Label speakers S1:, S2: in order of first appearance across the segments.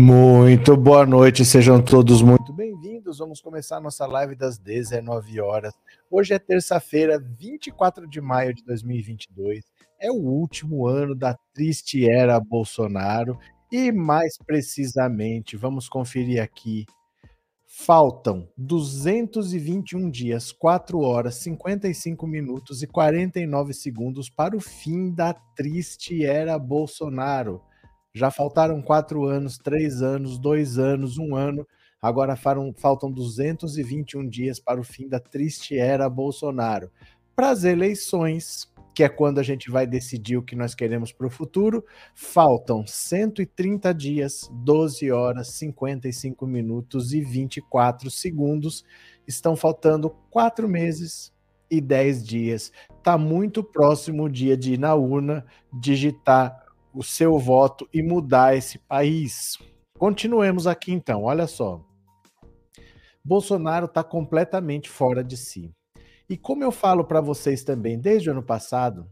S1: Muito boa noite, sejam todos muito bem-vindos. Vamos começar nossa live das 19 horas. Hoje é terça-feira, 24 de maio de 2022. É o último ano da triste era Bolsonaro e, mais precisamente, vamos conferir aqui. Faltam 221 dias, 4 horas, 55 minutos e 49 segundos para o fim da triste era Bolsonaro. Já faltaram quatro anos, três anos, dois anos, um ano. Agora faram, faltam 221 dias para o fim da triste era Bolsonaro. Para as eleições, que é quando a gente vai decidir o que nós queremos para o futuro, faltam 130 dias, 12 horas, 55 minutos e 24 segundos. Estão faltando quatro meses e 10 dias. Está muito próximo o dia de ir na urna, digitar o seu voto e mudar esse país. Continuemos aqui então, olha só. Bolsonaro está completamente fora de si. E como eu falo para vocês também desde o ano passado,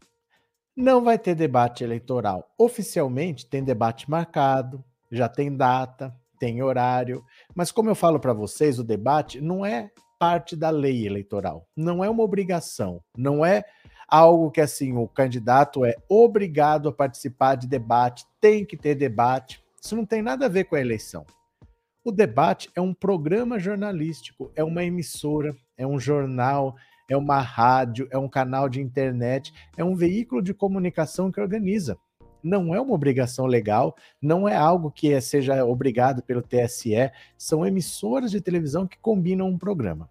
S1: não vai ter debate eleitoral. Oficialmente tem debate marcado, já tem data, tem horário, mas como eu falo para vocês, o debate não é parte da lei eleitoral, não é uma obrigação, não é algo que assim o candidato é obrigado a participar de debate, tem que ter debate. Isso não tem nada a ver com a eleição. O debate é um programa jornalístico, é uma emissora, é um jornal, é uma rádio, é um canal de internet, é um veículo de comunicação que organiza. Não é uma obrigação legal, não é algo que seja obrigado pelo TSE, são emissoras de televisão que combinam um programa.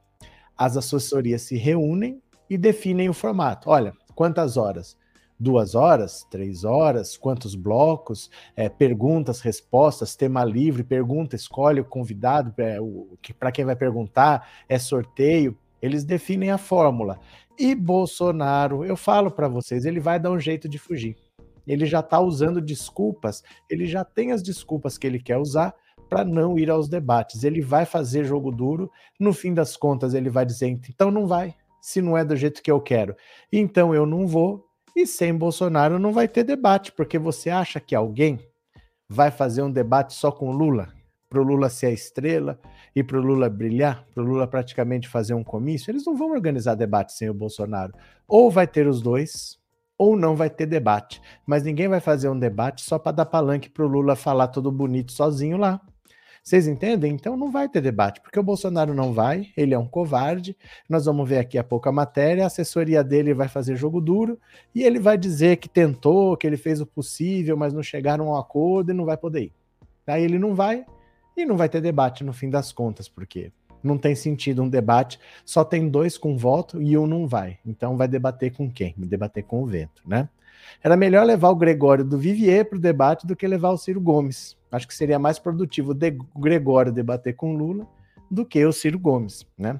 S1: As assessorias se reúnem e definem o formato. Olha, quantas horas? Duas horas, três horas, quantos blocos, é, perguntas, respostas, tema livre, pergunta, escolhe o convidado, é, para quem vai perguntar, é sorteio. Eles definem a fórmula. E Bolsonaro, eu falo para vocês, ele vai dar um jeito de fugir. Ele já está usando desculpas, ele já tem as desculpas que ele quer usar para não ir aos debates. Ele vai fazer jogo duro, no fim das contas, ele vai dizer: então não vai, se não é do jeito que eu quero. Então eu não vou, e sem Bolsonaro não vai ter debate, porque você acha que alguém vai fazer um debate só com Lula? Para o Lula ser a estrela e para o Lula brilhar, para o Lula praticamente fazer um comício? Eles não vão organizar debate sem o Bolsonaro. Ou vai ter os dois, ou não vai ter debate. Mas ninguém vai fazer um debate só para dar palanque para o Lula falar todo bonito sozinho lá. Vocês entendem? Então não vai ter debate, porque o Bolsonaro não vai, ele é um covarde. Nós vamos ver aqui a pouco a matéria, a assessoria dele vai fazer jogo duro e ele vai dizer que tentou, que ele fez o possível, mas não chegaram a um acordo e não vai poder ir. Aí ele não vai e não vai ter debate no fim das contas, porque não tem sentido um debate, só tem dois com voto e um não vai. Então vai debater com quem? Debater com o vento, né? Era melhor levar o Gregório do Vivier para o debate do que levar o Ciro Gomes. Acho que seria mais produtivo o Gregório debater com Lula do que o Ciro Gomes, né?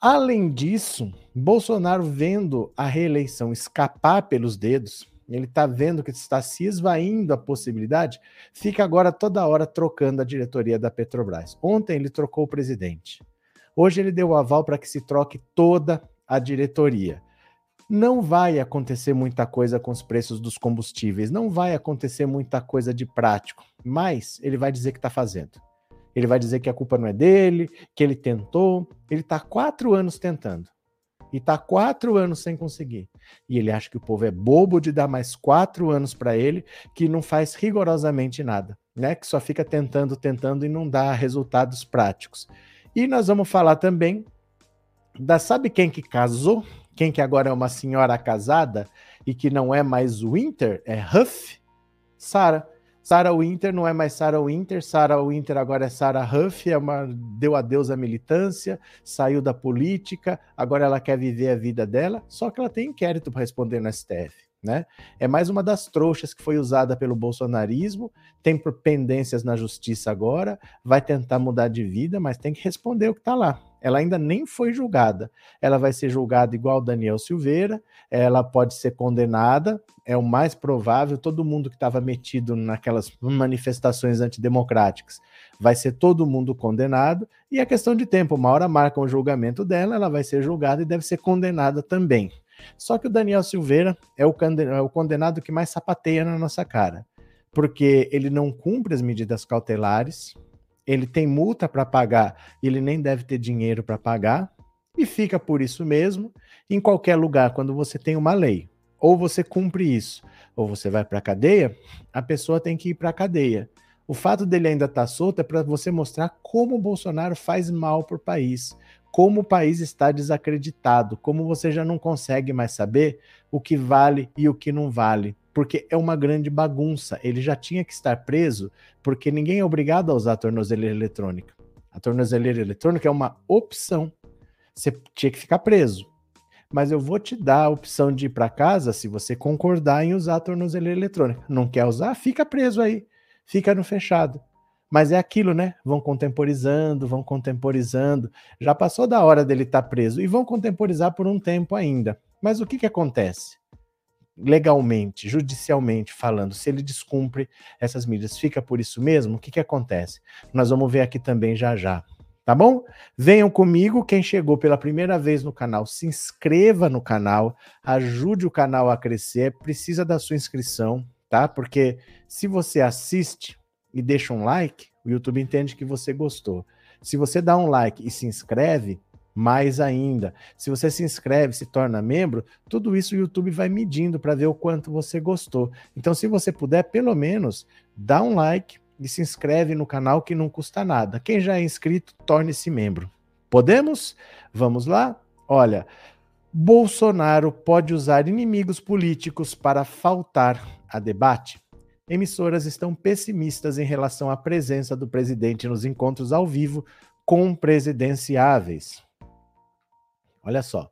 S1: Além disso, Bolsonaro vendo a reeleição escapar pelos dedos, ele está vendo que está se esvaindo a possibilidade, fica agora toda hora trocando a diretoria da Petrobras. Ontem ele trocou o presidente. Hoje ele deu o aval para que se troque toda a diretoria não vai acontecer muita coisa com os preços dos combustíveis, não vai acontecer muita coisa de prático, mas ele vai dizer que está fazendo. Ele vai dizer que a culpa não é dele, que ele tentou. Ele está quatro anos tentando. E está quatro anos sem conseguir. E ele acha que o povo é bobo de dar mais quatro anos para ele, que não faz rigorosamente nada, né? Que só fica tentando, tentando e não dá resultados práticos. E nós vamos falar também da sabe quem que casou quem que agora é uma senhora casada e que não é mais Winter, é Huff, Sara. Sarah Winter não é mais Sarah Winter, Sarah Winter agora é Sarah Huff, é uma, deu adeus à militância, saiu da política, agora ela quer viver a vida dela, só que ela tem inquérito para responder no STF. Né? É mais uma das trouxas que foi usada pelo bolsonarismo, tem pendências na justiça agora, vai tentar mudar de vida, mas tem que responder o que está lá. Ela ainda nem foi julgada. Ela vai ser julgada igual Daniel Silveira, ela pode ser condenada, é o mais provável. Todo mundo que estava metido naquelas manifestações antidemocráticas vai ser todo mundo condenado, e é questão de tempo. Uma hora marca o julgamento dela, ela vai ser julgada e deve ser condenada também. Só que o Daniel Silveira é o, é o condenado que mais sapateia na nossa cara porque ele não cumpre as medidas cautelares, ele tem multa para pagar ele nem deve ter dinheiro para pagar, e fica por isso mesmo. Em qualquer lugar, quando você tem uma lei, ou você cumpre isso, ou você vai para a cadeia, a pessoa tem que ir para a cadeia. O fato dele ainda estar tá solto é para você mostrar como o Bolsonaro faz mal para o país, como o país está desacreditado, como você já não consegue mais saber o que vale e o que não vale, porque é uma grande bagunça. Ele já tinha que estar preso, porque ninguém é obrigado a usar a tornozeleira eletrônica. A tornozeleira eletrônica é uma opção. Você tinha que ficar preso. Mas eu vou te dar a opção de ir para casa se você concordar em usar a tornozeleira eletrônica. Não quer usar? Fica preso aí. Fica no fechado. Mas é aquilo, né? Vão contemporizando, vão contemporizando. Já passou da hora dele estar tá preso e vão contemporizar por um tempo ainda. Mas o que, que acontece? Legalmente, judicialmente falando, se ele descumpre essas medidas, fica por isso mesmo? O que, que acontece? Nós vamos ver aqui também já já. Tá bom? Venham comigo. Quem chegou pela primeira vez no canal, se inscreva no canal, ajude o canal a crescer. Precisa da sua inscrição, tá? Porque se você assiste, e deixa um like, o YouTube entende que você gostou. Se você dá um like e se inscreve, mais ainda. Se você se inscreve, se torna membro, tudo isso o YouTube vai medindo para ver o quanto você gostou. Então, se você puder, pelo menos, dá um like e se inscreve no canal que não custa nada. Quem já é inscrito, torne-se membro. Podemos? Vamos lá? Olha, Bolsonaro pode usar inimigos políticos para faltar a debate emissoras estão pessimistas em relação à presença do presidente nos encontros ao vivo com presidenciáveis. Olha só.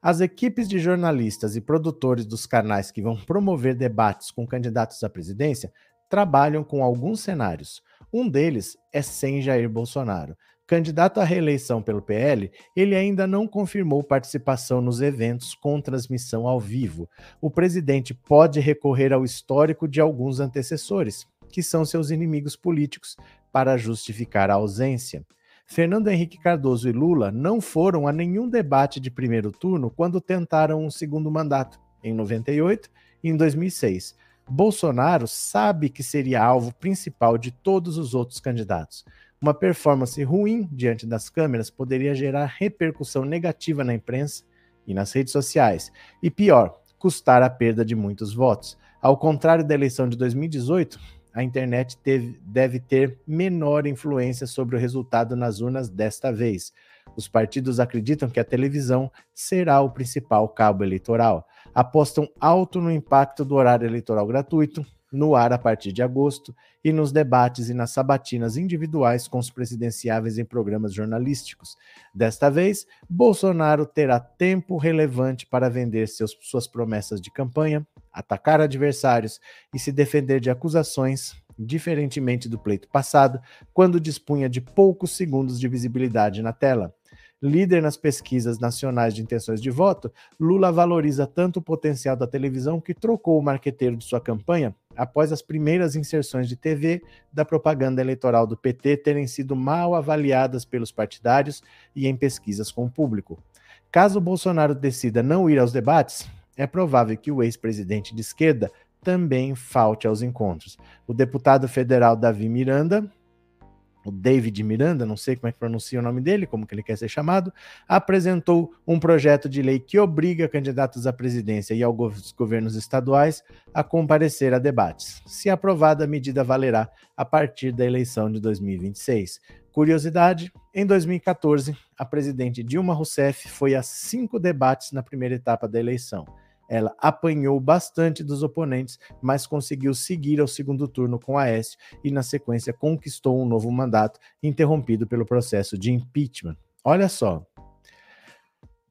S1: As equipes de jornalistas e produtores dos canais que vão promover debates com candidatos à presidência trabalham com alguns cenários. Um deles é sem Jair Bolsonaro. Candidato à reeleição pelo PL, ele ainda não confirmou participação nos eventos com transmissão ao vivo. O presidente pode recorrer ao histórico de alguns antecessores, que são seus inimigos políticos, para justificar a ausência. Fernando Henrique Cardoso e Lula não foram a nenhum debate de primeiro turno quando tentaram um segundo mandato, em 98 e em 2006. Bolsonaro sabe que seria alvo principal de todos os outros candidatos. Uma performance ruim diante das câmeras poderia gerar repercussão negativa na imprensa e nas redes sociais, e pior, custar a perda de muitos votos. Ao contrário da eleição de 2018, a internet teve, deve ter menor influência sobre o resultado nas urnas desta vez. Os partidos acreditam que a televisão será o principal cabo eleitoral. Apostam alto no impacto do horário eleitoral gratuito, no ar a partir de agosto e nos debates e nas sabatinas individuais com os presidenciáveis em programas jornalísticos. Desta vez, Bolsonaro terá tempo relevante para vender seus, suas promessas de campanha, atacar adversários e se defender de acusações, diferentemente do pleito passado, quando dispunha de poucos segundos de visibilidade na tela. Líder nas pesquisas nacionais de intenções de voto, Lula valoriza tanto o potencial da televisão que trocou o marqueteiro de sua campanha após as primeiras inserções de TV da propaganda eleitoral do PT terem sido mal avaliadas pelos partidários e em pesquisas com o público. Caso Bolsonaro decida não ir aos debates, é provável que o ex-presidente de esquerda também falte aos encontros. O deputado federal Davi Miranda o David Miranda, não sei como é que pronuncia o nome dele, como que ele quer ser chamado, apresentou um projeto de lei que obriga candidatos à presidência e aos governos estaduais a comparecer a debates. Se aprovada, a medida valerá a partir da eleição de 2026. Curiosidade: em 2014, a presidente Dilma Rousseff foi a cinco debates na primeira etapa da eleição. Ela apanhou bastante dos oponentes, mas conseguiu seguir ao segundo turno com Aécio e, na sequência, conquistou um novo mandato, interrompido pelo processo de impeachment. Olha só.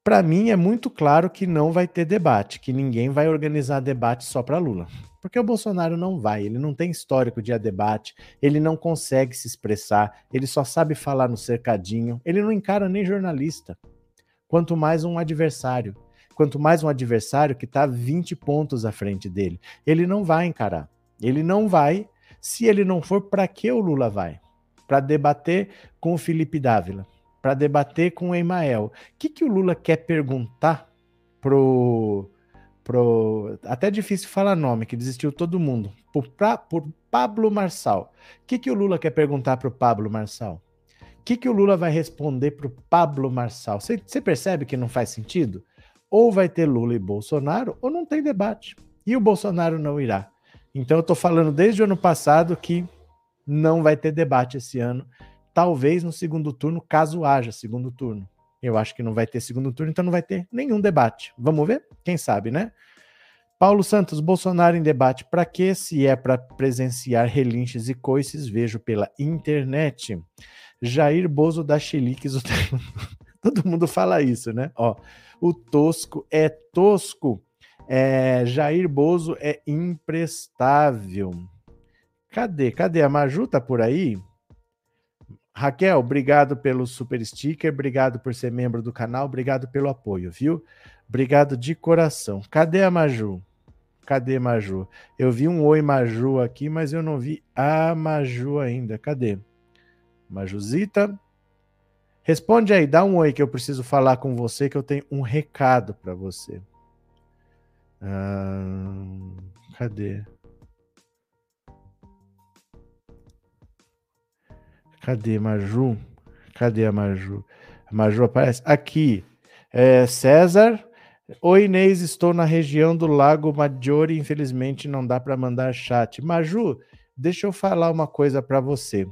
S1: Para mim é muito claro que não vai ter debate, que ninguém vai organizar debate só para Lula. Porque o Bolsonaro não vai, ele não tem histórico de debate, ele não consegue se expressar, ele só sabe falar no cercadinho, ele não encara nem jornalista, quanto mais um adversário quanto mais um adversário que está 20 pontos à frente dele. Ele não vai encarar. Ele não vai. Se ele não for, para que o Lula vai? Para debater com o Felipe Dávila, para debater com o Emael. O que, que o Lula quer perguntar pro. pro até difícil falar nome, que desistiu todo mundo. Por, pra, por Pablo Marçal. O que, que o Lula quer perguntar para o Pablo Marçal? O que, que o Lula vai responder para o Pablo Marçal? Você percebe que não faz sentido? Ou vai ter Lula e Bolsonaro, ou não tem debate. E o Bolsonaro não irá. Então eu estou falando desde o ano passado que não vai ter debate esse ano. Talvez no segundo turno, caso haja segundo turno. Eu acho que não vai ter segundo turno, então não vai ter nenhum debate. Vamos ver? Quem sabe, né? Paulo Santos, Bolsonaro em debate. Para que se é para presenciar relinches e coices? Vejo pela internet. Jair Bozo da Chiliques. Todo mundo fala isso, né? Ó, o tosco é tosco. É, Jair Bozo é imprestável. Cadê? Cadê? A Maju tá por aí? Raquel, obrigado pelo super sticker, obrigado por ser membro do canal, obrigado pelo apoio, viu? Obrigado de coração. Cadê a Maju? Cadê Maju? Eu vi um oi Maju aqui, mas eu não vi a Maju ainda. Cadê? Majuzita. Responde aí, dá um oi que eu preciso falar com você, que eu tenho um recado para você. Ah, cadê? Cadê Maju? Cadê a Maju? A Maju aparece aqui. É, César. Oi, Inês, estou na região do Lago Maggiore. Infelizmente não dá para mandar chat. Maju, deixa eu falar uma coisa para você.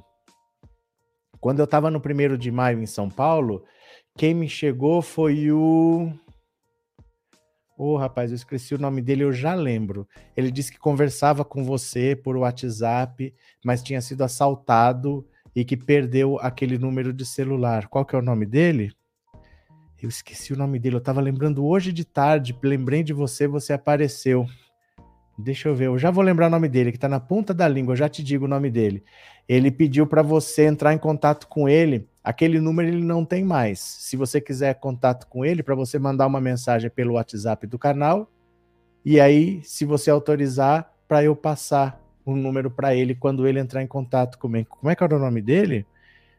S1: Quando eu estava no primeiro de maio em São Paulo, quem me chegou foi o. Ô, oh, rapaz, eu esqueci o nome dele, eu já lembro. Ele disse que conversava com você por WhatsApp, mas tinha sido assaltado e que perdeu aquele número de celular. Qual que é o nome dele? Eu esqueci o nome dele, eu estava lembrando hoje de tarde, lembrei de você, você apareceu. Deixa eu ver, eu já vou lembrar o nome dele, que está na ponta da língua, eu já te digo o nome dele. Ele pediu para você entrar em contato com ele. Aquele número ele não tem mais. Se você quiser contato com ele, para você mandar uma mensagem pelo WhatsApp do canal. E aí, se você autorizar, para eu passar o um número para ele quando ele entrar em contato comigo. Como é que era o nome dele?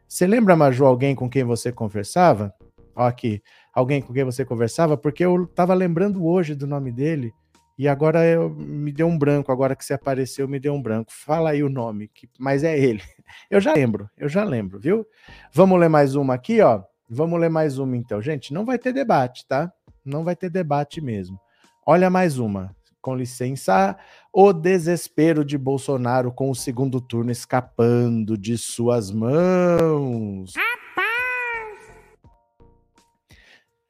S1: Você lembra, Maju, alguém com quem você conversava? Ó, aqui, alguém com quem você conversava? Porque eu estava lembrando hoje do nome dele e agora eu, me deu um branco, agora que você apareceu, me deu um branco. Fala aí o nome, que, mas é ele. Eu já lembro, eu já lembro, viu? Vamos ler mais uma aqui, ó. Vamos ler mais uma então. Gente, não vai ter debate, tá? Não vai ter debate mesmo. Olha mais uma. Com licença, o desespero de Bolsonaro com o segundo turno escapando de suas mãos.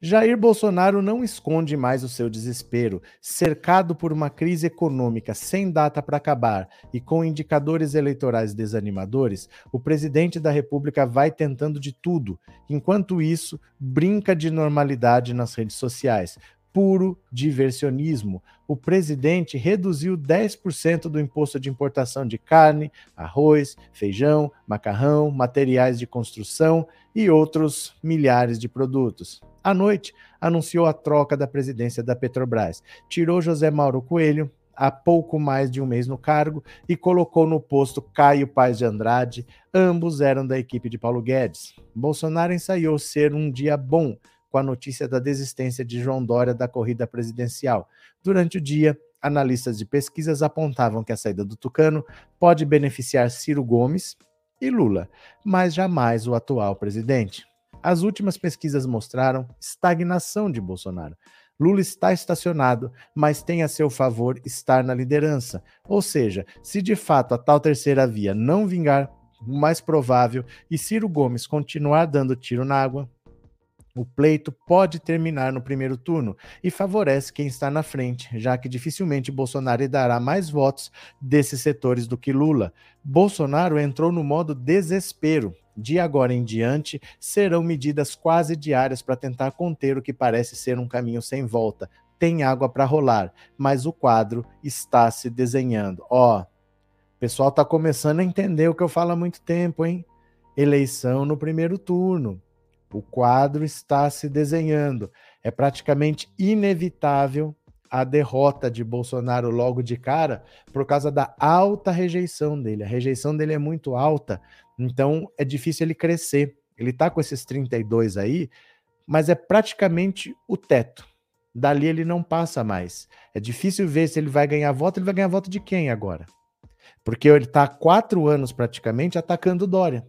S1: Jair Bolsonaro não esconde mais o seu desespero. Cercado por uma crise econômica sem data para acabar e com indicadores eleitorais desanimadores, o presidente da República vai tentando de tudo. Enquanto isso, brinca de normalidade nas redes sociais. Puro diversionismo. O presidente reduziu 10% do imposto de importação de carne, arroz, feijão, macarrão, materiais de construção e outros milhares de produtos. À noite, anunciou a troca da presidência da Petrobras. Tirou José Mauro Coelho, há pouco mais de um mês no cargo, e colocou no posto Caio Paz de Andrade. Ambos eram da equipe de Paulo Guedes. Bolsonaro ensaiou ser um dia bom com a notícia da desistência de João Dória da corrida presidencial. Durante o dia, analistas de pesquisas apontavam que a saída do Tucano pode beneficiar Ciro Gomes e Lula, mas jamais o atual presidente. As últimas pesquisas mostraram estagnação de Bolsonaro. Lula está estacionado, mas tem a seu favor estar na liderança. Ou seja, se de fato a tal terceira via não vingar, o mais provável, e Ciro Gomes continuar dando tiro na água, o pleito pode terminar no primeiro turno e favorece quem está na frente, já que dificilmente Bolsonaro dará mais votos desses setores do que Lula. Bolsonaro entrou no modo desespero. De agora em diante, serão medidas quase diárias para tentar conter o que parece ser um caminho sem volta. Tem água para rolar, mas o quadro está se desenhando. Ó, o pessoal está começando a entender o que eu falo há muito tempo, hein? Eleição no primeiro turno. O quadro está se desenhando. É praticamente inevitável a derrota de Bolsonaro logo de cara por causa da alta rejeição dele. A rejeição dele é muito alta, então é difícil ele crescer. Ele está com esses 32 aí, mas é praticamente o teto. Dali ele não passa mais. É difícil ver se ele vai ganhar voto. Ele vai ganhar voto de quem agora? Porque ele está há quatro anos praticamente atacando o Dória,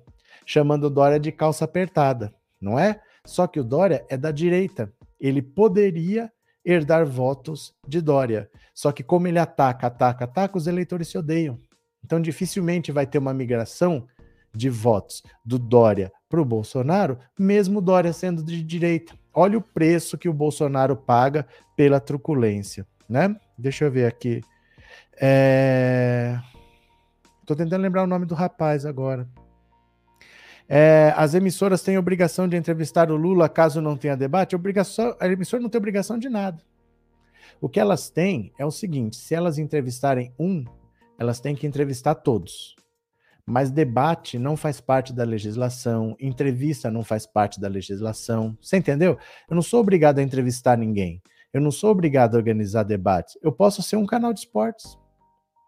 S1: chamando o Dória de calça apertada, não é? Só que o Dória é da direita. Ele poderia herdar votos de Dória. Só que como ele ataca, ataca, ataca, os eleitores se odeiam. Então dificilmente vai ter uma migração de votos do Dória para o Bolsonaro, mesmo Dória sendo de direita. Olha o preço que o Bolsonaro paga pela truculência, né? Deixa eu ver aqui. É... Tô tentando lembrar o nome do rapaz agora. É, as emissoras têm obrigação de entrevistar o Lula caso não tenha debate. Obrigação, a emissora não tem obrigação de nada. O que elas têm é o seguinte: se elas entrevistarem um, elas têm que entrevistar todos. Mas debate não faz parte da legislação, entrevista não faz parte da legislação. Você entendeu? Eu não sou obrigado a entrevistar ninguém. Eu não sou obrigado a organizar debates. Eu posso ser um canal de esportes.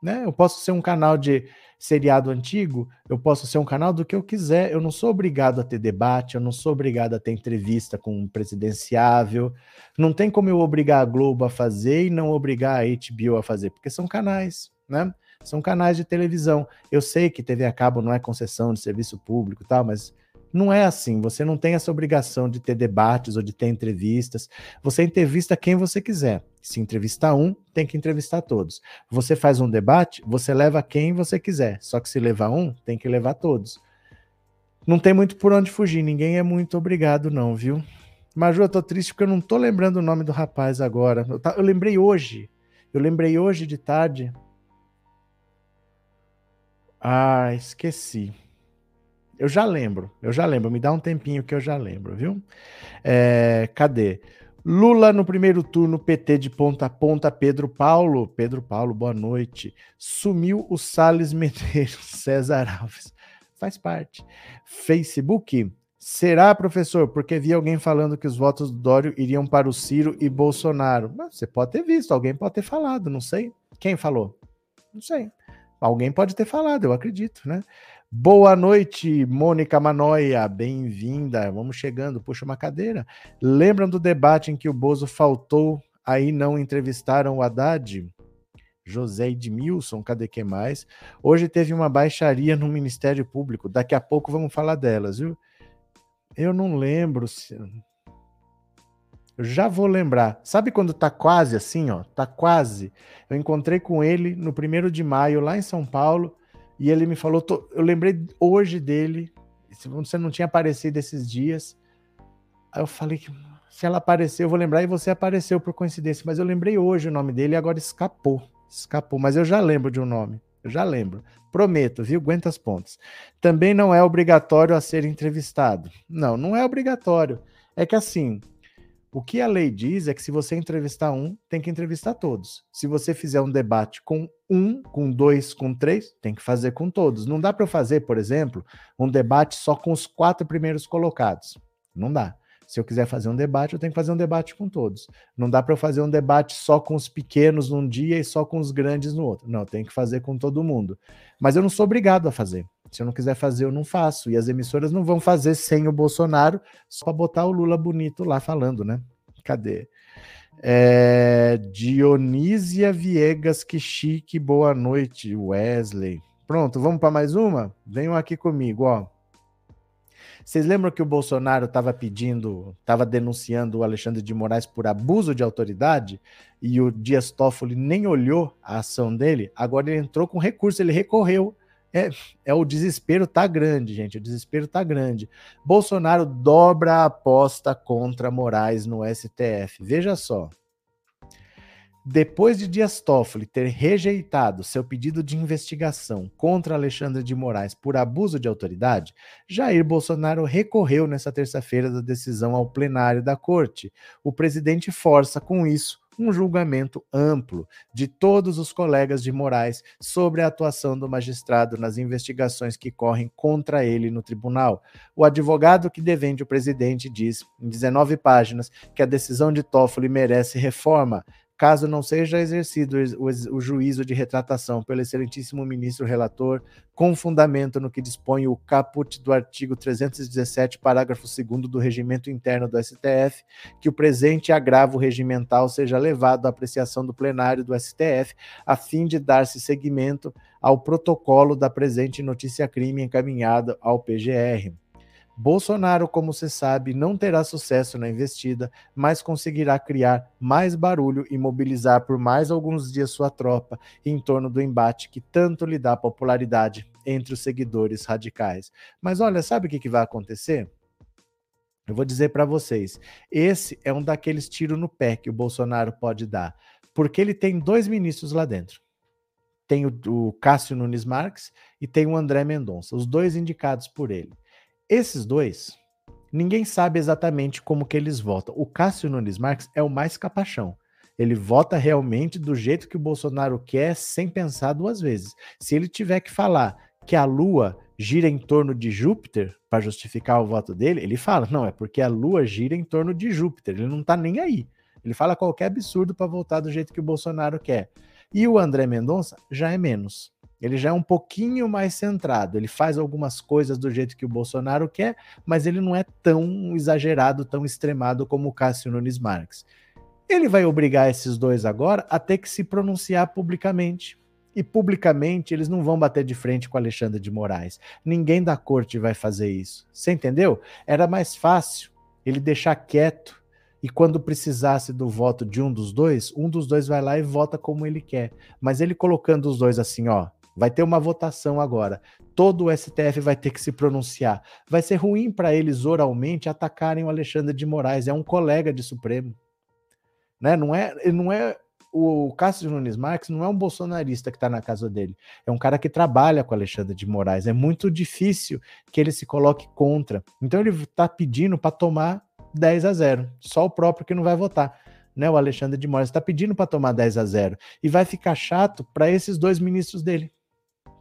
S1: Né? Eu posso ser um canal de seriado antigo, eu posso ser um canal do que eu quiser. Eu não sou obrigado a ter debate, eu não sou obrigado a ter entrevista com um presidenciável. Não tem como eu obrigar a Globo a fazer e não obrigar a HBO a fazer, porque são canais, né? São canais de televisão. Eu sei que TV a cabo não é concessão de serviço público, tal, mas não é assim. Você não tem essa obrigação de ter debates ou de ter entrevistas. Você entrevista quem você quiser. Se entrevistar um, tem que entrevistar todos. Você faz um debate, você leva quem você quiser. Só que se levar um, tem que levar todos. Não tem muito por onde fugir. Ninguém é muito obrigado, não, viu? Maju, eu tô triste porque eu não tô lembrando o nome do rapaz agora. Eu, tá, eu lembrei hoje. Eu lembrei hoje de tarde. Ah, esqueci. Eu já lembro, eu já lembro. Me dá um tempinho que eu já lembro, viu? É, cadê? Lula no primeiro turno, PT de ponta a ponta, Pedro Paulo. Pedro Paulo, boa noite. Sumiu o Salles Medeiros, César Alves. Faz parte. Facebook. Será, professor? Porque vi alguém falando que os votos do Dório iriam para o Ciro e Bolsonaro. Você pode ter visto, alguém pode ter falado, não sei. Quem falou? Não sei. Alguém pode ter falado, eu acredito, né? Boa noite, Mônica Manoia, bem-vinda. Vamos chegando, puxa uma cadeira. Lembram do debate em que o Bozo faltou, aí não entrevistaram o Haddad? José Edmilson, cadê que mais? Hoje teve uma baixaria no Ministério Público, daqui a pouco vamos falar delas, viu? Eu não lembro se. Eu já vou lembrar. Sabe quando tá quase assim, ó? Tá quase. Eu encontrei com ele no primeiro de maio, lá em São Paulo. E ele me falou, tô, eu lembrei hoje dele, você não tinha aparecido esses dias. Aí eu falei que se ela apareceu, eu vou lembrar e você apareceu por coincidência, mas eu lembrei hoje o nome dele e agora escapou. Escapou, mas eu já lembro de um nome. Eu já lembro. Prometo, viu? Aguenta as pontas. Também não é obrigatório a ser entrevistado. Não, não é obrigatório. É que assim, o que a lei diz é que se você entrevistar um, tem que entrevistar todos. Se você fizer um debate com um, com dois, com três, tem que fazer com todos. Não dá para eu fazer, por exemplo, um debate só com os quatro primeiros colocados. Não dá. Se eu quiser fazer um debate, eu tenho que fazer um debate com todos. Não dá para eu fazer um debate só com os pequenos num dia e só com os grandes no outro. Não, tenho que fazer com todo mundo. Mas eu não sou obrigado a fazer. Se eu não quiser fazer, eu não faço. E as emissoras não vão fazer sem o Bolsonaro, só para botar o Lula bonito lá falando, né? Cadê? É, Dionísia Viegas, que chique, boa noite, Wesley. Pronto, vamos para mais uma? Venham aqui comigo, ó. Vocês lembram que o Bolsonaro estava pedindo, estava denunciando o Alexandre de Moraes por abuso de autoridade e o Dias Toffoli nem olhou a ação dele? Agora ele entrou com recurso, ele recorreu. É, é o desespero tá grande, gente. O desespero tá grande. Bolsonaro dobra a aposta contra Moraes no STF. Veja só. Depois de Dias Toffoli ter rejeitado seu pedido de investigação contra Alexandre de Moraes por abuso de autoridade, Jair Bolsonaro recorreu nesta terça-feira da decisão ao plenário da corte. O presidente força, com isso, um julgamento amplo de todos os colegas de Moraes sobre a atuação do magistrado nas investigações que correm contra ele no tribunal. O advogado que defende o presidente diz, em 19 páginas, que a decisão de Toffoli merece reforma caso não seja exercido o, juízo de retratação pelo excelentíssimo ministro relator, com fundamento no que dispõe o caput do artigo 317, parágrafo 2 do regimento interno do STF, que o presente agravo regimental seja levado à apreciação do plenário do STF, a fim de dar-se seguimento ao protocolo da presente notícia-crime encaminhada ao PGR. Bolsonaro, como se sabe, não terá sucesso na investida, mas conseguirá criar mais barulho e mobilizar por mais alguns dias sua tropa em torno do embate que tanto lhe dá popularidade entre os seguidores radicais. Mas olha, sabe o que, que vai acontecer? Eu vou dizer para vocês: esse é um daqueles tiros no pé que o Bolsonaro pode dar, porque ele tem dois ministros lá dentro. Tem o, o Cássio Nunes Marques e tem o André Mendonça, os dois indicados por ele. Esses dois, ninguém sabe exatamente como que eles votam. O Cássio Nunes Marques é o mais capachão. Ele vota realmente do jeito que o Bolsonaro quer, sem pensar duas vezes. Se ele tiver que falar que a Lua gira em torno de Júpiter para justificar o voto dele, ele fala: não, é porque a Lua gira em torno de Júpiter. Ele não está nem aí. Ele fala qualquer absurdo para votar do jeito que o Bolsonaro quer. E o André Mendonça já é menos. Ele já é um pouquinho mais centrado. Ele faz algumas coisas do jeito que o Bolsonaro quer, mas ele não é tão exagerado, tão extremado como o Cássio Nunes Marques. Ele vai obrigar esses dois agora a ter que se pronunciar publicamente. E publicamente eles não vão bater de frente com Alexandre de Moraes. Ninguém da corte vai fazer isso. Você entendeu? Era mais fácil ele deixar quieto e quando precisasse do voto de um dos dois, um dos dois vai lá e vota como ele quer. Mas ele colocando os dois assim, ó, Vai ter uma votação agora. Todo o STF vai ter que se pronunciar. Vai ser ruim para eles oralmente atacarem o Alexandre de Moraes. É um colega de Supremo. Né? Não é, não é o Cássio Nunes Marques não é um bolsonarista que está na casa dele. É um cara que trabalha com Alexandre de Moraes. É muito difícil que ele se coloque contra. Então ele está pedindo para tomar 10 a 0. Só o próprio que não vai votar. Né, o Alexandre de Moraes está pedindo para tomar 10 a 0 e vai ficar chato para esses dois ministros dele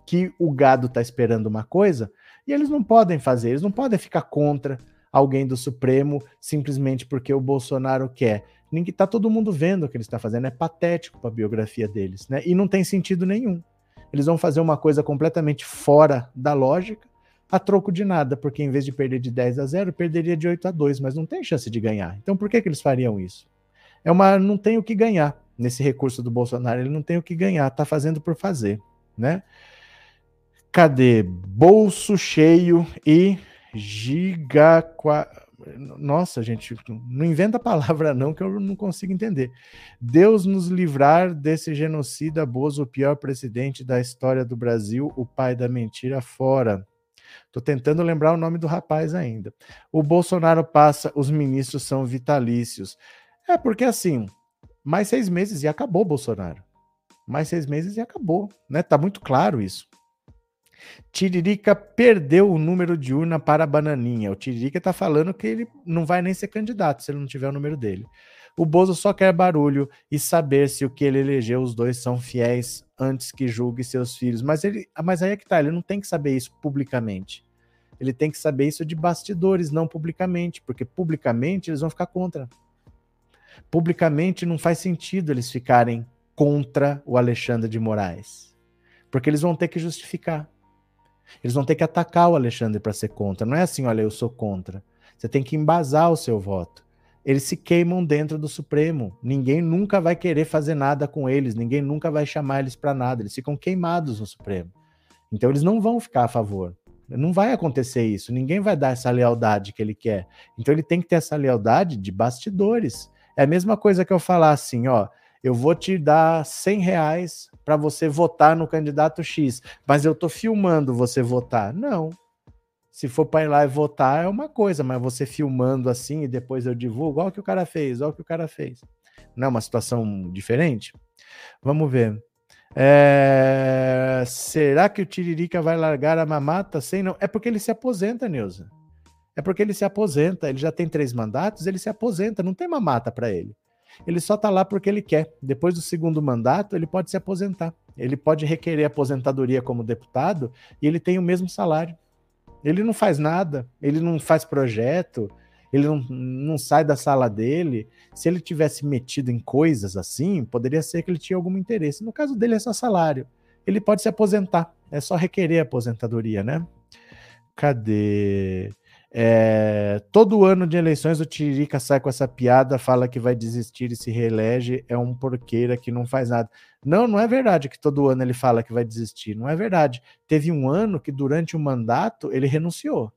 S1: que o gado está esperando uma coisa e eles não podem fazer, eles não podem ficar contra alguém do Supremo simplesmente porque o Bolsonaro quer. Ninguém tá todo mundo vendo o que ele está fazendo, é patético para a biografia deles, né? E não tem sentido nenhum. Eles vão fazer uma coisa completamente fora da lógica, a troco de nada, porque em vez de perder de 10 a 0, perderia de 8 a 2, mas não tem chance de ganhar. Então por que que eles fariam isso? É uma não tem o que ganhar nesse recurso do Bolsonaro, ele não tem o que ganhar, tá fazendo por fazer, né? Cadê? Bolso cheio e giga. Nossa, gente, não inventa palavra não que eu não consigo entender. Deus nos livrar desse genocida Bozo, o pior presidente da história do Brasil, o pai da mentira fora. Tô tentando lembrar o nome do rapaz ainda. O Bolsonaro passa, os ministros são vitalícios. É porque assim, mais seis meses e acabou Bolsonaro. Mais seis meses e acabou, né? Tá muito claro isso. Tiririca perdeu o número de urna para a Bananinha. O Tiririca está falando que ele não vai nem ser candidato se ele não tiver o número dele. O Bozo só quer barulho e saber se o que ele elegeu os dois são fiéis antes que julgue seus filhos. Mas ele, mas aí é que tá, ele não tem que saber isso publicamente. Ele tem que saber isso de bastidores, não publicamente, porque publicamente eles vão ficar contra. Publicamente não faz sentido eles ficarem contra o Alexandre de Moraes, porque eles vão ter que justificar. Eles vão ter que atacar o Alexandre para ser contra. Não é assim, olha, eu sou contra. Você tem que embasar o seu voto. Eles se queimam dentro do Supremo. Ninguém nunca vai querer fazer nada com eles, ninguém nunca vai chamar eles para nada. Eles ficam queimados no Supremo. Então eles não vão ficar a favor. Não vai acontecer isso. Ninguém vai dar essa lealdade que ele quer. Então ele tem que ter essa lealdade de bastidores. É a mesma coisa que eu falar assim, ó, eu vou te dar 100 reais para você votar no candidato X, mas eu tô filmando você votar. Não. Se for para ir lá e votar é uma coisa, mas você filmando assim e depois eu divulgo, olha o que o cara fez, olha o que o cara fez. Não é uma situação diferente? Vamos ver. É... Será que o Tiririca vai largar a mamata sem não? É porque ele se aposenta, Neuza. É porque ele se aposenta. Ele já tem três mandatos, ele se aposenta. Não tem mamata para ele. Ele só está lá porque ele quer. Depois do segundo mandato, ele pode se aposentar. Ele pode requerer aposentadoria como deputado e ele tem o mesmo salário. Ele não faz nada, ele não faz projeto, ele não, não sai da sala dele. Se ele tivesse metido em coisas assim, poderia ser que ele tinha algum interesse. No caso dele é só salário. Ele pode se aposentar, é só requerer aposentadoria, né? Cadê? É, todo ano de eleições o Tiririca sai com essa piada, fala que vai desistir e se reelege, é um porqueira que não faz nada. Não, não é verdade que todo ano ele fala que vai desistir, não é verdade. Teve um ano que durante o mandato ele renunciou.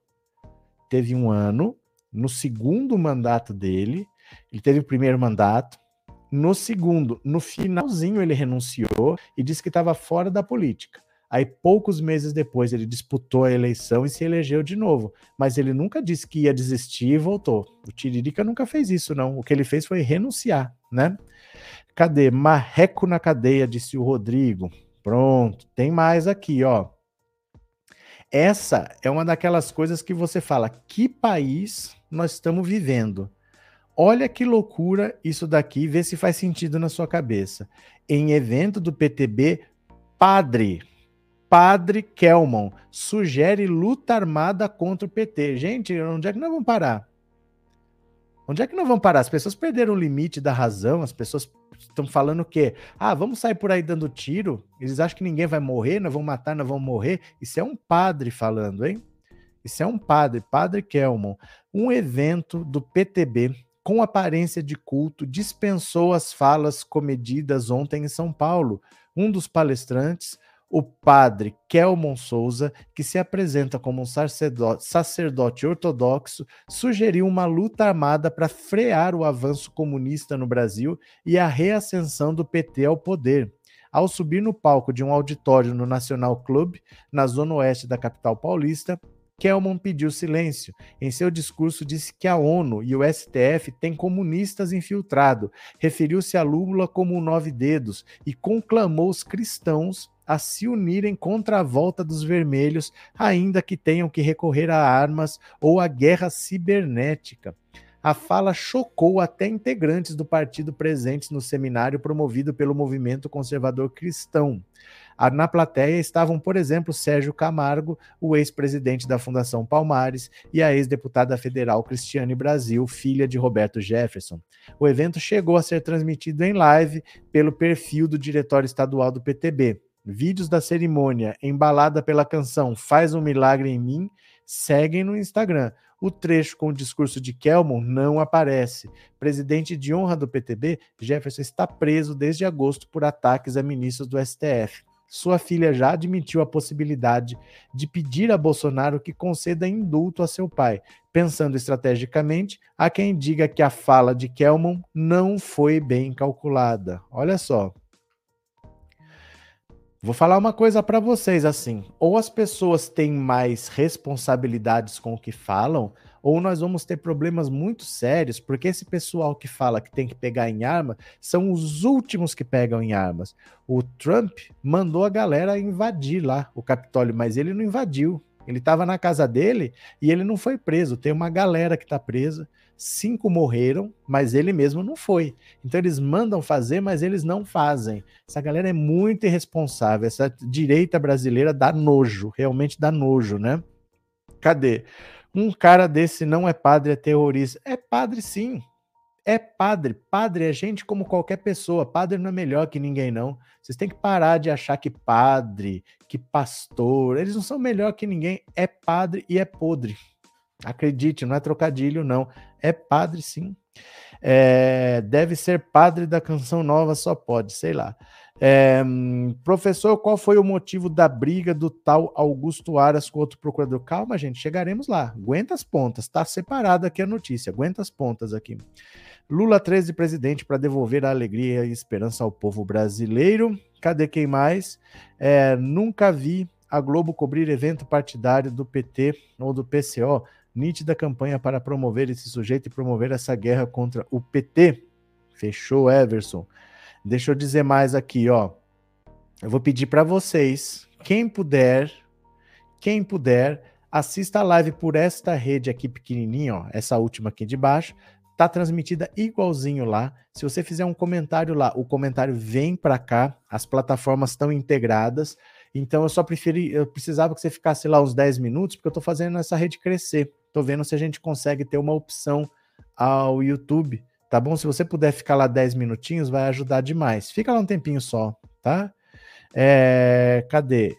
S1: Teve um ano, no segundo mandato dele, ele teve o primeiro mandato, no segundo, no finalzinho ele renunciou e disse que estava fora da política. Aí, poucos meses depois, ele disputou a eleição e se elegeu de novo. Mas ele nunca disse que ia desistir e voltou. O Tiririca nunca fez isso, não. O que ele fez foi renunciar, né? Cadê? Marreco na cadeia, disse o Rodrigo. Pronto, tem mais aqui, ó. Essa é uma daquelas coisas que você fala: que país nós estamos vivendo? Olha que loucura isso daqui, vê se faz sentido na sua cabeça. Em evento do PTB, padre Padre Kelmon sugere luta armada contra o PT. Gente, onde é que nós vamos parar? Onde é que nós vamos parar? As pessoas perderam o limite da razão, as pessoas estão falando o quê? Ah, vamos sair por aí dando tiro? Eles acham que ninguém vai morrer, nós vamos matar, nós vamos morrer? Isso é um padre falando, hein? Isso é um padre, Padre Kelmon. Um evento do PTB com aparência de culto dispensou as falas comedidas ontem em São Paulo. Um dos palestrantes o padre Kelmon Souza, que se apresenta como um sacerdote, ortodoxo, sugeriu uma luta armada para frear o avanço comunista no Brasil e a reascensão do PT ao poder. Ao subir no palco de um auditório no Nacional Club, na zona oeste da capital paulista, Kelman pediu silêncio. Em seu discurso, disse que a ONU e o STF têm comunistas infiltrados, referiu-se a Lula como um nove dedos e conclamou os cristãos a se unirem contra a volta dos vermelhos, ainda que tenham que recorrer a armas ou a guerra cibernética. A fala chocou até integrantes do partido presentes no seminário promovido pelo movimento conservador cristão. Na plateia estavam, por exemplo, Sérgio Camargo, o ex-presidente da Fundação Palmares, e a ex-deputada federal Cristiane Brasil, filha de Roberto Jefferson. O evento chegou a ser transmitido em live pelo perfil do diretório estadual do PTB. Vídeos da cerimônia, embalada pela canção Faz um Milagre em Mim, seguem no Instagram. O trecho com o discurso de Kelmon não aparece. Presidente de honra do PTB, Jefferson está preso desde agosto por ataques a ministros do STF. Sua filha já admitiu a possibilidade de pedir a Bolsonaro que conceda indulto a seu pai, pensando estrategicamente, há quem diga que a fala de Kelmon não foi bem calculada. Olha só. Vou falar uma coisa para vocês assim: ou as pessoas têm mais responsabilidades com o que falam, ou nós vamos ter problemas muito sérios, porque esse pessoal que fala que tem que pegar em arma são os últimos que pegam em armas. O Trump mandou a galera invadir lá o Capitólio, mas ele não invadiu. Ele estava na casa dele e ele não foi preso. Tem uma galera que está presa cinco morreram, mas ele mesmo não foi. Então eles mandam fazer, mas eles não fazem. Essa galera é muito irresponsável. Essa direita brasileira dá nojo, realmente dá nojo, né? Cadê? Um cara desse não é padre, é terrorista. É padre sim. É padre. Padre é gente como qualquer pessoa. Padre não é melhor que ninguém, não. Vocês têm que parar de achar que padre, que pastor, eles não são melhor que ninguém. É padre e é podre. Acredite, não é trocadilho, não. É padre, sim. É, deve ser padre da canção nova, só pode, sei lá. É, professor, qual foi o motivo da briga do tal Augusto Aras com outro procurador? Calma, gente, chegaremos lá. Aguenta as pontas, tá separada aqui a notícia. Aguenta as pontas aqui. Lula 13 presidente para devolver a alegria e esperança ao povo brasileiro. Cadê quem mais? É, nunca vi a Globo cobrir evento partidário do PT ou do PCO nítida campanha para promover esse sujeito e promover essa guerra contra o PT. Fechou, Everson. Deixa eu dizer mais aqui, ó. Eu vou pedir para vocês, quem puder, quem puder, assista a live por esta rede aqui pequenininha, ó, essa última aqui de baixo, tá transmitida igualzinho lá. Se você fizer um comentário lá, o comentário vem para cá, as plataformas estão integradas. Então eu só preferi, eu precisava que você ficasse lá uns 10 minutos, porque eu estou fazendo essa rede crescer. Tô vendo se a gente consegue ter uma opção ao YouTube, tá bom? Se você puder ficar lá 10 minutinhos, vai ajudar demais. Fica lá um tempinho só, tá? É, cadê?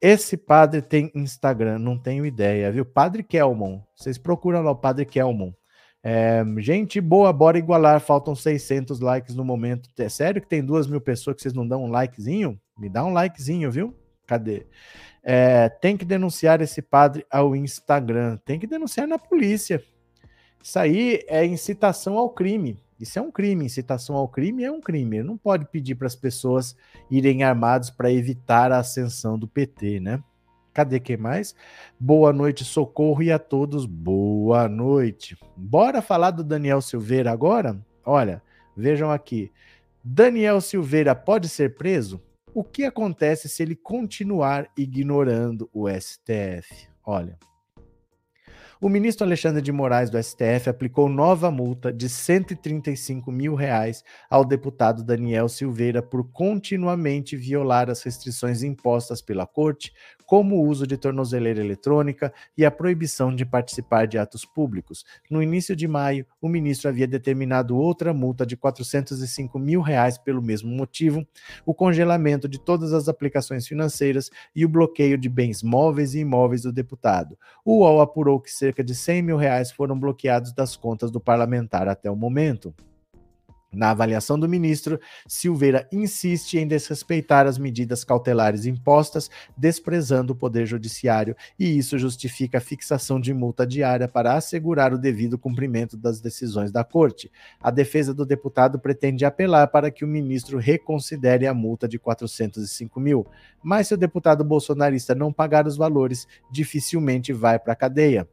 S1: Esse padre tem Instagram, não tenho ideia, viu? Padre Kelmon. Vocês procuram lá o Padre Kelmon. É, gente boa, bora igualar. Faltam 600 likes no momento. É sério que tem duas mil pessoas que vocês não dão um likezinho? Me dá um likezinho, viu? Cadê? É, tem que denunciar esse padre ao Instagram. Tem que denunciar na polícia. Isso aí é incitação ao crime. Isso é um crime. Incitação ao crime é um crime. Não pode pedir para as pessoas irem armados para evitar a ascensão do PT, né? Cadê quem mais? Boa noite, socorro e a todos boa noite. Bora falar do Daniel Silveira agora? Olha, vejam aqui. Daniel Silveira pode ser preso? O que acontece se ele continuar ignorando o STF? Olha, o ministro Alexandre de Moraes do STF aplicou nova multa de 135 mil reais ao deputado Daniel Silveira por continuamente violar as restrições impostas pela corte, como o uso de tornozeleira eletrônica e a proibição de participar de atos públicos. No início de maio, o ministro havia determinado outra multa de 405 mil reais pelo mesmo motivo, o congelamento de todas as aplicações financeiras e o bloqueio de bens móveis e imóveis do deputado. O UOL apurou que cerca de 100 mil reais foram bloqueados das contas do parlamentar até o momento. Na avaliação do ministro, Silveira insiste em desrespeitar as medidas cautelares impostas, desprezando o Poder Judiciário, e isso justifica a fixação de multa diária para assegurar o devido cumprimento das decisões da Corte. A defesa do deputado pretende apelar para que o ministro reconsidere a multa de 405 mil, mas se o deputado bolsonarista não pagar os valores, dificilmente vai para a cadeia.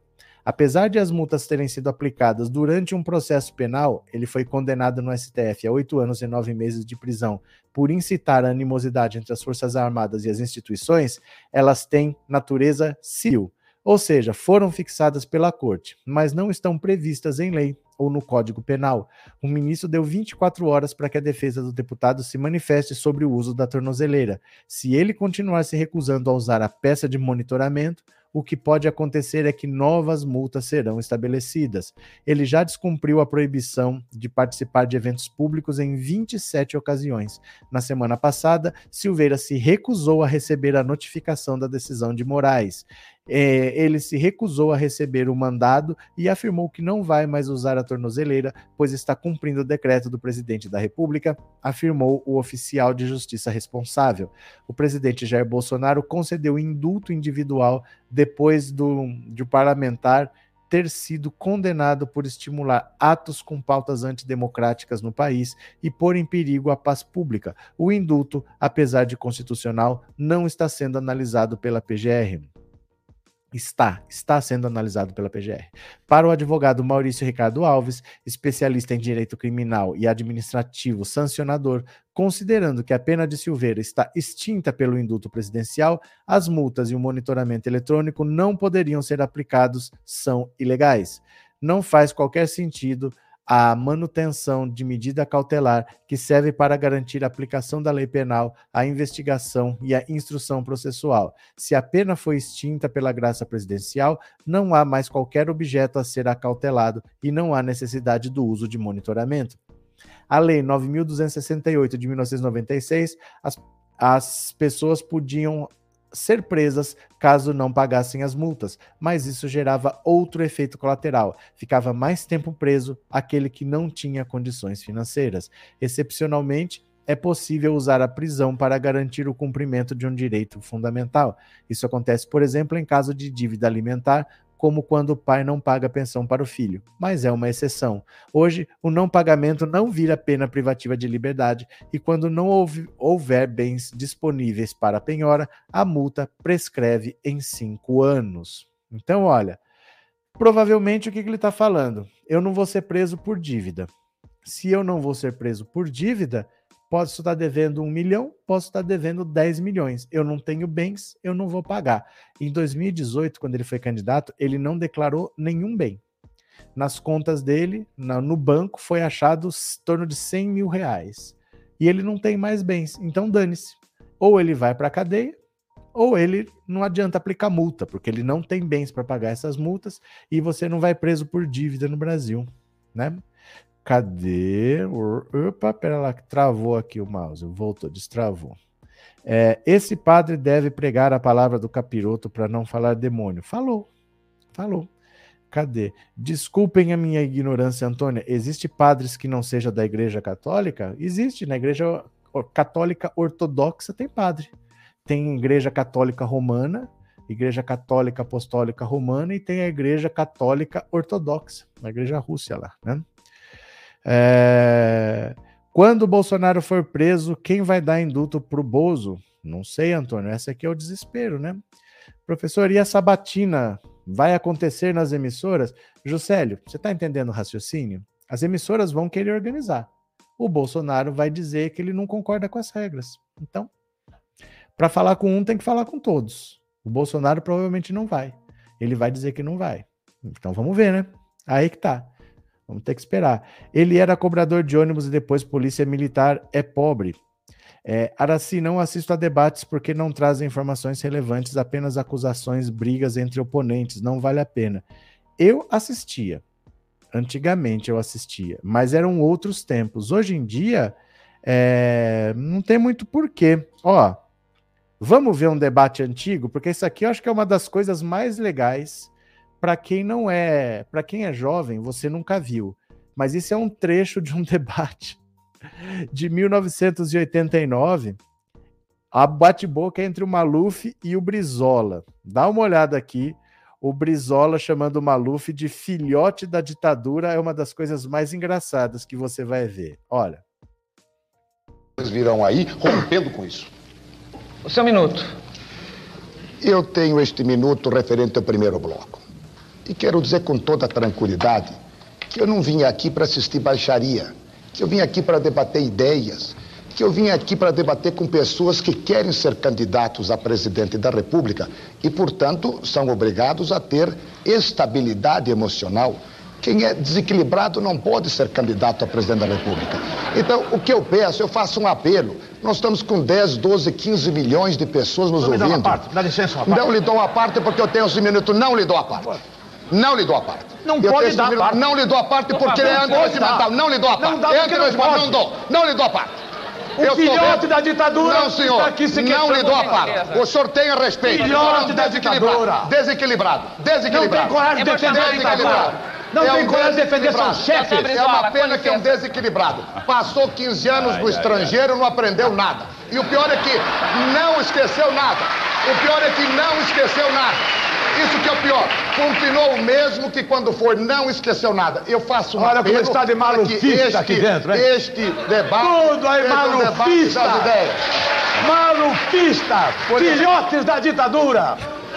S1: Apesar de as multas terem sido aplicadas durante um processo penal, ele foi condenado no STF a oito anos e nove meses de prisão por incitar a animosidade entre as Forças Armadas e as instituições, elas têm natureza civil, ou seja, foram fixadas pela Corte, mas não estão previstas em lei ou no Código Penal. O ministro deu 24 horas para que a defesa do deputado se manifeste sobre o uso da tornozeleira. Se ele continuar se recusando a usar a peça de monitoramento, o que pode acontecer é que novas multas serão estabelecidas. Ele já descumpriu a proibição de participar de eventos públicos em 27 ocasiões. Na semana passada, Silveira se recusou a receber a notificação da decisão de Moraes é, ele se recusou a receber o mandado e afirmou que não vai mais usar a tornozeleira, pois está cumprindo o decreto do presidente da República, afirmou o oficial de justiça responsável. O presidente Jair Bolsonaro concedeu indulto individual depois do, o parlamentar ter sido condenado por estimular atos com pautas antidemocráticas no país e pôr em perigo a paz pública. O indulto, apesar de constitucional, não está sendo analisado pela PGR. Está, está sendo analisado pela PGR. Para o advogado Maurício Ricardo Alves, especialista em direito criminal e administrativo sancionador, considerando que a pena de Silveira está extinta pelo indulto presidencial, as multas e o monitoramento eletrônico não poderiam ser aplicados, são ilegais. Não faz qualquer sentido a manutenção de medida cautelar que serve para garantir a aplicação da lei penal, a investigação e a instrução processual. Se a pena foi extinta pela graça presidencial, não há mais qualquer objeto a ser acautelado e não há necessidade do uso de monitoramento. A Lei 9.268 de 1996, as, as pessoas podiam ser presas caso não pagassem as multas, mas isso gerava outro efeito colateral. Ficava mais tempo preso aquele que não tinha condições financeiras. Excepcionalmente, é possível usar a prisão para garantir o cumprimento de um direito fundamental. Isso acontece, por exemplo, em caso de dívida alimentar como quando o pai não paga pensão para o filho, mas é uma exceção. Hoje, o não pagamento não vira pena privativa de liberdade e, quando não houver bens disponíveis para a penhora, a multa prescreve em cinco anos. Então, olha, provavelmente o que ele está falando? Eu não vou ser preso por dívida. Se eu não vou ser preso por dívida, Posso estar devendo um milhão, posso estar devendo 10 milhões. Eu não tenho bens, eu não vou pagar. Em 2018, quando ele foi candidato, ele não declarou nenhum bem. Nas contas dele, no banco, foi achado em torno de 100 mil reais. E ele não tem mais bens. Então, dane-se. Ou ele vai para a cadeia, ou ele não adianta aplicar multa, porque ele não tem bens para pagar essas multas e você não vai preso por dívida no Brasil, né? Cadê? Opa, pera lá, travou aqui o mouse, voltou, destravou. É, esse padre deve pregar a palavra do capiroto para não falar demônio. Falou, falou. Cadê? Desculpem a minha ignorância, Antônia. Existe padres que não seja da Igreja Católica? Existe, na Igreja Católica Ortodoxa tem padre. Tem Igreja Católica Romana, Igreja Católica Apostólica Romana e tem a Igreja Católica Ortodoxa, na Igreja Rússia lá, né? É... Quando o Bolsonaro for preso, quem vai dar indulto pro Bozo? Não sei, Antônio. Essa aqui é o desespero, né? Professor, e a sabatina vai acontecer nas emissoras? Juscelio, você está entendendo o raciocínio? As emissoras vão querer organizar. O Bolsonaro vai dizer que ele não concorda com as regras. Então, para falar com um, tem que falar com todos. O Bolsonaro provavelmente não vai. Ele vai dizer que não vai. Então vamos ver, né? Aí que tá. Vamos ter que esperar. Ele era cobrador de ônibus e depois polícia militar. É pobre. É, Araci, não assisto a debates porque não trazem informações relevantes, apenas acusações, brigas entre oponentes. Não vale a pena. Eu assistia. Antigamente eu assistia, mas eram outros tempos. Hoje em dia, é, não tem muito porquê. Ó, vamos ver um debate antigo, porque isso aqui eu acho que é uma das coisas mais legais para quem não é, para quem é jovem, você nunca viu. Mas isso é um trecho de um debate de 1989, a bate-boca entre o Maluf e o Brizola. Dá uma olhada aqui. O Brizola chamando o Maluf de filhote da ditadura é uma das coisas mais engraçadas que você vai ver. Olha.
S2: Eles virão aí rompendo com isso.
S3: O seu minuto.
S2: Eu tenho este minuto referente ao primeiro bloco. E quero dizer com toda tranquilidade que eu não vim aqui para assistir baixaria, que eu vim aqui para debater ideias, que eu vim aqui para debater com pessoas que querem ser candidatos a presidente da República e, portanto, são obrigados a ter estabilidade emocional. Quem é desequilibrado não pode ser candidato a presidente da República. Então, o que eu peço, eu faço um apelo. Nós estamos com 10, 12, 15 milhões de pessoas nos
S3: não
S2: ouvindo.
S3: Me dá, uma parte, dá licença, uma parte.
S2: Não lhe dou uma parte porque eu tenho os minutos. Não lhe dou a parte. Não lhe dou a parte.
S3: Não eu pode dar
S2: parte. Não lhe dou a parte
S3: Por
S2: porque
S3: favor,
S2: é antirregimental. Não lhe dou a parte.
S3: Não dá
S2: é
S3: antirregimental.
S2: Não dou. Não lhe dou a parte.
S3: O
S2: eu
S3: filhote da ditadura
S2: Não, senhor.
S3: está aqui se
S2: não lhe dou a parte. O senhor tenha respeito.
S3: Filhote da
S2: desequilibrado.
S3: ditadura.
S2: Desequilibrado.
S3: Não
S2: Desequilibrado.
S3: tem coragem de defender a ditadura. Não
S2: É
S3: tem
S2: um
S3: coragem de defender seus chefes.
S2: É uma pena que é um desequilibrado. Passou 15 anos no estrangeiro, não aprendeu nada. E o pior é que não esqueceu nada. O pior é que não esqueceu nada. Isso que é o pior. Continuou o mesmo que quando foi, não esqueceu nada. Eu faço um
S3: Olha como está de malufista
S2: este-
S3: aqui dentro, hein?
S2: Este debate
S3: Tudo aí
S2: seja um
S3: malufista. Malufista! Filhotes da ditadura!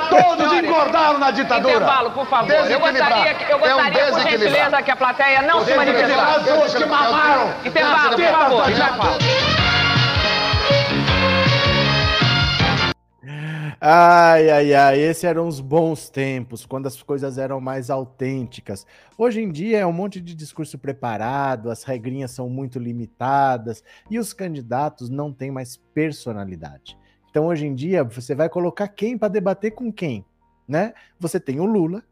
S3: Todos engordaram na ditadura!
S4: Intervalo, por favor. Eu gostaria, que- eu
S2: É um
S4: gostaria por gentileza, que a plateia não se manifestasse.
S3: Os que mamaram!
S4: Intervalo, por favor.
S1: Ai, ai, ai, esses eram os bons tempos, quando as coisas eram mais autênticas. Hoje em dia é um monte de discurso preparado, as regrinhas são muito limitadas e os candidatos não têm mais personalidade. Então, hoje em dia, você vai colocar quem para debater com quem, né? Você tem o Lula,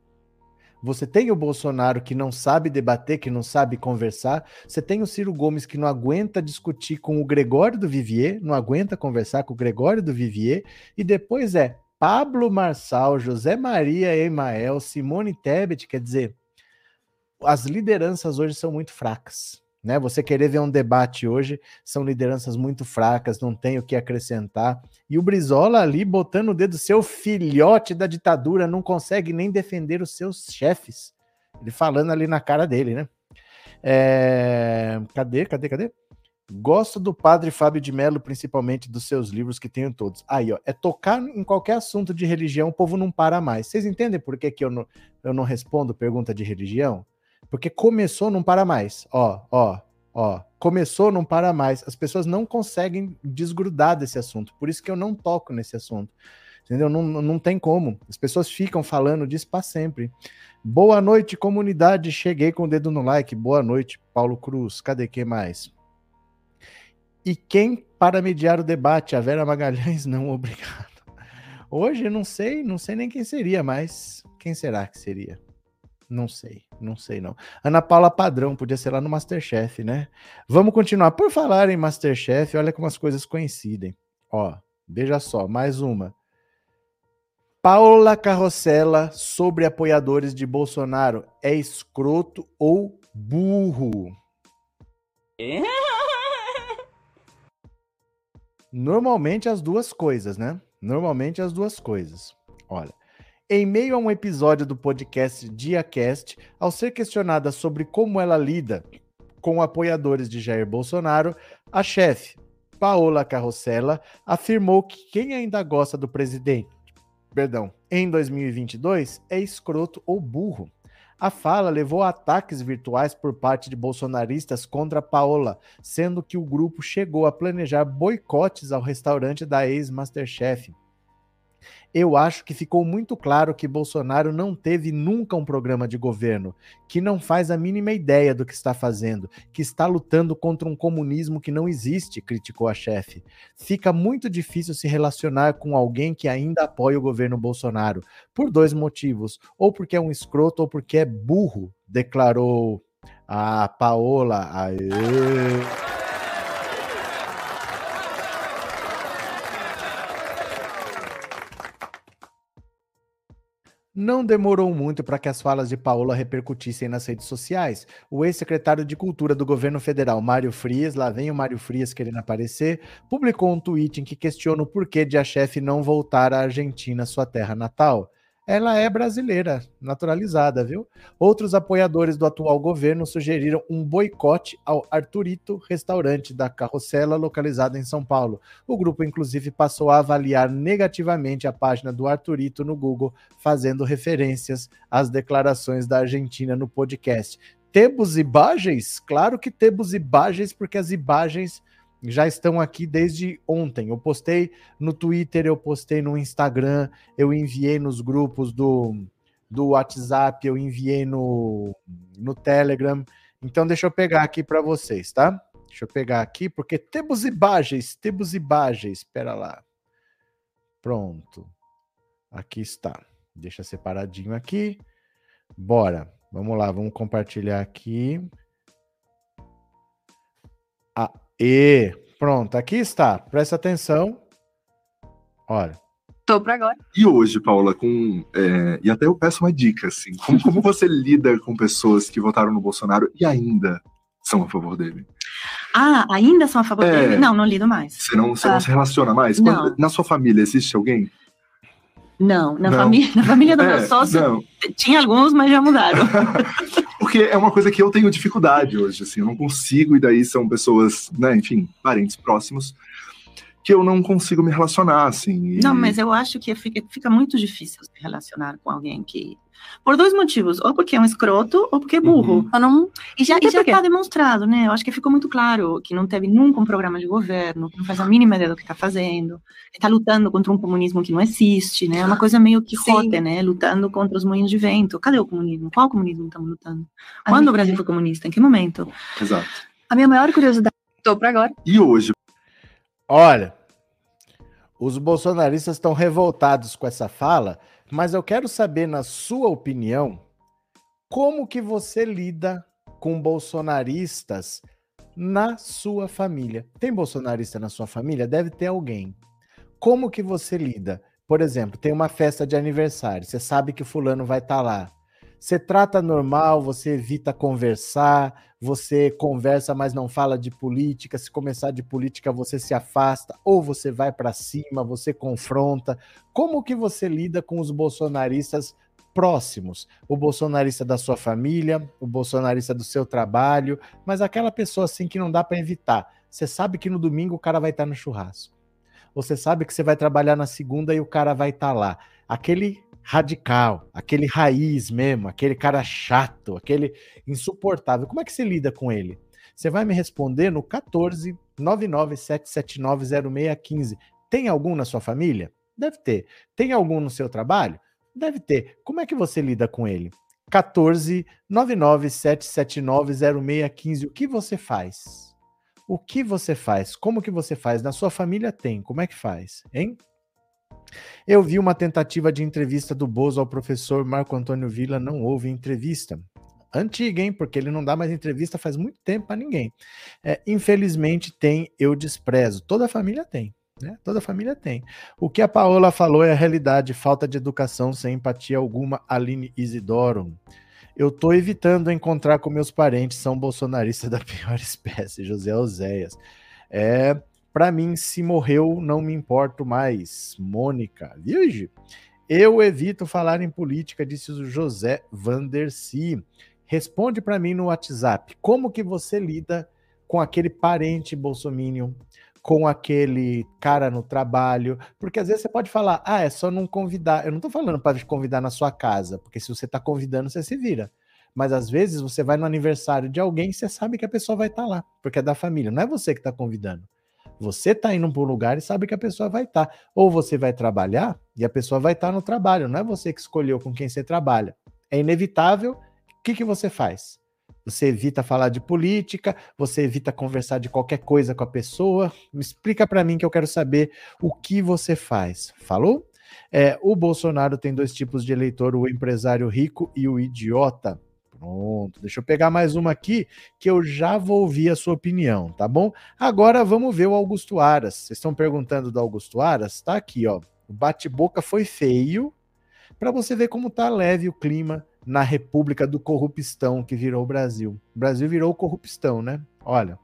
S1: você tem o Bolsonaro que não sabe debater, que não sabe conversar. Você tem o Ciro Gomes que não aguenta discutir com o Gregório do Vivier, não aguenta conversar com o Gregório do Vivier. E depois é Pablo Marçal, José Maria Emael, Simone Tebet. Quer dizer, as lideranças hoje são muito fracas. Né? Você querer ver um debate hoje, são lideranças muito fracas, não tem o que acrescentar. E o Brizola ali botando o dedo, seu filhote da ditadura, não consegue nem defender os seus chefes. Ele falando ali na cara dele, né? É, Cadê, cadê, cadê? Gosto do padre Fábio de Mello, principalmente dos seus livros que tenho todos. Aí, ó, é tocar em qualquer assunto de religião, o povo não para mais. Vocês entendem por que, que eu, não, eu não respondo pergunta de religião? Porque começou, não para mais. Ó, ó, ó. Começou, não para mais. As pessoas não conseguem desgrudar desse assunto. Por isso que eu não toco nesse assunto. Entendeu? Não, não tem como. As pessoas ficam falando disso para sempre. Boa noite, comunidade. Cheguei com o dedo no like. Boa noite, Paulo Cruz. Cadê quem mais? E quem para mediar o debate? A Vera Magalhães, não, obrigado. Hoje não sei, não sei nem quem seria, mas quem será que seria? Não sei, não sei não. Ana Paula Padrão, podia ser lá no Masterchef, né? Vamos continuar. Por falar em Masterchef, olha como as coisas coincidem. Ó, veja só, mais uma. Paula Carrossela sobre apoiadores de Bolsonaro é escroto ou burro? Normalmente as duas coisas, né? Normalmente as duas coisas. Olha, em meio a um episódio do podcast DiaCast, ao ser questionada sobre como ela lida com apoiadores de Jair Bolsonaro, a chefe, Paola Carrossela, afirmou que quem ainda gosta do presidente, perdão, em 2022 é escroto ou burro. A fala levou a ataques virtuais por parte de bolsonaristas contra Paola, sendo que o grupo chegou a planejar boicotes ao restaurante da ex-Masterchef. Eu acho que ficou muito claro que Bolsonaro não teve nunca um programa de governo, que não faz a mínima ideia do que está fazendo, que está lutando contra um comunismo que não existe, criticou a chefe. Fica muito difícil se relacionar com alguém que ainda apoia o governo Bolsonaro, por dois motivos: ou porque é um escroto ou porque é burro, declarou a Paola. Aê. Não demorou muito para que as falas de Paola repercutissem nas redes sociais. O ex-secretário de Cultura do governo federal, Mário Frias, lá vem o Mário Frias querendo aparecer, publicou um tweet em que questiona o porquê de a chefe não voltar à Argentina, sua terra natal ela é brasileira, naturalizada, viu? Outros apoiadores do atual governo sugeriram um boicote ao Arturito, restaurante da Carrossela, localizado em São Paulo. O grupo, inclusive, passou a avaliar negativamente a página do Arturito no Google, fazendo referências às declarações da Argentina no podcast. Temos imagens? Claro que temos imagens, porque as imagens já estão aqui desde ontem. Eu postei no Twitter, eu postei no Instagram, eu enviei nos grupos do, do WhatsApp, eu enviei no, no Telegram. Então, deixa eu pegar aqui para vocês, tá? Deixa eu pegar aqui, porque temos imagens, temos imagens. Espera lá. Pronto. Aqui está. Deixa separadinho aqui. Bora. Vamos lá, vamos compartilhar aqui. Ah, e pronto, aqui está. Presta atenção. Olha.
S5: Tô para agora.
S6: E hoje, Paula, com é, e até eu peço uma dica assim, como, como você lida com pessoas que votaram no Bolsonaro e ainda são a favor dele?
S5: Ah, ainda são a favor
S6: É.
S5: dele? Não, não lido mais.
S6: Você não, você não
S5: Ah.
S6: se relaciona mais?
S5: Não.
S6: Quando- na sua família existe alguém?
S5: Não, na,
S6: Não.
S5: Família, na família do
S6: É,
S5: meu sócio
S6: não.
S5: tinha alguns, mas já mudaram.
S6: Porque é uma coisa que eu tenho dificuldade hoje, assim, eu não consigo, e daí são pessoas, né, enfim, parentes próximos, que eu não consigo me relacionar, assim. e-
S5: Não, mas eu acho que fica, fica muito difícil se relacionar com alguém que. Por dois motivos, ou porque é um escroto, ou porque é burro.
S6: Uhum.
S5: Eu não, e já,
S7: Até
S5: e já
S7: porque-
S5: tá demonstrado, né? Eu acho que ficou muito claro que não teve nunca um programa de governo, que não faz a mínima ideia do que está fazendo, que tá lutando contra um comunismo que não existe, né? É uma coisa meio que rote, né? Lutando contra os moinhos de vento. Cadê o comunismo? Qual comunismo estamos lutando? Quando o Brasil foi comunista? Em que momento?
S6: Exato.
S5: A minha maior curiosidade.
S7: Tô para agora.
S6: E hoje,
S1: Olha, os bolsonaristas estão revoltados com essa fala, mas eu quero saber, na sua opinião, como que você lida com bolsonaristas na sua família? Tem bolsonarista na sua família? Deve ter alguém. Como que você lida? Por exemplo, tem uma festa de aniversário, você sabe que fulano vai estar lá. Você trata normal, você evita conversar, você conversa, mas não fala de política. Se começar de política, você se afasta, ou você vai para cima, você confronta. Como que você lida com os bolsonaristas próximos? O bolsonarista da sua família, o bolsonarista do seu trabalho, mas aquela pessoa assim que não dá para evitar. Você sabe que no domingo o cara vai estar no churrasco. Você sabe que você vai trabalhar na segunda e o cara vai estar lá. Aquele radical, aquele raiz mesmo, aquele cara chato, aquele insuportável. Como é que você lida com ele? Você vai me responder no 14 997790615. Tem algum na sua família? Deve ter. Tem algum no seu trabalho? Deve ter. Como é que você lida com ele? 14 997790615. O que você faz? O que você faz? Como que você faz? Na sua família tem. Como é que faz? Hein? Eu vi uma tentativa de entrevista do Bozo ao professor Marco Antônio Villa, não houve entrevista. Antiga, hein? Porque ele não dá mais entrevista faz muito tempo para ninguém. É, infelizmente tem, eu desprezo. Toda família tem. Né? Toda família tem. O que a Paola falou é a realidade, falta de educação sem empatia alguma, Aline Isidoro. Eu tô evitando encontrar com meus parentes, são bolsonaristas da pior espécie, José Oséias. É, para mim, se morreu, não me importo mais. Mônica, Virgem. Eu evito falar em política, disse o José Vandercy. Responde para mim no WhatsApp. Como que você lida com aquele parente bolsominion, com aquele cara no trabalho? Porque às vezes você pode falar, ah, é só não convidar. Eu não estou falando para convidar na sua casa, porque se você está convidando, você se vira. Mas às vezes você vai no aniversário de alguém e você sabe que a pessoa vai estar tá lá, porque é da família. Não é você que está convidando. Você está indo para um lugar e sabe que a pessoa vai estar. Tá. Ou você vai trabalhar e a pessoa vai estar tá no trabalho. Não é você que escolheu com quem você trabalha. É inevitável. O que, que você faz? Você evita falar de política, você evita conversar de qualquer coisa com a pessoa. Explica para mim que eu quero saber o que você faz. Falou? É, o Bolsonaro tem dois tipos de eleitor: o empresário rico e o idiota. Pronto, deixa eu pegar mais uma aqui que eu já vou ouvir a sua opinião, tá bom? Agora vamos ver o Augusto Aras. Vocês estão perguntando do Augusto Aras? Tá aqui, ó. O bate-boca foi feio para você ver como tá leve o clima na República do Corrupistão que virou o Brasil. O Brasil virou corrupistão, né? Olha.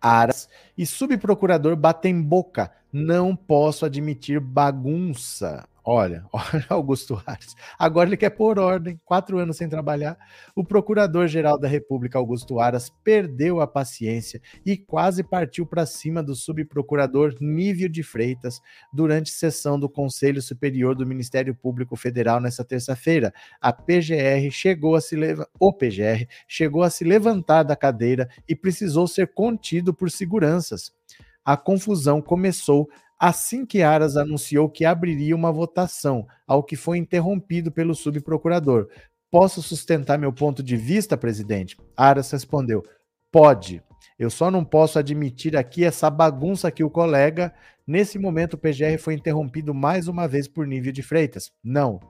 S1: Aras e subprocurador batem boca. Não posso admitir bagunça. Olha, olha Augusto Ares. Agora ele quer pôr ordem, quatro anos sem trabalhar. O Procurador-Geral da República, Augusto Aras, perdeu a paciência e quase partiu para cima do subprocurador Nívio de Freitas durante sessão do Conselho Superior do Ministério Público Federal nesta terça-feira. A PGR chegou a se leva... o PGR chegou a se levantar da cadeira e precisou ser contido por seguranças. A confusão começou assim que Aras anunciou que abriria uma votação, ao que foi interrompido pelo subprocurador. Posso sustentar meu ponto de vista, presidente? Aras respondeu: pode. Eu só não posso admitir aqui essa bagunça que o colega. Nesse momento, o PGR foi interrompido mais uma vez por nível de Freitas. Não.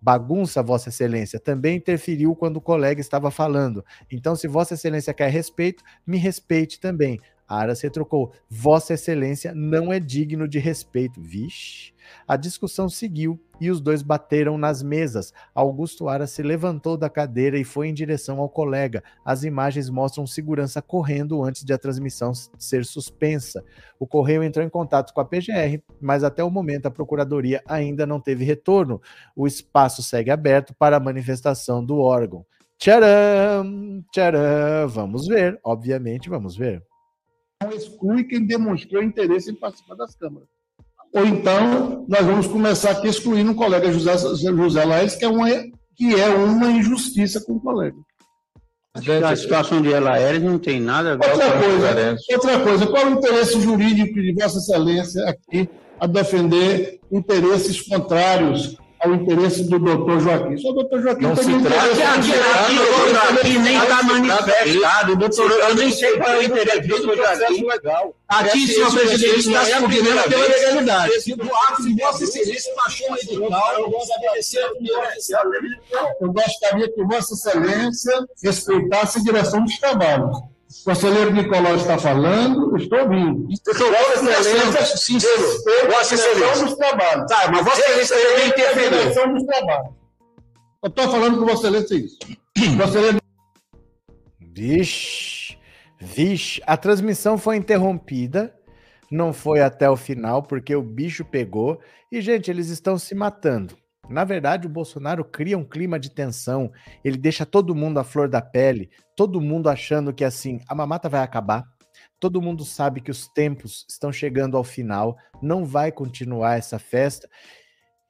S1: Bagunça, Vossa Excelência, também interferiu quando o colega estava falando. Então, se Vossa Excelência quer respeito, me respeite também. Aras retrocou: Vossa Excelência não é digno de respeito. Vixe. A discussão seguiu e os dois bateram nas mesas. Augusto Aras se levantou da cadeira e foi em direção ao colega. As imagens mostram segurança correndo antes de a transmissão ser suspensa. O Correio entrou em contato com a PGR, mas até o momento a Procuradoria ainda não teve retorno. O espaço segue aberto para a manifestação do órgão. Tcharam! Tcharam! Vamos ver, obviamente, vamos ver
S7: exclui quem demonstrou interesse em participar das câmaras. Ou então, nós vamos começar aqui excluindo o colega José, José Laes, que é, uma, que é uma injustiça com o colega.
S8: A situação de Elaeres não tem nada a ver
S7: outra com coisa, Outra coisa, qual o interesse jurídico de Vossa Excelência aqui a defender interesses contrários ao interesse do doutor Joaquim. Só o doutor Joaquim
S8: não se trata de aqui, aqui, nem está manifestado. Doutor, eu nem sei qual é o interesse do doutor Joaquim. Aqui, senhor presidente, está se combinando pela legalidade. Se Vossa Excelência baixou um edital,
S7: eu gostaria que Vossa Excelência respeitasse a direção dos trabalhos. O conselheiro Nicolau está falando, estou ouvindo.
S8: Vossa Excelência, sim, senhor. Vossa Excelência.
S7: dos trabalhos.
S8: Tá, mas Vossa Excelência também interferiu.
S7: dos trabalhos. Eu estou falando com Vossa Excelência isso. Vossa Excelência...
S1: Vixe, vixe. A transmissão foi interrompida, não foi até o final, porque o bicho pegou. E, gente, eles estão se matando. Na verdade, o Bolsonaro cria um clima de tensão, ele deixa todo mundo à flor da pele, todo mundo achando que assim, a mamata vai acabar, todo mundo sabe que os tempos estão chegando ao final, não vai continuar essa festa,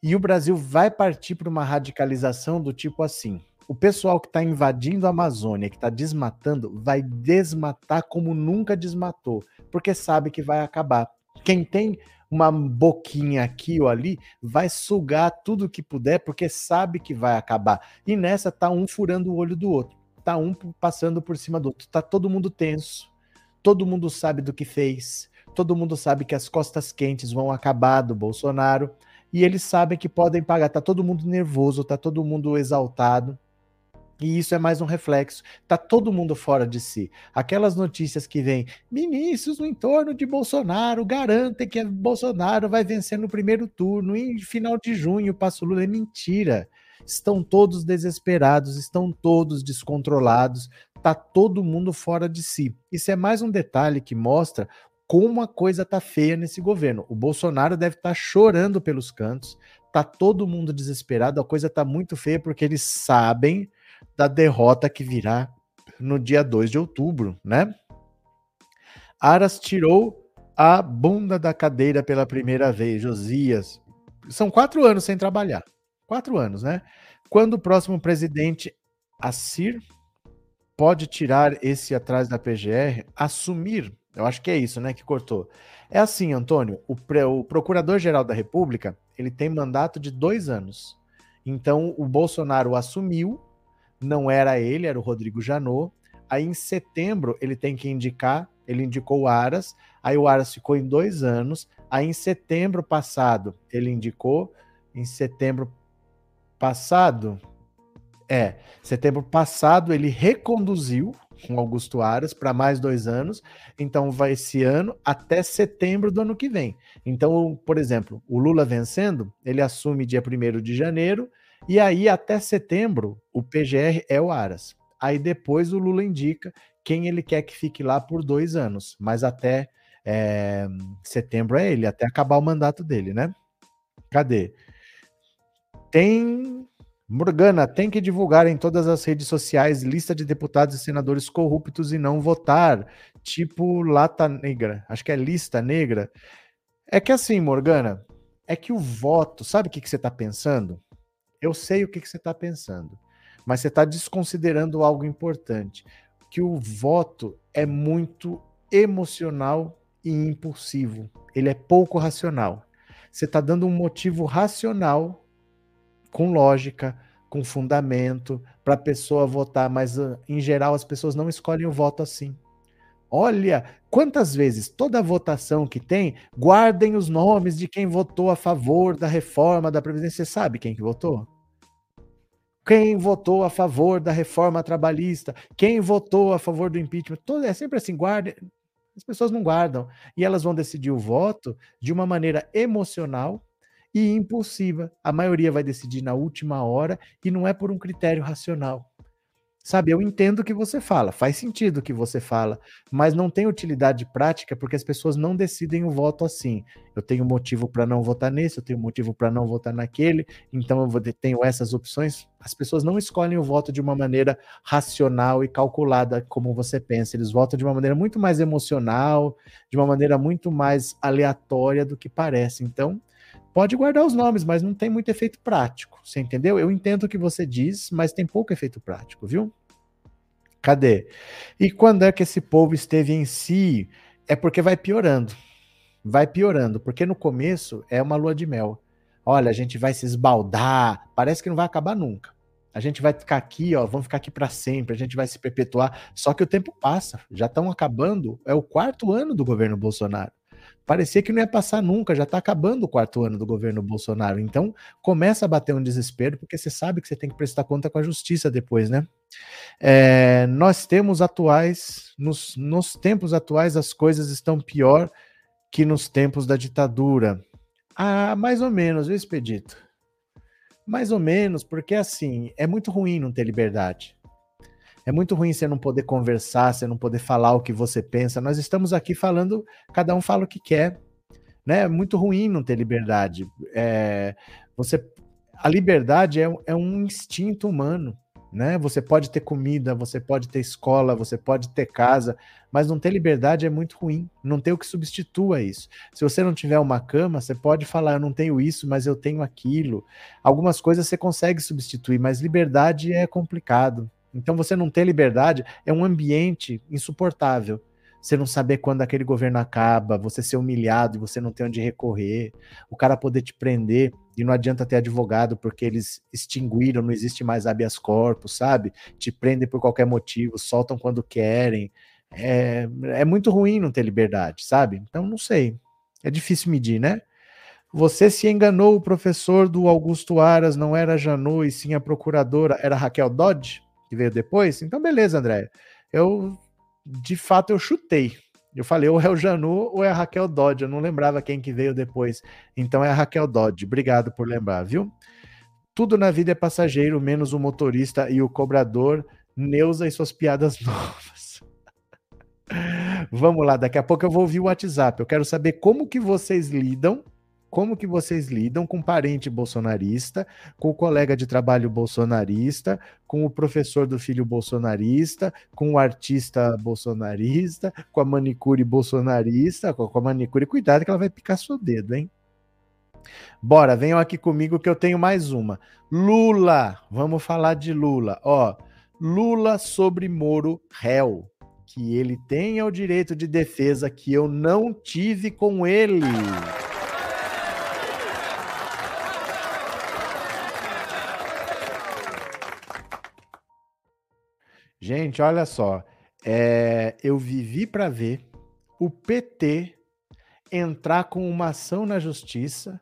S1: e o Brasil vai partir para uma radicalização do tipo assim: o pessoal que está invadindo a Amazônia, que está desmatando, vai desmatar como nunca desmatou, porque sabe que vai acabar. Quem tem uma boquinha aqui ou ali, vai sugar tudo que puder, porque sabe que vai acabar. E nessa tá um furando o olho do outro, tá um passando por cima do outro, tá todo mundo tenso, todo mundo sabe do que fez, todo mundo sabe que as costas quentes vão acabar do Bolsonaro e eles sabem que podem pagar. Tá todo mundo nervoso, tá todo mundo exaltado. E isso é mais um reflexo. Tá todo mundo fora de si. Aquelas notícias que vêm, ministros no entorno de Bolsonaro garantem que Bolsonaro vai vencer no primeiro turno e final de junho passa o Lula. É mentira. Estão todos desesperados, estão todos descontrolados, tá todo mundo fora de si. Isso é mais um detalhe que mostra como a coisa tá feia nesse governo. O Bolsonaro deve estar tá chorando pelos cantos, tá todo mundo desesperado, a coisa tá muito feia porque eles sabem da derrota que virá no dia 2 de outubro, né? Aras tirou a bunda da cadeira pela primeira vez, Josias. São quatro anos sem trabalhar. Quatro anos, né? Quando o próximo presidente, Assir, pode tirar esse atrás da PGR, assumir, eu acho que é isso, né, que cortou. É assim, Antônio, o, o Procurador-Geral da República, ele tem mandato de dois anos. Então, o Bolsonaro assumiu não era ele, era o Rodrigo Janot. Aí em setembro ele tem que indicar, ele indicou o Aras, aí o Aras ficou em dois anos. Aí em setembro passado ele indicou, em setembro passado, é, setembro passado ele reconduziu com Augusto Aras para mais dois anos, então vai esse ano até setembro do ano que vem. Então, por exemplo, o Lula vencendo, ele assume dia 1 de janeiro, e aí, até setembro, o PGR é o Aras. Aí depois o Lula indica quem ele quer que fique lá por dois anos, mas até é, setembro é ele, até acabar o mandato dele, né? Cadê? Tem. Morgana, tem que divulgar em todas as redes sociais lista de deputados e senadores corruptos e não votar. Tipo lata negra. Acho que é lista negra. É que assim, Morgana, é que o voto, sabe o que, que você está pensando? Eu sei o que, que você está pensando, mas você está desconsiderando algo importante, que o voto é muito emocional e impulsivo. Ele é pouco racional. Você está dando um motivo racional, com lógica, com fundamento, para a pessoa votar, mas ah, em geral as pessoas não escolhem o voto assim. Olha, quantas vezes toda votação que tem, guardem os nomes de quem votou a favor da reforma da Previdência. Você sabe quem que votou? Quem votou a favor da reforma trabalhista? Quem votou a favor do impeachment? Todo, é sempre assim, guarde. As pessoas não guardam. E elas vão decidir o voto de uma maneira emocional e impulsiva. A maioria vai decidir na última hora e não é por um critério racional. Sabe, eu entendo o que você fala, faz sentido o que você fala, mas não tem utilidade prática porque as pessoas não decidem o voto assim. Eu tenho motivo para não votar nesse, eu tenho motivo para não votar naquele, então eu tenho essas opções. As pessoas não escolhem o voto de uma maneira racional e calculada como você pensa, eles votam de uma maneira muito mais emocional, de uma maneira muito mais aleatória do que parece. Então, Pode guardar os nomes, mas não tem muito efeito prático. Você entendeu? Eu entendo o que você diz, mas tem pouco efeito prático, viu? Cadê? E quando é que esse povo esteve em si? É porque vai piorando. Vai piorando, porque no começo é uma lua de mel. Olha, a gente vai se esbaldar, parece que não vai acabar nunca. A gente vai ficar aqui, ó, vamos ficar aqui para sempre, a gente vai se perpetuar. Só que o tempo passa, já estão acabando, é o quarto ano do governo Bolsonaro parecia que não ia passar nunca, já está acabando o quarto ano do governo Bolsonaro. Então, começa a bater um desespero, porque você sabe que você tem que prestar conta com a justiça depois, né? É, nós temos atuais, nos, nos tempos atuais, as coisas estão pior que nos tempos da ditadura. Ah, mais ou menos, viu, Expedito? Mais ou menos, porque assim, é muito ruim não ter liberdade. É muito ruim você não poder conversar, você não poder falar o que você pensa. Nós estamos aqui falando, cada um fala o que quer. Né? É muito ruim não ter liberdade. É, você, a liberdade é, é um instinto humano. Né? Você pode ter comida, você pode ter escola, você pode ter casa, mas não ter liberdade é muito ruim. Não tem o que substitua isso. Se você não tiver uma cama, você pode falar: eu não tenho isso, mas eu tenho aquilo. Algumas coisas você consegue substituir, mas liberdade é complicado. Então você não ter liberdade é um ambiente insuportável. Você não saber quando aquele governo acaba, você ser humilhado e você não ter onde recorrer, o cara poder te prender e não adianta ter advogado porque eles extinguiram, não existe mais habeas corpus, sabe? Te prendem por qualquer motivo, soltam quando querem. É, é muito ruim não ter liberdade, sabe? Então não sei. É difícil medir, né? Você se enganou, o professor do Augusto Aras não era Janot e sim a procuradora, era Raquel Dodge, que veio depois? Então, beleza, André. Eu, de fato, eu chutei. Eu falei, ou é o Janot ou é a Raquel Dodge. Eu não lembrava quem que veio depois. Então é a Raquel Dodge. Obrigado por lembrar, viu? Tudo na vida é passageiro, menos o motorista e o cobrador. Neuza e suas piadas novas. Vamos lá, daqui a pouco eu vou ouvir o WhatsApp. Eu quero saber como que vocês lidam como que vocês lidam com parente bolsonarista, com o colega de trabalho bolsonarista, com o professor do filho bolsonarista, com o artista bolsonarista, com a manicure bolsonarista, com a manicure, cuidado que ela vai picar seu dedo, hein? Bora, venham aqui comigo que eu tenho mais uma. Lula, vamos falar de Lula. Ó, Lula sobre Moro réu, que ele tenha o direito de defesa que eu não tive com ele. Gente, olha só. É, eu vivi para ver o PT entrar com uma ação na justiça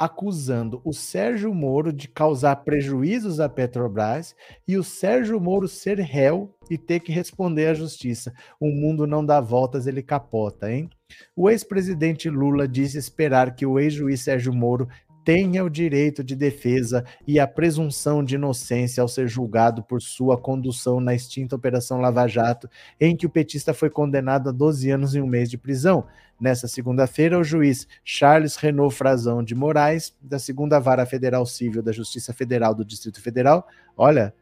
S1: acusando o Sérgio Moro de causar prejuízos à Petrobras e o Sérgio Moro ser réu e ter que responder à justiça. O mundo não dá voltas, ele capota, hein? O ex-presidente Lula disse esperar que o ex-juiz Sérgio Moro tenha o direito de defesa e a presunção de inocência ao ser julgado por sua condução na extinta Operação Lava Jato, em que o petista foi condenado a 12 anos e um mês de prisão. Nessa segunda-feira, o juiz Charles Renault Frazão de Moraes, da segunda Vara Federal Civil da Justiça Federal do Distrito Federal, olha,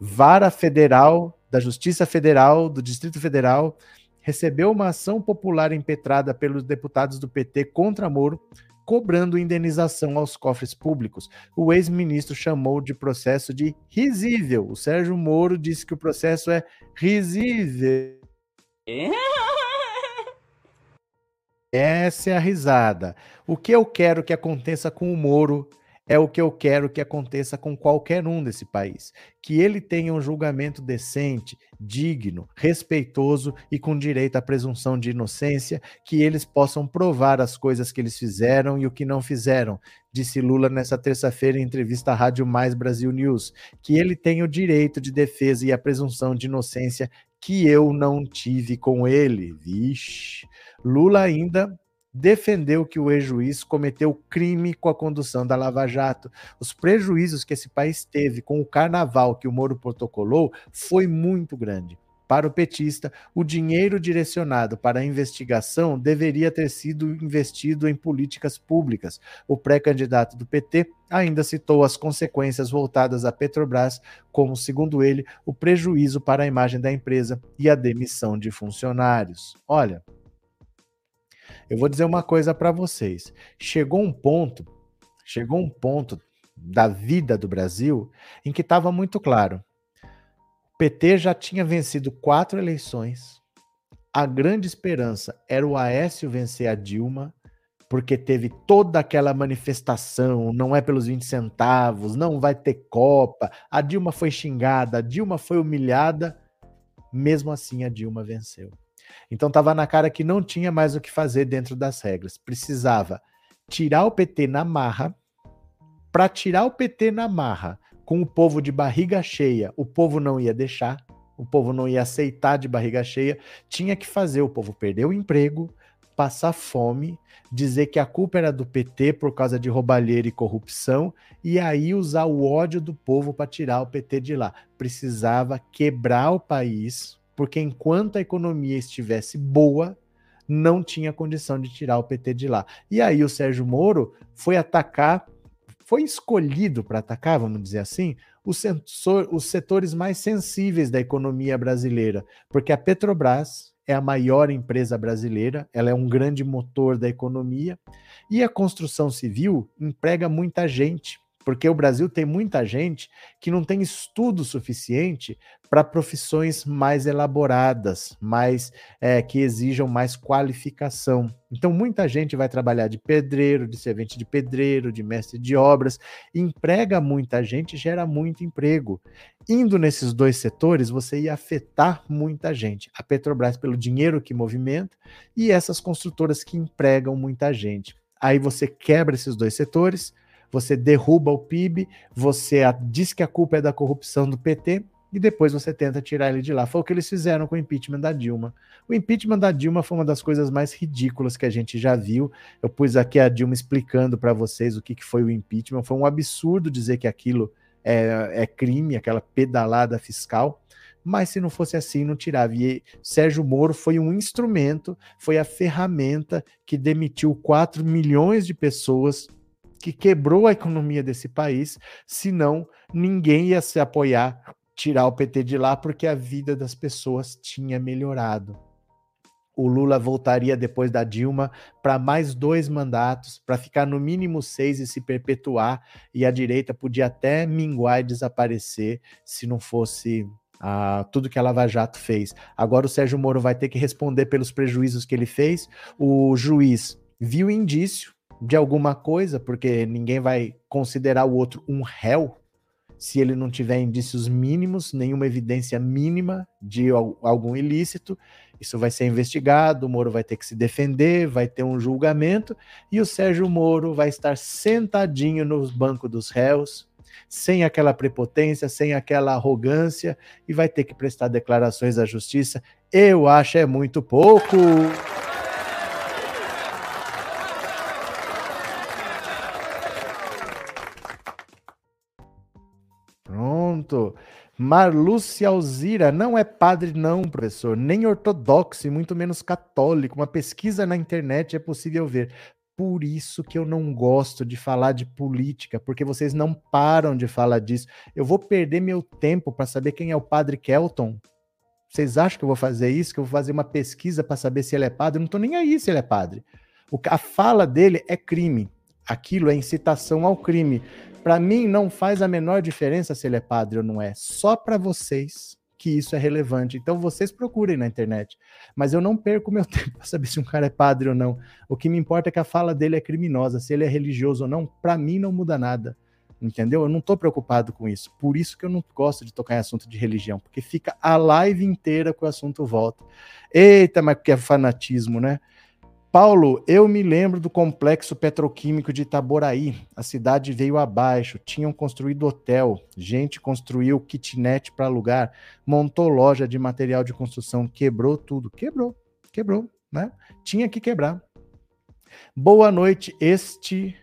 S1: Vara Federal da Justiça Federal do Distrito Federal, recebeu uma ação popular impetrada pelos deputados do PT contra Moro cobrando indenização aos cofres públicos. O ex-ministro chamou de processo de risível. O Sérgio Moro disse que o processo é risível. Essa é a risada. O que eu quero que aconteça com o Moro é o que eu quero que aconteça com qualquer um desse país. Que ele tenha um julgamento decente, digno, respeitoso e com direito à presunção de inocência, que eles possam provar as coisas que eles fizeram e o que não fizeram, disse Lula nessa terça-feira em entrevista à Rádio Mais Brasil News. Que ele tenha o direito de defesa e a presunção de inocência que eu não tive com ele. Vixe. Lula ainda defendeu que o ex-juiz cometeu crime com a condução da Lava Jato. Os prejuízos que esse país teve com o carnaval que o Moro protocolou foi muito grande. Para o petista, o dinheiro direcionado para a investigação deveria ter sido investido em políticas públicas. O pré-candidato do PT ainda citou as consequências voltadas à Petrobras, como, segundo ele, o prejuízo para a imagem da empresa e a demissão de funcionários. Olha, eu vou dizer uma coisa para vocês. Chegou um ponto, chegou um ponto da vida do Brasil em que estava muito claro. O PT já tinha vencido quatro eleições. A grande esperança era o Aécio vencer a Dilma, porque teve toda aquela manifestação, não é pelos 20 centavos, não vai ter Copa, a Dilma foi xingada, a Dilma foi humilhada, mesmo assim a Dilma venceu. Então estava na cara que não tinha mais o que fazer dentro das regras. Precisava tirar o PT na marra. Para tirar o PT na marra, com o povo de barriga cheia, o povo não ia deixar, o povo não ia aceitar de barriga cheia, tinha que fazer o povo perder o emprego, passar fome, dizer que a culpa era do PT por causa de roubalheira e corrupção, e aí usar o ódio do povo para tirar o PT de lá. Precisava quebrar o país, porque enquanto a economia estivesse boa, não tinha condição de tirar o PT de lá. E aí o Sérgio Moro foi atacar, foi escolhido para atacar, vamos dizer assim, os, sensor, os setores mais sensíveis da economia brasileira, porque a Petrobras é a maior empresa brasileira, ela é um grande motor da economia, e a construção civil emprega muita gente porque o Brasil tem muita gente que não tem estudo suficiente para profissões mais elaboradas, mais é, que exijam mais qualificação. Então, muita gente vai trabalhar de pedreiro, de servente de pedreiro, de mestre de obras, emprega muita gente, gera muito emprego. Indo nesses dois setores, você ia afetar muita gente. A Petrobras, pelo dinheiro que movimenta, e essas construtoras que empregam muita gente. Aí você quebra esses dois setores você derruba o PIB, você diz que a culpa é da corrupção do PT e depois você tenta tirar ele de lá. Foi o que eles fizeram com o impeachment da Dilma. O impeachment da Dilma foi uma das coisas mais ridículas que a gente já viu. Eu pus aqui a Dilma explicando para vocês o que, que foi o impeachment. Foi um absurdo dizer que aquilo é, é crime, aquela pedalada fiscal mas se não fosse assim, não tirava. E Sérgio Moro foi um instrumento, foi a ferramenta que demitiu 4 milhões de pessoas que quebrou a economia desse país, senão ninguém ia se apoiar, tirar o PT de lá, porque a vida das pessoas tinha melhorado. O Lula voltaria depois da Dilma para mais dois mandatos, para ficar no mínimo seis e se perpetuar, e a direita podia até minguar e desaparecer se não fosse ah, tudo que a Lava Jato fez. Agora o Sérgio Moro vai ter que responder pelos prejuízos que ele fez. O juiz viu indício, de alguma coisa, porque ninguém vai considerar o outro um réu se ele não tiver indícios mínimos, nenhuma evidência mínima de algum ilícito. Isso vai ser investigado, o Moro vai ter que se defender, vai ter um julgamento e o Sérgio Moro vai estar sentadinho no banco dos réus, sem aquela prepotência, sem aquela arrogância e vai ter que prestar declarações à justiça. Eu acho é muito pouco. Pronto. Marlúcia Alzira não é padre, não, professor, nem ortodoxo, e muito menos católico. Uma pesquisa na internet é possível ver. Por isso que eu não gosto de falar de política, porque vocês não param de falar disso. Eu vou perder meu tempo para saber quem é o padre Kelton. Vocês acham que eu vou fazer isso? Que eu vou fazer uma pesquisa para saber se ele é padre? Eu não estou nem aí se ele é padre. O, a fala dele é crime. Aquilo é incitação ao crime. Para mim, não faz a menor diferença se ele é padre ou não é. Só para vocês que isso é relevante. Então, vocês procurem na internet. Mas eu não perco meu tempo para saber se um cara é padre ou não. O que me importa é que a fala dele é criminosa. Se ele é religioso ou não, para mim não muda nada. Entendeu? Eu não estou preocupado com isso. Por isso que eu não gosto de tocar em assunto de religião, porque fica a live inteira que o assunto volta. Eita, mas que é fanatismo, né? Paulo, eu me lembro do complexo petroquímico de Itaboraí. A cidade veio abaixo, tinham construído hotel, gente construiu kitnet para alugar, montou loja de material de construção, quebrou tudo. Quebrou, quebrou, né? Tinha que quebrar. Boa noite, este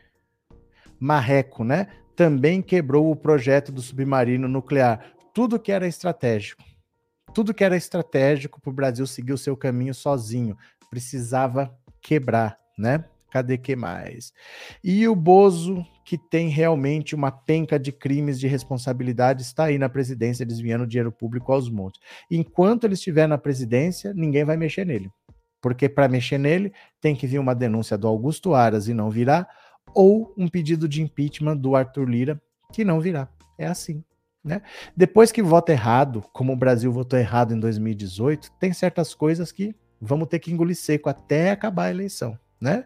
S1: marreco, né? Também quebrou o projeto do submarino nuclear. Tudo que era estratégico. Tudo que era estratégico para o Brasil seguir o seu caminho sozinho. Precisava quebrar, né? Cadê que mais? E o Bozo, que tem realmente uma penca de crimes de responsabilidade, está aí na presidência desviando dinheiro público aos montes. Enquanto ele estiver na presidência, ninguém vai mexer nele. Porque para mexer nele, tem que vir uma denúncia do Augusto Aras e não virá, ou um pedido de impeachment do Arthur Lira, que não virá. É assim. Né? Depois que vota errado, como o Brasil votou errado em 2018, tem certas coisas que vamos ter que engolir seco até acabar a eleição, né?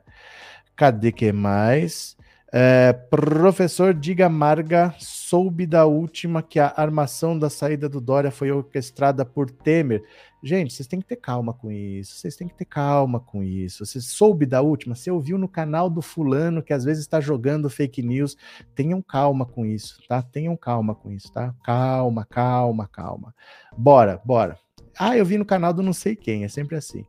S1: Cadê que mais? É, professor Diga Marga soube da última que a armação da saída do Dória foi orquestrada por Temer. Gente, vocês têm que ter calma com isso. Vocês têm que ter calma com isso. Você soube da última? Você ouviu no canal do fulano que às vezes está jogando fake news? Tenham calma com isso, tá? Tenham calma com isso, tá? Calma, calma, calma. Bora, bora. Ah, eu vi no canal do não sei quem, é sempre assim.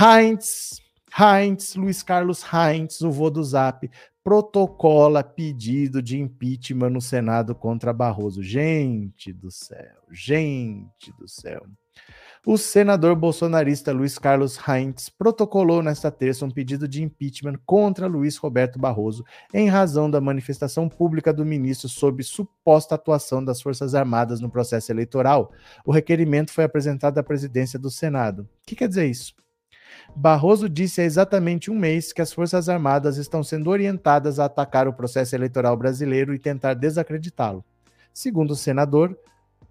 S1: Heinz, Heinz, Luiz Carlos Heinz, o vô do Zap, protocola pedido de impeachment no Senado contra Barroso. Gente do céu, gente do céu. O senador bolsonarista Luiz Carlos Heinz protocolou nesta terça um pedido de impeachment contra Luiz Roberto Barroso em razão da manifestação pública do ministro sobre suposta atuação das Forças Armadas no processo eleitoral. O requerimento foi apresentado à presidência do Senado. O que quer dizer isso? Barroso disse há exatamente um mês que as Forças Armadas estão sendo orientadas a atacar o processo eleitoral brasileiro e tentar desacreditá-lo. Segundo o senador,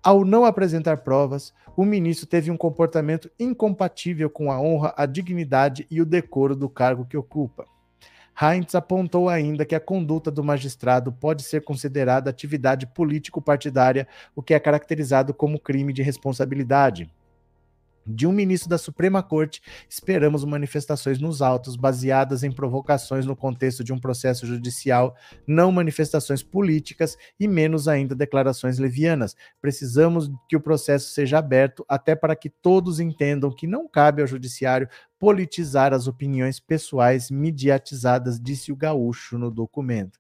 S1: ao não apresentar provas, o ministro teve um comportamento incompatível com a honra, a dignidade e o decoro do cargo que ocupa. Heinz apontou ainda que a conduta do magistrado pode ser considerada atividade político-partidária, o que é caracterizado como crime de responsabilidade. De um ministro da Suprema Corte, esperamos manifestações nos autos baseadas em provocações no contexto de um processo judicial, não manifestações políticas e menos ainda declarações levianas. Precisamos que o processo seja aberto até para que todos entendam que não cabe ao judiciário politizar as opiniões pessoais mediatizadas, disse o gaúcho no documento.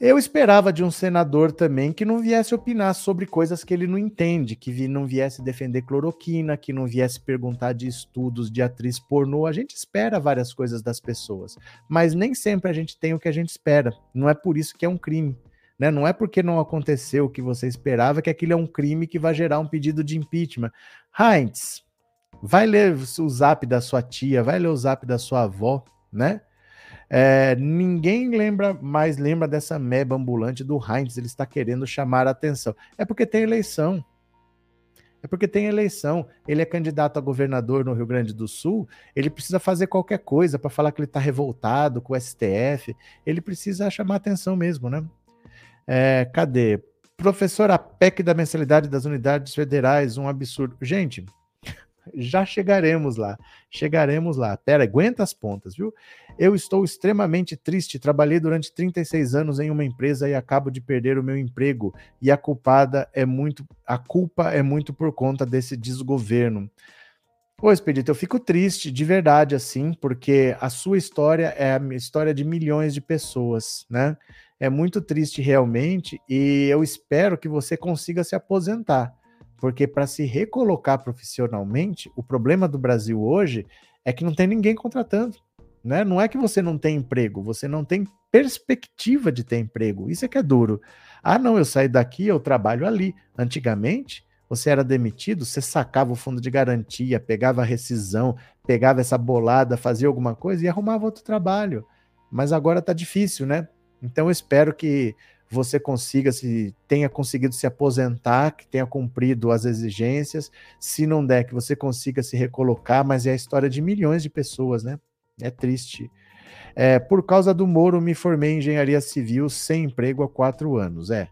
S1: Eu esperava de um senador também que não viesse opinar sobre coisas que ele não entende, que não viesse defender cloroquina, que não viesse perguntar de estudos de atriz pornô. A gente espera várias coisas das pessoas, mas nem sempre a gente tem o que a gente espera. Não é por isso que é um crime. Né? Não é porque não aconteceu o que você esperava que aquilo é um crime que vai gerar um pedido de impeachment. Heinz, vai ler o zap da sua tia, vai ler o zap da sua avó, né? É, ninguém lembra mais lembra dessa meba ambulante do Heinz. Ele está querendo chamar a atenção. É porque tem eleição. É porque tem eleição. Ele é candidato a governador no Rio Grande do Sul. Ele precisa fazer qualquer coisa para falar que ele está revoltado com o STF. Ele precisa chamar atenção mesmo, né? É, cadê? Professor, a PEC da mensalidade das unidades federais, um absurdo. Gente, já chegaremos lá. Chegaremos lá. Pera, aguenta as pontas, viu? Eu estou extremamente triste. Trabalhei durante 36 anos em uma empresa e acabo de perder o meu emprego. E a culpada é muito. A culpa é muito por conta desse desgoverno. Ô, Expedito, eu fico triste de verdade, assim, porque a sua história é a história de milhões de pessoas, né? É muito triste realmente, e eu espero que você consiga se aposentar porque para se recolocar profissionalmente, o problema do Brasil hoje é que não tem ninguém contratando. Né? Não é que você não tem emprego, você não tem perspectiva de ter emprego. Isso é que é duro. Ah, não, eu saí daqui, eu trabalho ali. Antigamente, você era demitido, você sacava o fundo de garantia, pegava a rescisão, pegava essa bolada, fazia alguma coisa e arrumava outro trabalho. Mas agora tá difícil, né? Então eu espero que você consiga se tenha conseguido se aposentar, que tenha cumprido as exigências. Se não der, que você consiga se recolocar, mas é a história de milhões de pessoas, né? É triste. É, por causa do Moro, me formei em engenharia civil sem emprego há quatro anos. É.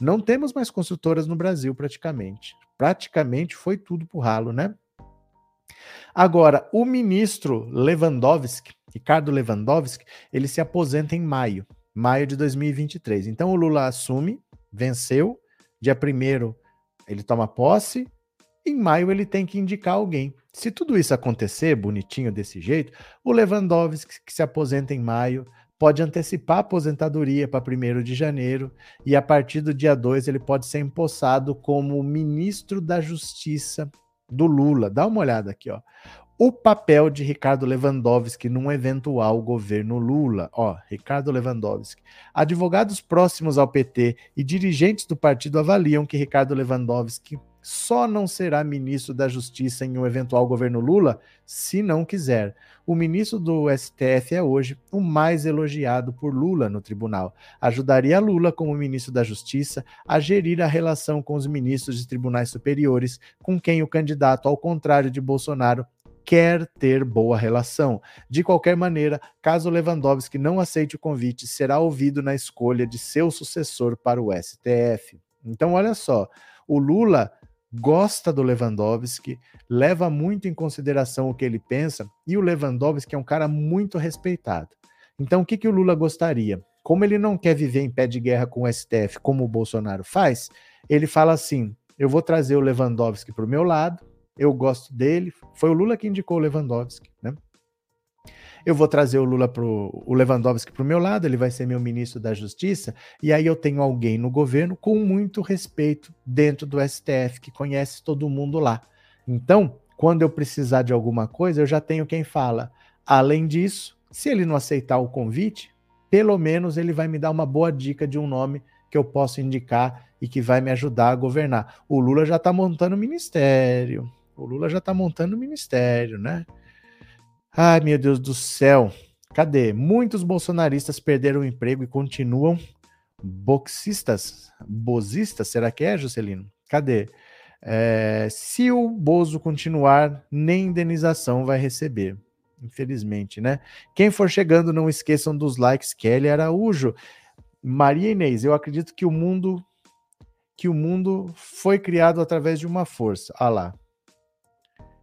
S1: Não temos mais consultoras no Brasil, praticamente. Praticamente foi tudo pro ralo, né? Agora, o ministro Lewandowski, Ricardo Lewandowski, ele se aposenta em maio maio de 2023. Então o Lula assume, venceu, dia 1 ele toma posse, em maio ele tem que indicar alguém. Se tudo isso acontecer bonitinho desse jeito, o Lewandowski, que se aposenta em maio, pode antecipar a aposentadoria para 1 de janeiro e a partir do dia 2 ele pode ser empossado como ministro da Justiça do Lula. Dá uma olhada aqui, ó o papel de Ricardo Lewandowski num eventual governo Lula. Ó, Ricardo Lewandowski. Advogados próximos ao PT e dirigentes do partido avaliam que Ricardo Lewandowski só não será ministro da Justiça em um eventual governo Lula se não quiser. O ministro do STF é hoje o mais elogiado por Lula no tribunal. Ajudaria Lula, como ministro da Justiça, a gerir a relação com os ministros de tribunais superiores, com quem o candidato, ao contrário de Bolsonaro, quer ter boa relação. De qualquer maneira, caso Lewandowski não aceite o convite, será ouvido na escolha de seu sucessor para o STF. Então, olha só, o Lula gosta do Lewandowski, leva muito em consideração o que ele pensa, e o Lewandowski é um cara muito respeitado. Então, o que, que o Lula gostaria? Como ele não quer viver em pé de guerra com o STF, como o Bolsonaro faz, ele fala assim: eu vou trazer o Lewandowski para o meu lado, eu gosto dele. Foi o Lula que indicou o Lewandowski, né? Eu vou trazer o Lula pro o Lewandowski para o meu lado, ele vai ser meu ministro da Justiça, e aí eu tenho alguém no governo com muito respeito dentro do STF, que conhece todo mundo lá. Então, quando eu precisar de alguma coisa, eu já tenho quem fala. Além disso, se ele não aceitar o convite, pelo menos ele vai me dar uma boa dica de um nome que eu posso indicar e que vai me ajudar a governar. O Lula já está montando o ministério. O Lula já está montando o ministério, né? Ai, meu Deus do céu. Cadê? Muitos bolsonaristas perderam o emprego e continuam boxistas, bozistas, será que é, Juscelino? Cadê? É, se o Bozo continuar, nem indenização vai receber. Infelizmente, né? Quem for chegando, não esqueçam dos likes. Kelly Araújo. Maria Inês, eu acredito que o mundo que o mundo foi criado através de uma força. Ah lá.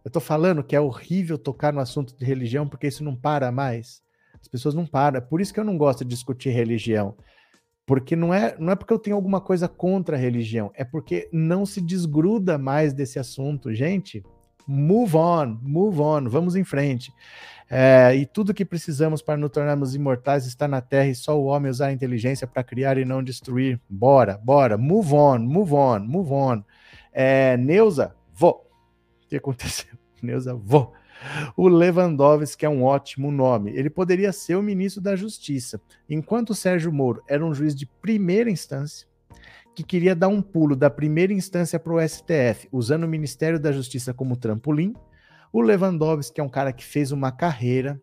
S1: Eu tô falando que é horrível tocar no assunto de religião porque isso não para mais. As pessoas não param. É por isso que eu não gosto de discutir religião. Porque não é, não é porque eu tenho alguma coisa contra a religião, é porque não se desgruda mais desse assunto. Gente, move on, move on, vamos em frente. É, e tudo que precisamos para nos tornarmos imortais está na Terra e só o homem usar a inteligência para criar e não destruir. Bora, bora, move on, move on, move on. É, Neuza, vou. Que aconteceu? Neuza, vou. O Lewandowski é um ótimo nome. Ele poderia ser o ministro da Justiça, enquanto o Sérgio Moro era um juiz de primeira instância que queria dar um pulo da primeira instância para o STF, usando o Ministério da Justiça como trampolim. O Lewandowski é um cara que fez uma carreira,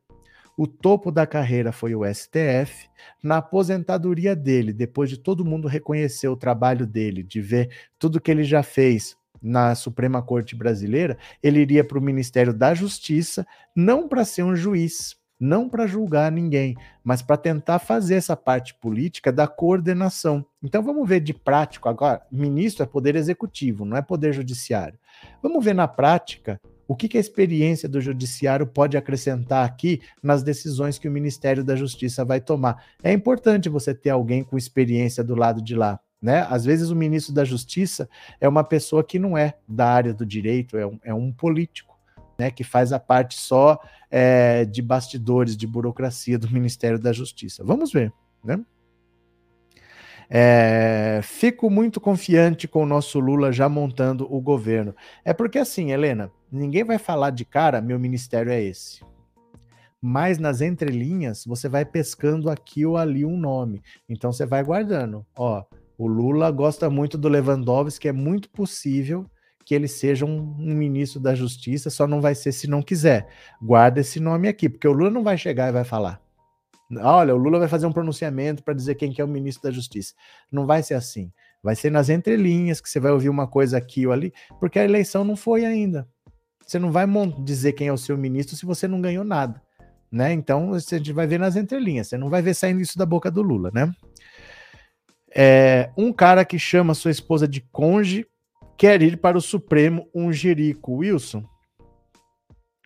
S1: o topo da carreira foi o STF. Na aposentadoria dele, depois de todo mundo reconhecer o trabalho dele, de ver tudo que ele já fez, na Suprema Corte Brasileira, ele iria para o Ministério da Justiça, não para ser um juiz, não para julgar ninguém, mas para tentar fazer essa parte política da coordenação. Então vamos ver de prático agora. Ministro é poder executivo, não é poder judiciário. Vamos ver na prática o que, que a experiência do judiciário pode acrescentar aqui nas decisões que o Ministério da Justiça vai tomar. É importante você ter alguém com experiência do lado de lá. Né? Às vezes o ministro da Justiça é uma pessoa que não é da área do direito, é um, é um político, né? que faz a parte só é, de bastidores, de burocracia do Ministério da Justiça. Vamos ver. Né? É, fico muito confiante com o nosso Lula já montando o governo. É porque assim, Helena, ninguém vai falar de cara, meu ministério é esse. Mas nas entrelinhas, você vai pescando aqui ou ali um nome. Então você vai guardando. Ó, o Lula gosta muito do Lewandowski, é muito possível que ele seja um, um, ministro da Justiça, só não vai ser se não quiser. Guarda esse nome aqui, porque o Lula não vai chegar e vai falar. Olha, o Lula vai fazer um pronunciamento para dizer quem que é o ministro da Justiça. Não vai ser assim. Vai ser nas entrelinhas que você vai ouvir uma coisa aqui ou ali, porque a eleição não foi ainda. Você não vai dizer quem é o seu ministro se você não ganhou nada, né? Então a gente vai ver nas entrelinhas. Você não vai ver saindo isso da boca do Lula, né? É, um cara que chama sua esposa de conge quer ir para o Supremo jerico. Wilson,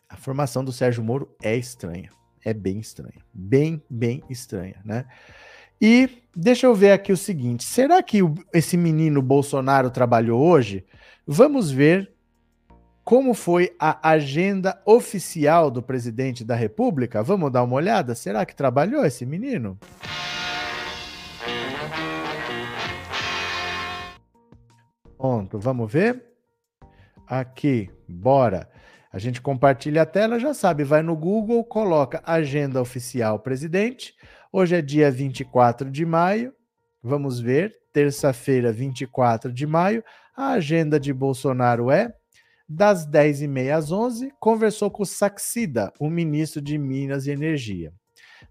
S1: a formação do Sérgio Moro é estranha. É bem estranha. Bem, bem estranha, né? E deixa eu ver aqui o seguinte: será que o, esse menino Bolsonaro trabalhou hoje? Vamos ver como foi a agenda oficial do presidente da República. Vamos dar uma olhada? Será que trabalhou esse menino? Pronto, vamos ver? Aqui, bora. A gente compartilha a tela, já sabe, vai no Google, coloca Agenda Oficial Presidente. Hoje é dia 24 de maio. Vamos ver, terça-feira, 24 de maio. A agenda de Bolsonaro é das 10h30 às 11 conversou com Saxida, o ministro de Minas e Energia.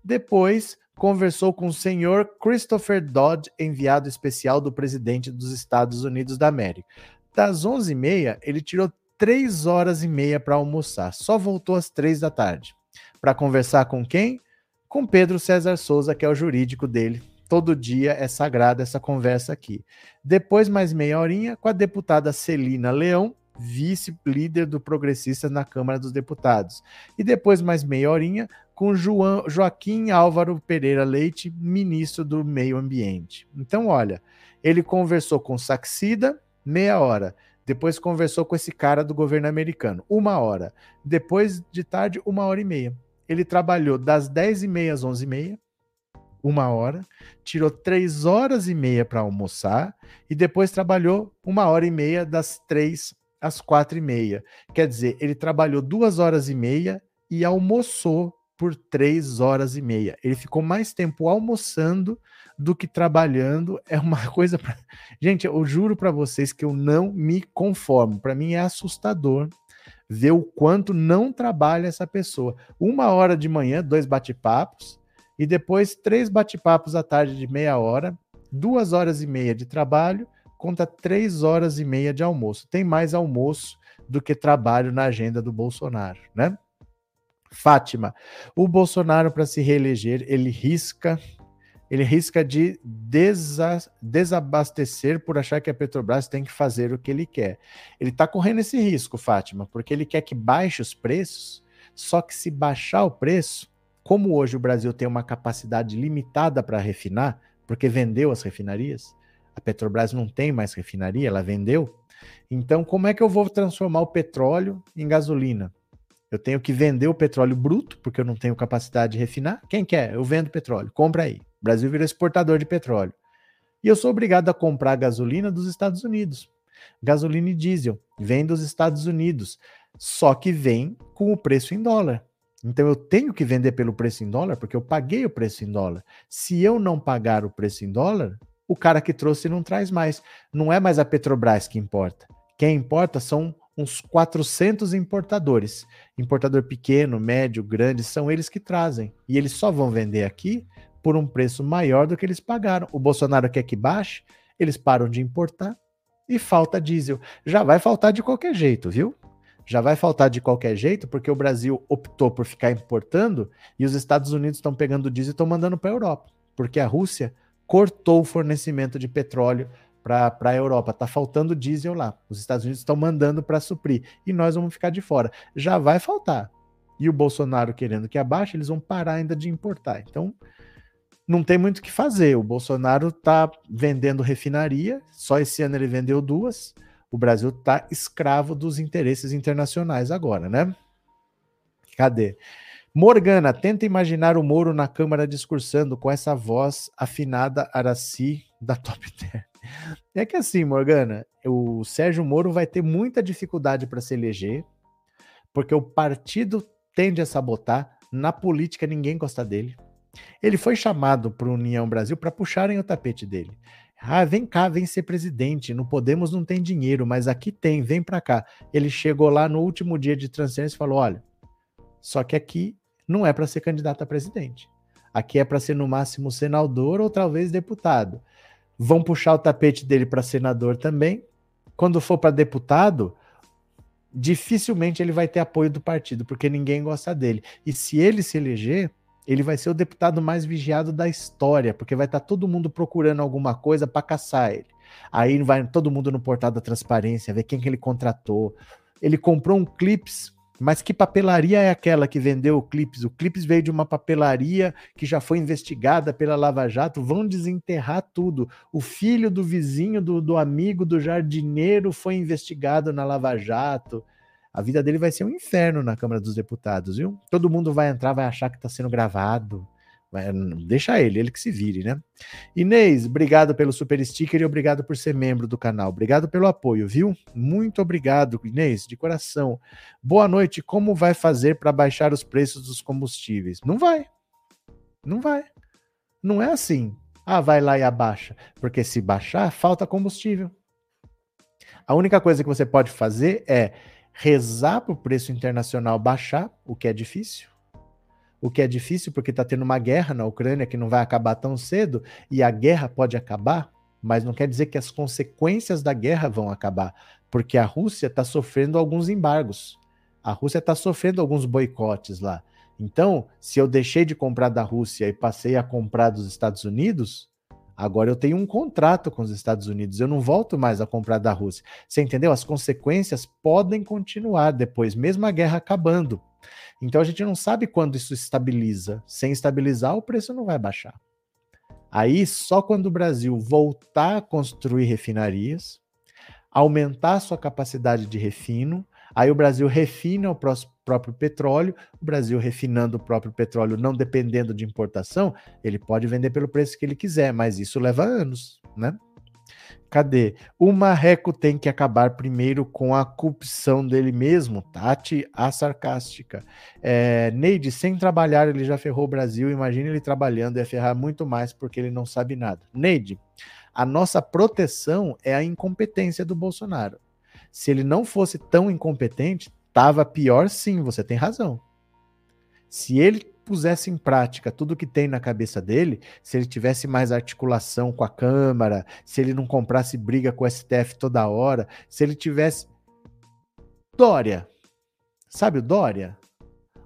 S1: Depois, conversou com o senhor Christopher Dodd, enviado especial do presidente dos Estados Unidos da América. Das 11h30, ele tirou 3 horas e meia para almoçar, só voltou às 3 da tarde. Para conversar com quem? Com Pedro César Souza, que é o jurídico dele. Todo dia é sagrada essa conversa aqui. Depois, mais meia horinha, com a deputada Celina Leão, vice-líder do Progressistas na Câmara dos Deputados. E depois, mais meia horinha, com João, Joaquim Álvaro Pereira Leite, ministro do Meio Ambiente. Então, olha, ele conversou com Saxida, meia hora. Depois conversou com esse cara do governo americano, uma hora. Depois de tarde, uma hora e meia. Ele trabalhou das 10 e meia às 11 e meia, uma hora, tirou três horas e meia para almoçar e depois trabalhou uma hora e meia das três às quatro e meia. Quer dizer, ele trabalhou duas horas e meia e almoçou por três horas e meia. Ele ficou mais tempo almoçando do que trabalhando. É uma coisa. Pra... Gente, eu juro para vocês que eu não me conformo. Para mim é assustador ver o quanto não trabalha essa pessoa. Uma hora de manhã, dois bate-papos, e depois três bate-papos à tarde de meia hora, duas horas e meia de trabalho, conta três horas e meia de almoço. Tem mais almoço do que trabalho na agenda do Bolsonaro, né? Fátima, o Bolsonaro para se reeleger, ele risca ele risca de desa desabastecer por achar que a Petrobras tem que fazer o que ele quer. Ele está correndo esse risco, Fátima, porque ele quer que baixe os preços, só que se baixar o preço, como hoje o Brasil tem uma capacidade limitada para refinar, porque vendeu as refinarias, a Petrobras não tem mais refinaria, ela vendeu. Então, como é que eu vou transformar o petróleo em gasolina? Eu tenho que vender o petróleo bruto, porque eu não tenho capacidade de refinar. Quem quer? Eu vendo petróleo. Compra aí. O Brasil vira exportador de petróleo. E eu sou obrigado a comprar gasolina dos Estados Unidos. Gasolina e diesel vem dos Estados Unidos, só que vem com o preço em dólar. Então eu tenho que vender pelo preço em dólar porque eu paguei o preço em dólar. Se eu não pagar o preço em dólar, o cara que trouxe não traz mais. Não é mais a Petrobras que importa. Quem importa são uns 400 importadores. Importador pequeno, médio, grande, são eles que trazem. E eles só vão vender aqui por um preço maior do que eles pagaram. O Bolsonaro quer que baixe, eles param de importar e falta diesel. Já vai faltar de qualquer jeito, viu? Já vai faltar de qualquer jeito, porque o Brasil optou por ficar importando e os Estados Unidos estão pegando diesel e estão mandando para a Europa, porque a Rússia cortou o fornecimento de petróleo para a Europa. Está faltando diesel lá. Os Estados Unidos estão mandando para suprir e nós vamos ficar de fora. Já vai faltar. E o Bolsonaro querendo que abaixe, eles vão parar ainda de importar. Então, não tem muito o que fazer. O Bolsonaro está vendendo refinaria, só esse ano ele vendeu duas. O Brasil está escravo dos interesses internacionais agora, né? Cadê? Morgana, tenta imaginar o Moro na Câmara discursando com essa voz afinada Araci da Top Term. É que assim, Morgana, o Sérgio Moro vai ter muita dificuldade para se eleger, porque o partido tende a sabotar. Na política, ninguém gosta dele. Ele foi chamado para União Brasil para puxarem o tapete dele. Ah, vem cá, vem ser presidente. No Podemos não tem dinheiro, mas aqui tem, vem para cá. Ele chegou lá no último dia de transferência e falou: olha, só que aqui não é para ser candidato a presidente. Aqui é para ser no máximo senador ou talvez deputado vão puxar o tapete dele para senador também. Quando for para deputado, dificilmente ele vai ter apoio do partido, porque ninguém gosta dele. E se ele se eleger, ele vai ser o deputado mais vigiado da história, porque vai estar tá todo mundo procurando alguma coisa para caçar ele. Aí vai todo mundo no portal da transparência, ver quem que ele contratou. Ele comprou um clips mas que papelaria é aquela que vendeu o Clips? O Clips veio de uma papelaria que já foi investigada pela Lava Jato. Vão desenterrar tudo. O filho do vizinho, do, do amigo, do jardineiro foi investigado na Lava Jato. A vida dele vai ser um inferno na Câmara dos Deputados, viu? Todo mundo vai entrar, vai achar que está sendo gravado. Deixa ele, ele que se vire, né? Inês, obrigado pelo super sticker e obrigado por ser membro do canal. Obrigado pelo apoio, viu? Muito obrigado, Inês, de coração. Boa noite. Como vai fazer para baixar os preços dos combustíveis? Não vai. Não vai. Não é assim. Ah, vai lá e abaixa. Porque se baixar, falta combustível. A única coisa que você pode fazer é rezar para o preço internacional baixar, o que é difícil o que é difícil porque está tendo uma guerra na Ucrânia que não vai acabar tão cedo, e a guerra pode acabar, mas não quer dizer que as consequências da guerra vão acabar, porque a Rússia está sofrendo alguns embargos. A Rússia está sofrendo alguns boicotes lá. Então, se eu deixei de comprar da Rússia e passei a comprar dos Estados Unidos, agora eu tenho um contrato com os Estados Unidos. Eu não volto mais a comprar da Rússia. Você entendeu? As consequências podem continuar depois, mesmo a guerra acabando. Então a gente não sabe quando isso estabiliza. Sem estabilizar, o preço não vai baixar. Aí, só quando o Brasil voltar a construir refinarias, aumentar sua capacidade de refino, aí o Brasil refina o próprio petróleo, o Brasil refinando o próprio petróleo, não dependendo de importação, ele pode vender pelo preço que ele quiser, mas isso leva anos, né? Cadê? O Marreco tem que acabar primeiro com a corrupção dele mesmo. Tati, a sarcástica. É, Neide, sem trabalhar, ele já ferrou o Brasil. Imagina ele trabalhando, ia ferrar muito mais porque ele não sabe nada. Neide, a nossa proteção é a incompetência do Bolsonaro. Se ele não fosse tão incompetente, Tava pior sim, você tem razão. Se ele pusesse em prática tudo que tem na cabeça dele, se ele tivesse mais articulação com a Câmara, se ele não comprasse briga com o STF toda hora, se ele tivesse. Dória. Sabe o Dória?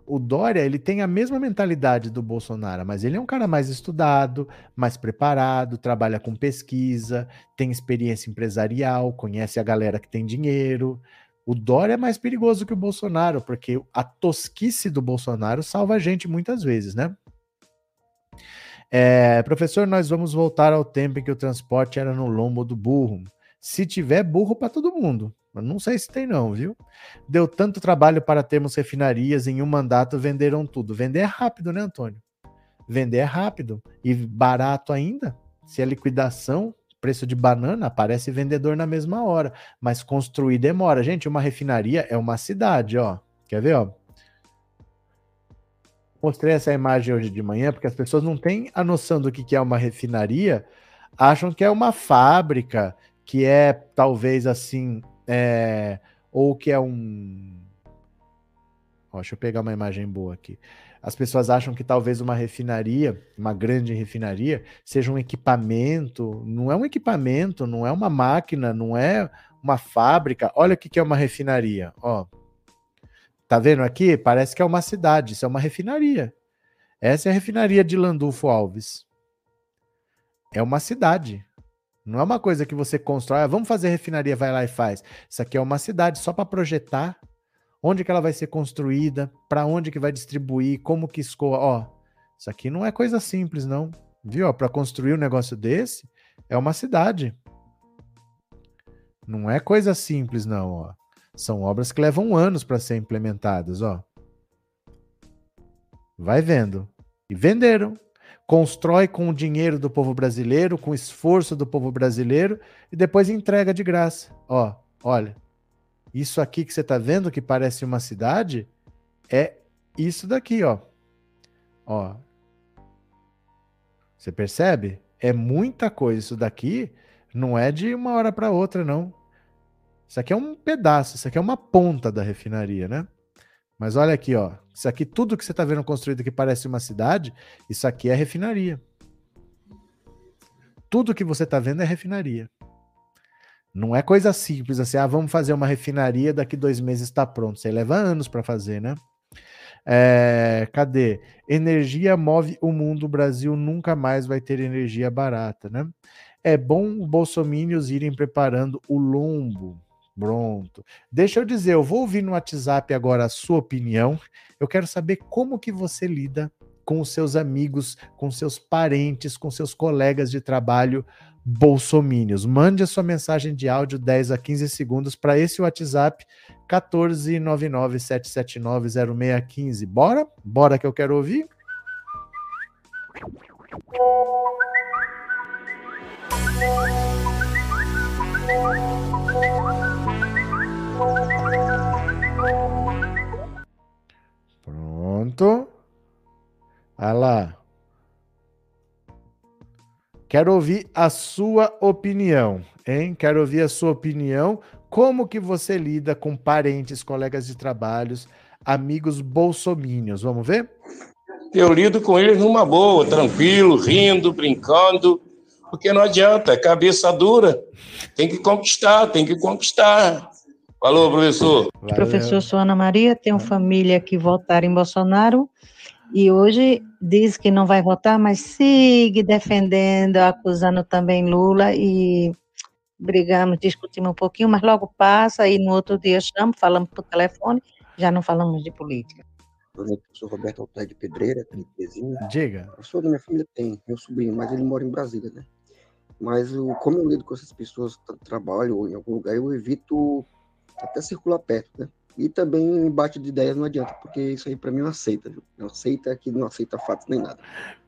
S1: O Dória, ele tem a mesma mentalidade do Bolsonaro, mas ele é um cara mais estudado, mais preparado, trabalha com pesquisa, tem experiência empresarial, conhece a galera que tem dinheiro. O Dória é mais perigoso que o Bolsonaro, porque a tosquice do Bolsonaro salva a gente muitas vezes, né? É, professor, nós vamos voltar ao tempo em que o transporte era no lombo do burro. Se tiver burro para todo mundo. Mas não sei se tem, não, viu? Deu tanto trabalho para termos refinarias, em um mandato venderam tudo. Vender é rápido, né, Antônio? Vender é rápido e barato ainda. Se é liquidação, preço de banana, aparece vendedor na mesma hora, mas construir demora. Gente, uma refinaria é uma cidade, ó. Quer ver, ó? Mostrei essa imagem hoje de manhã porque as pessoas não têm a noção do que é uma refinaria, acham que é uma fábrica, que é talvez assim, é, ou que é um. Ó, deixa eu pegar uma imagem boa aqui. As pessoas acham que talvez uma refinaria, uma grande refinaria, seja um equipamento. Não é um equipamento, não é uma máquina, não é uma fábrica. Olha o que é uma refinaria. Ó, tá vendo aqui? Parece que é uma cidade. Isso é uma refinaria. Essa é a refinaria de Landulfo Alves. É uma cidade. Não é uma coisa que você constrói. Ah, vamos fazer refinaria, vai lá e faz. Isso aqui é uma cidade só para projetar onde que ela vai ser construída, para onde que vai distribuir, como que escoa. Ó, isso aqui não é coisa simples, não. Viu? Para construir um negócio desse, é uma cidade. Não é coisa simples, não. Ó. São obras que levam anos para ser implementadas. Ó. Vai vendo. E venderam. Constrói com o dinheiro do povo brasileiro, com o esforço do povo brasileiro, e depois entrega de graça. Ó, olha. Isso aqui que você está vendo que parece uma cidade é isso daqui, ó. Ó. Você percebe? É muita coisa. Isso daqui não é de uma hora para outra, não. Isso aqui é um pedaço, isso aqui é uma ponta da refinaria, né? Mas olha aqui, ó. Isso aqui, tudo que você está vendo construído que parece uma cidade, isso aqui é refinaria. Tudo que você está vendo é refinaria. Não é coisa simples assim, ah, vamos fazer uma refinaria, daqui dois meses está pronto. Você leva anos para fazer, né? É, cadê? Energia move o mundo, o Brasil nunca mais vai ter energia barata, né? É bom os bolsomínios irem preparando o lombo. Pronto. Deixa eu dizer, eu vou ouvir no WhatsApp agora a sua opinião. Eu quero saber como que você lida com os seus amigos, com seus parentes, com seus colegas de trabalho bolsomínios. Mande a sua mensagem de áudio 10 a 15 segundos para esse WhatsApp 14997790615. Bora? Bora que eu quero ouvir. Pronto. Olha lá. Quero ouvir a sua opinião, hein? Quero ouvir a sua opinião. Como que você lida com parentes, colegas de trabalhos, amigos bolsomínios? Vamos ver?
S8: Eu lido com eles numa boa, tranquilo, rindo, brincando, porque não adianta, é cabeça dura. Tem que conquistar, tem que conquistar. Falou, professor.
S1: Valeu.
S9: Professor, sou Ana Maria, tenho família que votaram em Bolsonaro e hoje diz que não vai votar, mas sigue defendendo, acusando também Lula e brigamos, discutimos um pouquinho, mas logo passa e no outro dia chamo, falamos por telefone, já não falamos de política.
S10: Noite, sou Roberto Altair de Pedreira, aqui de Terezinha.
S1: Diga.
S10: Eu sou da minha família, tem meu sobrinho, mas ele mora em Brasília, né? Mas o, como eu lido com essas pessoas, trabalho ou em algum lugar, eu evito até circular perto, né? E também embate de ideias não adianta, porque isso aí para mim não aceita, viu? Não aceita que não aceita fatos nem nada.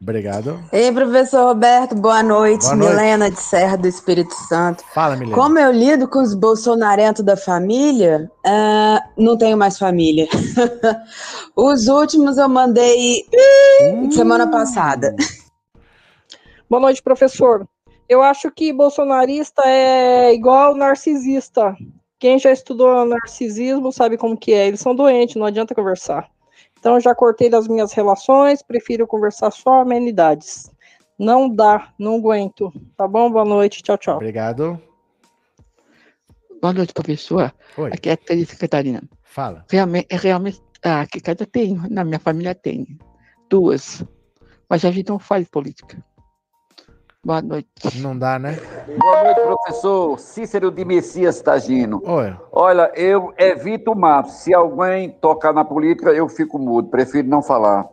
S1: Obrigado.
S11: Ei, professor Roberto, boa noite.
S1: Boa noite.
S11: Milena de Serra do Espírito Santo.
S1: Fala, Milena.
S11: Como eu lido com os bolsonarentos da família, ah, não tenho mais família. os últimos eu mandei
S1: Hum.
S11: semana passada.
S12: Boa noite, professor. Eu acho que bolsonarista é igual narcisista. Quem já estudou narcisismo sabe como que é. Eles são doentes, não adianta conversar. Então, eu já cortei das minhas relações, prefiro conversar só amenidades. Não dá, não aguento. Tá bom? Boa noite, tchau, tchau.
S1: Obrigado.
S13: Boa noite, professor.
S1: Oi.
S13: Aqui é a Teresa Catarina.
S1: Fala.
S13: Realmente, é realmente, ah, aqui cada tem, na minha família tem. Duas. Mas a gente não faz política. Boa noite.
S1: Não dá, né?
S14: Boa noite, professor Cícero de Messias Tagino.
S1: Oi.
S14: Olha, eu evito o mato. Se alguém tocar na política, eu fico mudo. Prefiro não falar.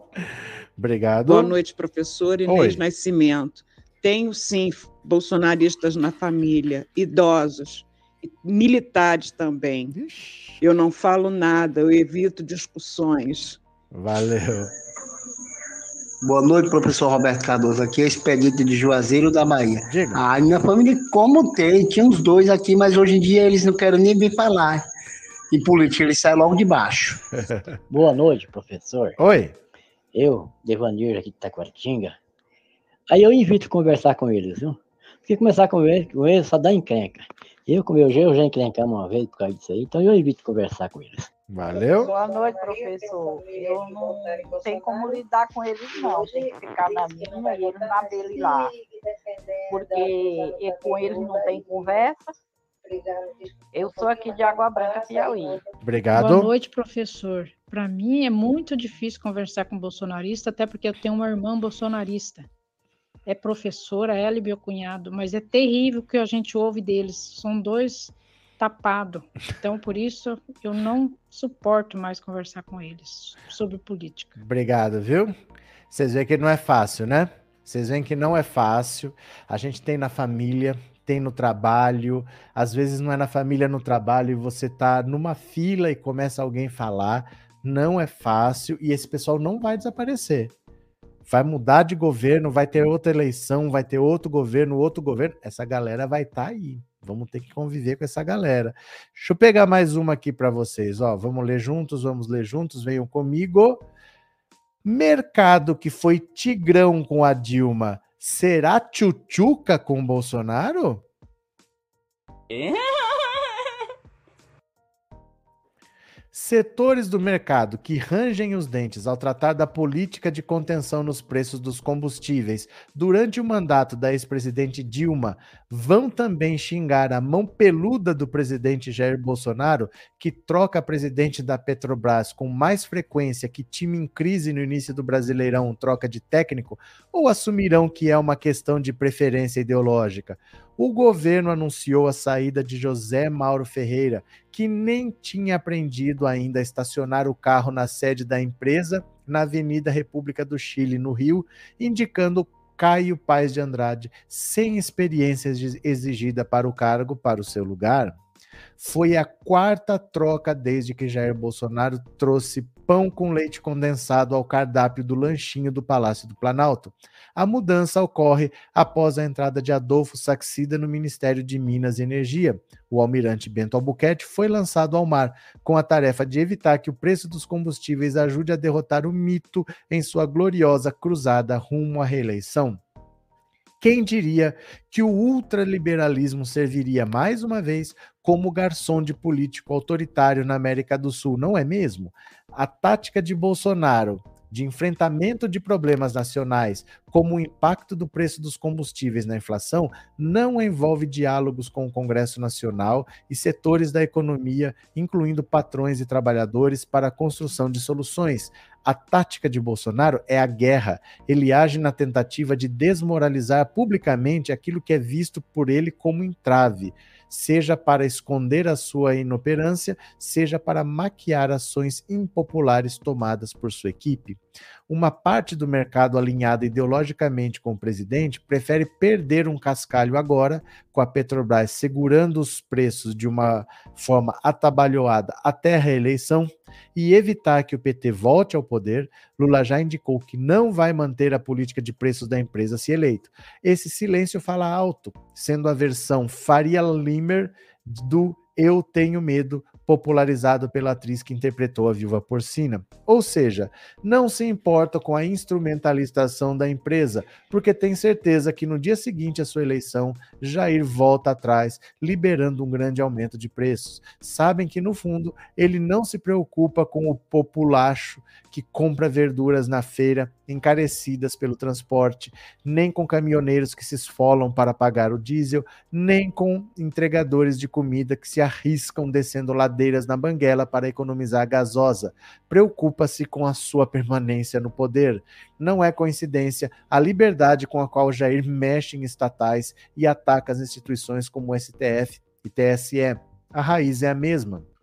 S1: Obrigado.
S15: Boa noite, professor Inês
S1: Oi.
S15: Nascimento. Tenho sim bolsonaristas na família, idosos, militares também. Eu não falo nada, eu evito discussões.
S1: Valeu.
S16: Boa noite, professor Roberto Cardoso. Aqui é expedito de Juazeiro da Bahia.
S1: Diga.
S16: Ah, minha família, como tem, tinha uns dois aqui, mas hoje em dia eles não querem nem vir falar. Em política, eles saem logo de baixo.
S17: Boa noite, professor.
S1: Oi.
S17: Eu, Devanir, aqui de Taquaritinga. Aí eu evito conversar com eles, viu? Porque começar com eles, com eles só dá encrenca. Eu, com meu eu já encrencamos uma vez por causa disso aí, então eu evito conversar com eles.
S1: Valeu.
S18: Boa noite, professor. Eu não tenho como lidar com eles, não. Tem que ficar na minha e ele na dele lá. Porque e com eles não tem conversa. Eu sou aqui de Água Branca, Piauí.
S1: Obrigado.
S19: Boa noite, professor. Para mim é muito difícil conversar com bolsonarista, até porque eu tenho uma irmã bolsonarista. É professora, ela e meu cunhado, mas é terrível o que a gente ouve deles. São dois tapados. Então, por isso, eu não suporto mais conversar com eles sobre política.
S1: Obrigado, viu? Vocês veem que não é fácil, né? Vocês veem que não é fácil. A gente tem na família, tem no trabalho. Às vezes não é na família, no trabalho, e você tá numa fila e começa alguém falar. Não é fácil e esse pessoal não vai desaparecer. Vai mudar de governo, vai ter outra eleição, vai ter outro governo, outro governo. Essa galera vai estar aí. Vamos ter que conviver com essa galera. Deixa eu pegar mais uma aqui para vocês. Ó, vamos ler juntos, vamos ler juntos. Venham comigo. Mercado que foi tigrão com a Dilma, será tchutchuca com o Bolsonaro? Setores do mercado que rangem os dentes ao tratar da política de contenção nos preços dos combustíveis durante o mandato da ex-presidente Dilma vão também xingar a mão peluda do presidente Jair Bolsonaro, que troca presidente da Petrobras com mais frequência que time em crise no início do Brasileirão troca de técnico, ou assumirão que é uma questão de preferência ideológica? O governo anunciou a saída de José Mauro Ferreira, que nem tinha aprendido ainda a estacionar o carro na sede da empresa na Avenida República do Chile, no Rio, indicando Caio Paes de Andrade, sem experiência exigida para o cargo, para o seu lugar. Foi a quarta troca desde que Jair Bolsonaro trouxe pão com leite condensado ao cardápio do lanchinho do Palácio do Planalto. A mudança ocorre após a entrada de Adolfo Saxida no Ministério de Minas e Energia. O almirante Bento Albuquerque foi lançado ao mar com a tarefa de evitar que o preço dos combustíveis ajude a derrotar o mito em sua gloriosa cruzada rumo à reeleição. Quem diria que o ultraliberalismo serviria mais uma vez como garçom de político autoritário na América do Sul, não é mesmo? A tática de Bolsonaro de enfrentamento de problemas nacionais, como o impacto do preço dos combustíveis na inflação, não envolve diálogos com o Congresso Nacional e setores da economia, incluindo patrões e trabalhadores, para a construção de soluções. A tática de Bolsonaro é a guerra. Ele age na tentativa de desmoralizar publicamente aquilo que é visto por ele como entrave seja para esconder a sua inoperância, seja para maquiar ações impopulares tomadas por sua equipe. Uma parte do mercado alinhada ideologicamente com o presidente prefere perder um cascalho agora, com a Petrobras segurando os preços de uma forma atabalhoada até a reeleição, e evitar que o PT volte ao poder, Lula já indicou que não vai manter a política de preços da empresa se eleito. Esse silêncio fala alto, sendo a versão Faria Limer do Eu Tenho Medo popularizado pela atriz que interpretou a viúva porcina. Ou seja, não se importa com a instrumentalização da empresa, porque tem certeza que no dia seguinte à sua eleição, Jair volta atrás, liberando um grande aumento de preços. Sabem que, no fundo, ele não se preocupa com o populacho que compra verduras na feira encarecidas pelo transporte, nem com caminhoneiros que se esfolam para pagar o diesel, nem com entregadores de comida que se arriscam descendo ladeiras na banguela para economizar a gasosa. Preocupa-se com a sua permanência no poder. Não é coincidência a liberdade com a qual Jair mexe em estatais e ataca as instituições como o STF e TSE. A raiz é a mesma.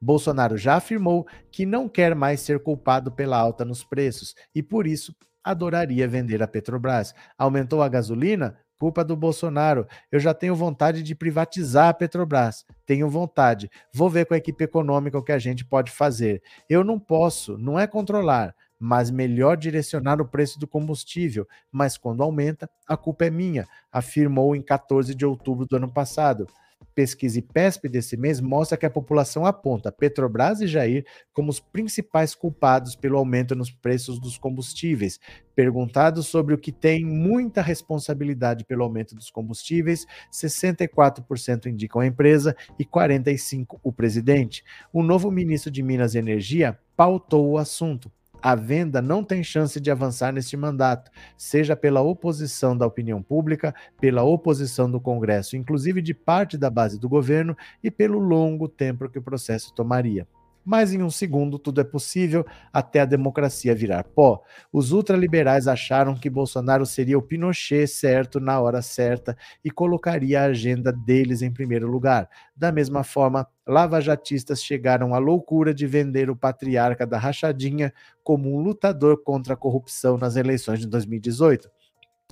S1: Bolsonaro já afirmou que não quer mais ser culpado pela alta nos preços e, por isso, adoraria vender a Petrobras. Aumentou a gasolina? Culpa do Bolsonaro. Eu já tenho vontade de privatizar a Petrobras. Tenho vontade. Vou ver com a equipe econômica o que a gente pode fazer. Eu não posso, não é controlar, mas melhor direcionar o preço do combustível. Mas quando aumenta, a culpa é minha, afirmou em 14 de outubro do ano passado. Pesquisa IPESP desse mês mostra que a população aponta Petrobras e Jair como os principais culpados pelo aumento nos preços dos combustíveis. Perguntados sobre o que tem muita responsabilidade pelo aumento dos combustíveis, 64% indicam a empresa e 45% o presidente. O novo ministro de Minas e Energia pautou o assunto a venda não tem chance de avançar neste mandato, seja pela oposição da opinião pública, pela oposição do Congresso, inclusive de parte da base do governo, e pelo longo tempo que o processo tomaria mas em um segundo tudo é possível até a democracia virar pó. Os ultraliberais acharam que Bolsonaro seria o Pinochet certo na hora certa e colocaria a agenda deles em primeiro lugar. Da mesma forma, lavajatistas chegaram à loucura de vender o patriarca da rachadinha como um lutador contra a corrupção nas eleições de 2018.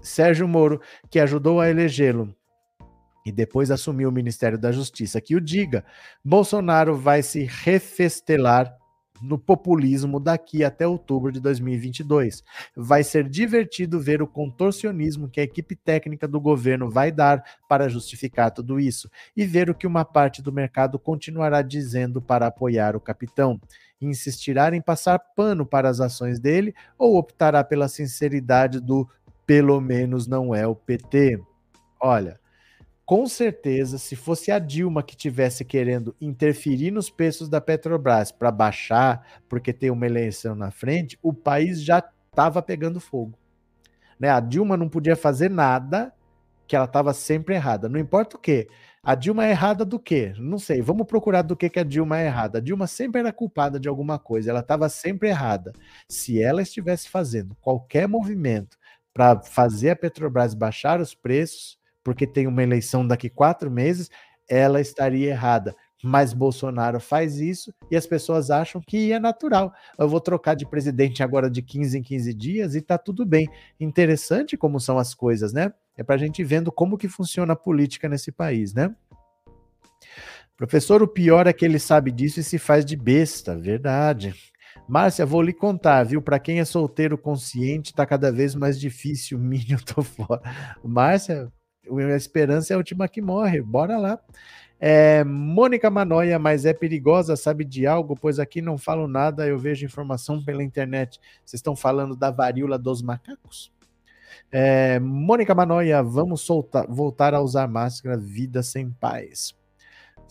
S1: Sérgio Moro, que ajudou a elegê-lo e depois assumiu o Ministério da Justiça, que o diga, Bolsonaro vai se refestelar no populismo daqui até outubro de 2022. Vai ser divertido ver o contorcionismo que a equipe técnica do governo vai dar para justificar tudo isso e ver o que uma parte do mercado continuará dizendo para apoiar o capitão. Insistirá em passar pano para as ações dele ou optará pela sinceridade do pelo menos não é o PT? Olha, com certeza, se fosse a Dilma que tivesse querendo interferir nos preços da Petrobras para baixar, porque tem uma eleição na frente, o país já estava pegando fogo. Né? A Dilma não podia fazer nada, que ela estava sempre errada. Não importa o que. A Dilma é errada do quê? Não sei. Vamos procurar do que, que a Dilma é errada. A Dilma sempre era culpada de alguma coisa. Ela estava sempre errada. Se ela estivesse fazendo qualquer movimento para fazer a Petrobras baixar os preços, porque tem uma eleição daqui quatro meses, ela estaria errada. Mas Bolsonaro faz isso e as pessoas acham que é natural. Eu vou trocar de presidente agora de 15 em 15 dias e tá tudo bem. Interessante como são as coisas, né? É para a gente vendo como que funciona a política nesse país, né? Professor, o pior é que ele sabe disso e se faz de besta, verdade. Márcia, vou lhe contar, viu? Para quem é solteiro consciente, tá cada vez mais difícil. Minho, tô fora. Márcia, a esperança é a última que morre. Bora lá. É, Mônica Manoia, mas é perigosa, sabe de algo? Pois aqui não falo nada, eu vejo informação pela internet. Vocês estão falando da varíola dos macacos? É, Mônica Manoia, vamos voltar a usar máscara, vida sem paz.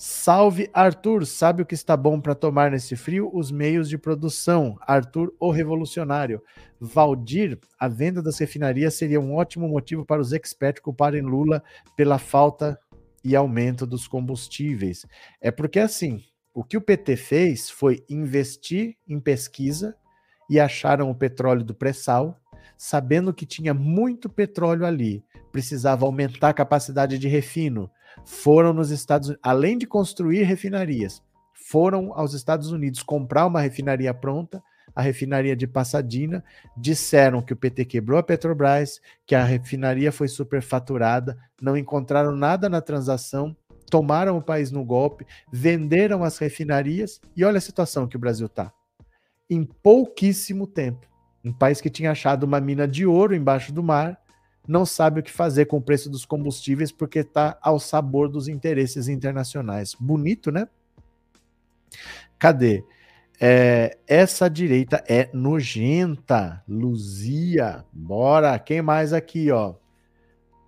S1: Salve Arthur, sabe o que está bom para tomar nesse frio? Os meios de produção. Arthur, o revolucionário. Valdir, a venda das refinarias seria um ótimo motivo para os experts culparem Lula pela falta e aumento dos combustíveis. É porque assim, o que o PT fez foi investir em pesquisa e acharam o petróleo do pré-sal, sabendo que tinha muito petróleo ali, precisava aumentar a capacidade de refino foram nos Estados Unidos, além de construir refinarias, foram aos Estados Unidos comprar uma refinaria pronta, a refinaria de Passadina, disseram que o PT quebrou a Petrobras, que a refinaria foi superfaturada, não encontraram nada na transação, tomaram o país no golpe, venderam as refinarias e olha a situação que o Brasil está. Em pouquíssimo tempo, um país que tinha achado uma mina de ouro embaixo do mar, não sabe o que fazer com o preço dos combustíveis porque está ao sabor dos interesses internacionais. Bonito, né? Cadê? É, essa direita é nojenta. Luzia. Bora. Quem mais aqui, ó?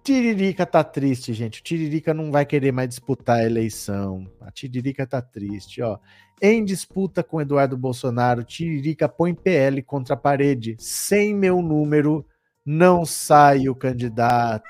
S1: Tiririca tá triste, gente. Tiririca não vai querer mais disputar a eleição. A Tiririca tá triste, ó. Em disputa com Eduardo Bolsonaro, Tiririca põe PL contra a parede. Sem meu número, não sai o candidato.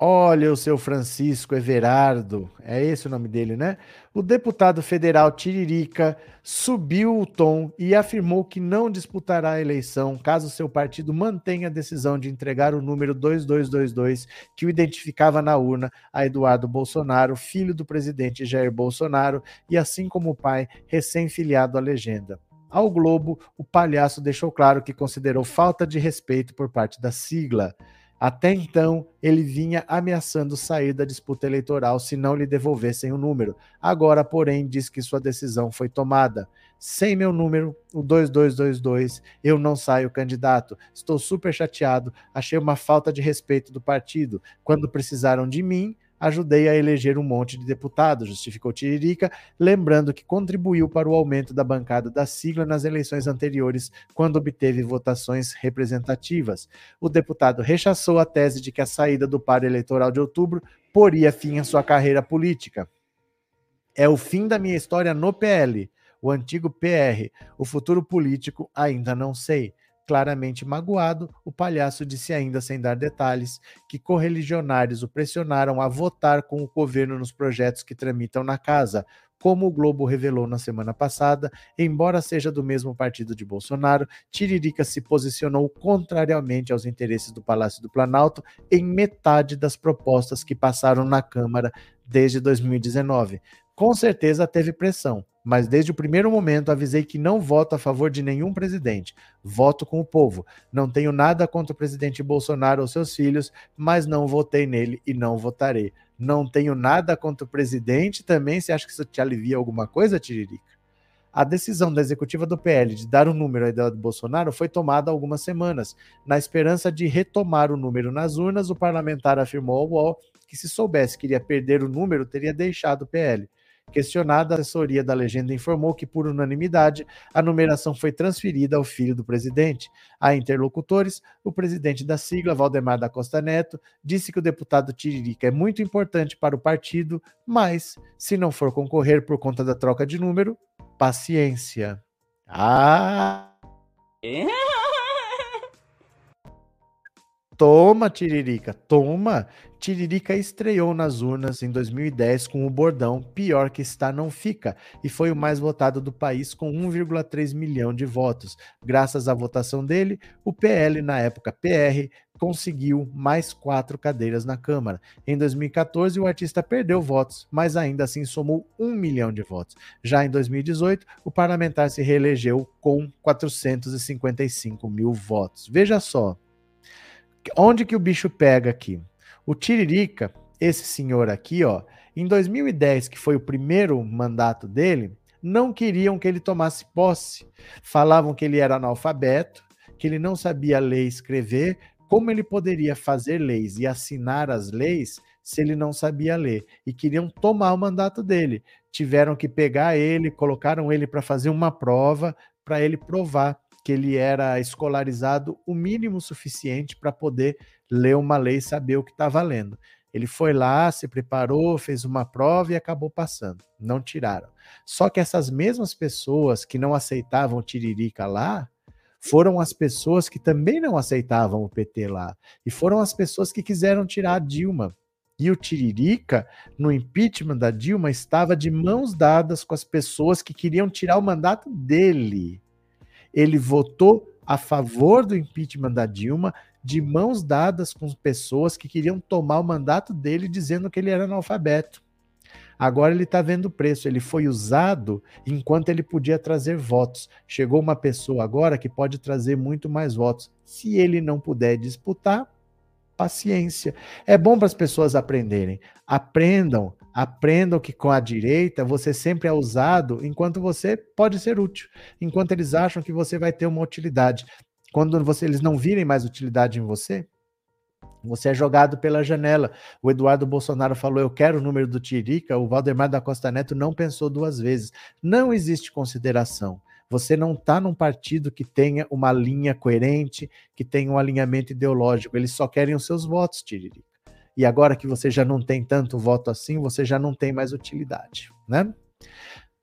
S1: Olha o seu Francisco Everardo, é esse o nome dele, né? O deputado federal Tiririca subiu o tom e afirmou que não disputará a eleição caso seu partido mantenha a decisão de entregar o número 2222 que o identificava na urna a Eduardo Bolsonaro, filho do presidente Jair Bolsonaro e assim como o pai, recém-filiado à legenda. Ao Globo, o palhaço deixou claro que considerou falta de respeito por parte da sigla. Até então, ele vinha ameaçando sair da disputa eleitoral se não lhe devolvessem o número. Agora, porém, diz que sua decisão foi tomada. Sem meu número, o 2222, eu não saio candidato. Estou super chateado. Achei uma falta de respeito do partido. Quando precisaram de mim, ajudei a eleger um monte de deputados, justificou Tiririca, lembrando que contribuiu para o aumento da bancada da sigla nas eleições anteriores, quando obteve votações representativas. O deputado rechaçou a tese de que a saída do paro eleitoral de outubro poria fim à sua carreira política. É o fim da minha história no PL, o antigo PR. O futuro político ainda não sei. Claramente magoado, o palhaço disse ainda sem dar detalhes que correligionários o pressionaram a votar com o governo nos projetos que tramitam na casa, como o Globo revelou na semana passada, embora seja do mesmo partido de Bolsonaro, Tiririca se posicionou contrariamente aos interesses do Palácio do Planalto em metade das propostas que passaram na Câmara desde 2019. Com certeza teve pressão, mas desde o primeiro momento avisei que não voto a favor de nenhum presidente. Voto com o povo. Não tenho nada contra o presidente Bolsonaro ou seus filhos, mas não votei nele e não votarei. Não tenho nada contra o presidente também. Você acha que isso te alivia alguma coisa, Tiririca? A decisão da executiva do PL de dar um número a Eduardo Bolsonaro foi tomada há algumas semanas. Na esperança de retomar o número nas urnas, o parlamentar afirmou ao UOL que se soubesse que iria perder o número, teria deixado o PL. Questionada, a assessoria da legenda informou que, por unanimidade, a numeração foi transferida ao filho do presidente. A interlocutores, o presidente da sigla, Valdemar da Costa Neto, disse que o deputado Tiririca é muito importante para o partido, mas, se não for concorrer por conta da troca de número, paciência. Ah! Toma, Tiririca, toma. Tiririca estreou nas urnas em 2010 com o bordão Pior que está não fica e foi o mais votado do país com 1,3 milhão de votos. Graças à votação dele, o PL, na época PR, conseguiu mais quatro cadeiras na Câmara. Em 2014, o artista perdeu votos, mas ainda assim somou um milhão de votos. Já em 2018, o parlamentar se reelegeu com 455 mil votos. Veja só, Onde que o bicho pega aqui? O Tiririca, esse senhor aqui, ó, em 2010, que foi o primeiro mandato dele, não queriam que ele tomasse posse. Falavam que ele era analfabeto, que ele não sabia ler e escrever, como ele poderia fazer leis e assinar as leis se ele não sabia ler? E queriam tomar o mandato dele. Tiveram que pegar ele, colocaram ele para fazer uma prova para ele provar que ele era escolarizado o mínimo suficiente para poder ler uma lei e saber o que está valendo. Ele foi lá, se preparou, fez uma prova e acabou passando. Não tiraram. Só que essas mesmas pessoas que não aceitavam Tiririca lá, foram as pessoas que também não aceitavam o PT lá. E foram as pessoas que quiseram tirar a Dilma. E o Tiririca, no impeachment da Dilma, estava de mãos dadas com as pessoas que queriam tirar o mandato dele ele votou a favor do impeachment da Dilma, de mãos dadas com pessoas que queriam tomar o mandato dele dizendo que ele era analfabeto. Agora ele está vendo o preço. Ele foi usado enquanto ele podia trazer votos. Chegou uma pessoa agora que pode trazer muito mais votos. Se ele não puder disputar, paciência. É bom para as pessoas aprenderem. Aprendam Aprendam que com a direita você sempre é usado enquanto você pode ser útil, enquanto eles acham que você vai ter uma utilidade. Quando você, eles não virem mais utilidade em você, Você é jogado pela janela. O Eduardo Bolsonaro falou: Eu quero o número do Tirica. O Valdemar da Costa Neto não pensou duas vezes. Não existe consideração. Você não está num partido que tenha uma linha coerente, que tenha um alinhamento ideológico. Eles só querem os seus votos, Tiririca. E agora que você já não tem tanto voto assim, você já não tem mais utilidade, né?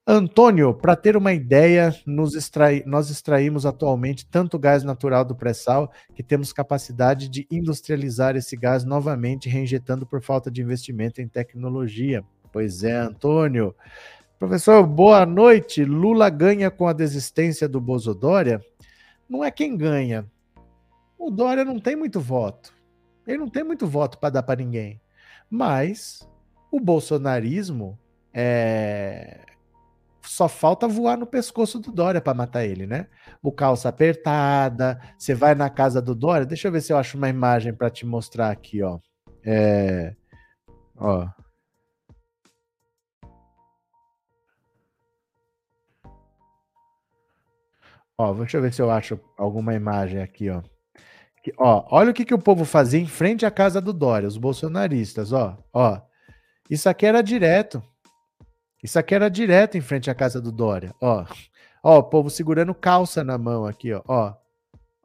S1: Antônio, para ter uma ideia, extrai, nós extraímos atualmente tanto gás natural do pré-sal que temos capacidade de industrializar esse gás novamente, reinjetando por falta de investimento em tecnologia. Pois é, Antônio. Professor, boa noite. Lula ganha com a desistência do Bozodória? Não é quem ganha. O Dória não tem muito voto. Ele não tem muito voto para dar para ninguém. Mas o bolsonarismo é só falta voar no pescoço do Dória para matar ele, né? O calça apertada, você vai na casa do Dória, deixa eu ver se eu acho uma imagem para te mostrar aqui, ó. É, ó. Ó, deixa eu ver se eu acho alguma imagem aqui, ó. Ó, olha o que, que o povo fazia em frente à casa do Dória, os bolsonaristas, ó, ó. Isso aqui era direto. Isso aqui era direto em frente à casa do Dória, ó. Ó, o povo segurando calça na mão aqui, ó. Ó,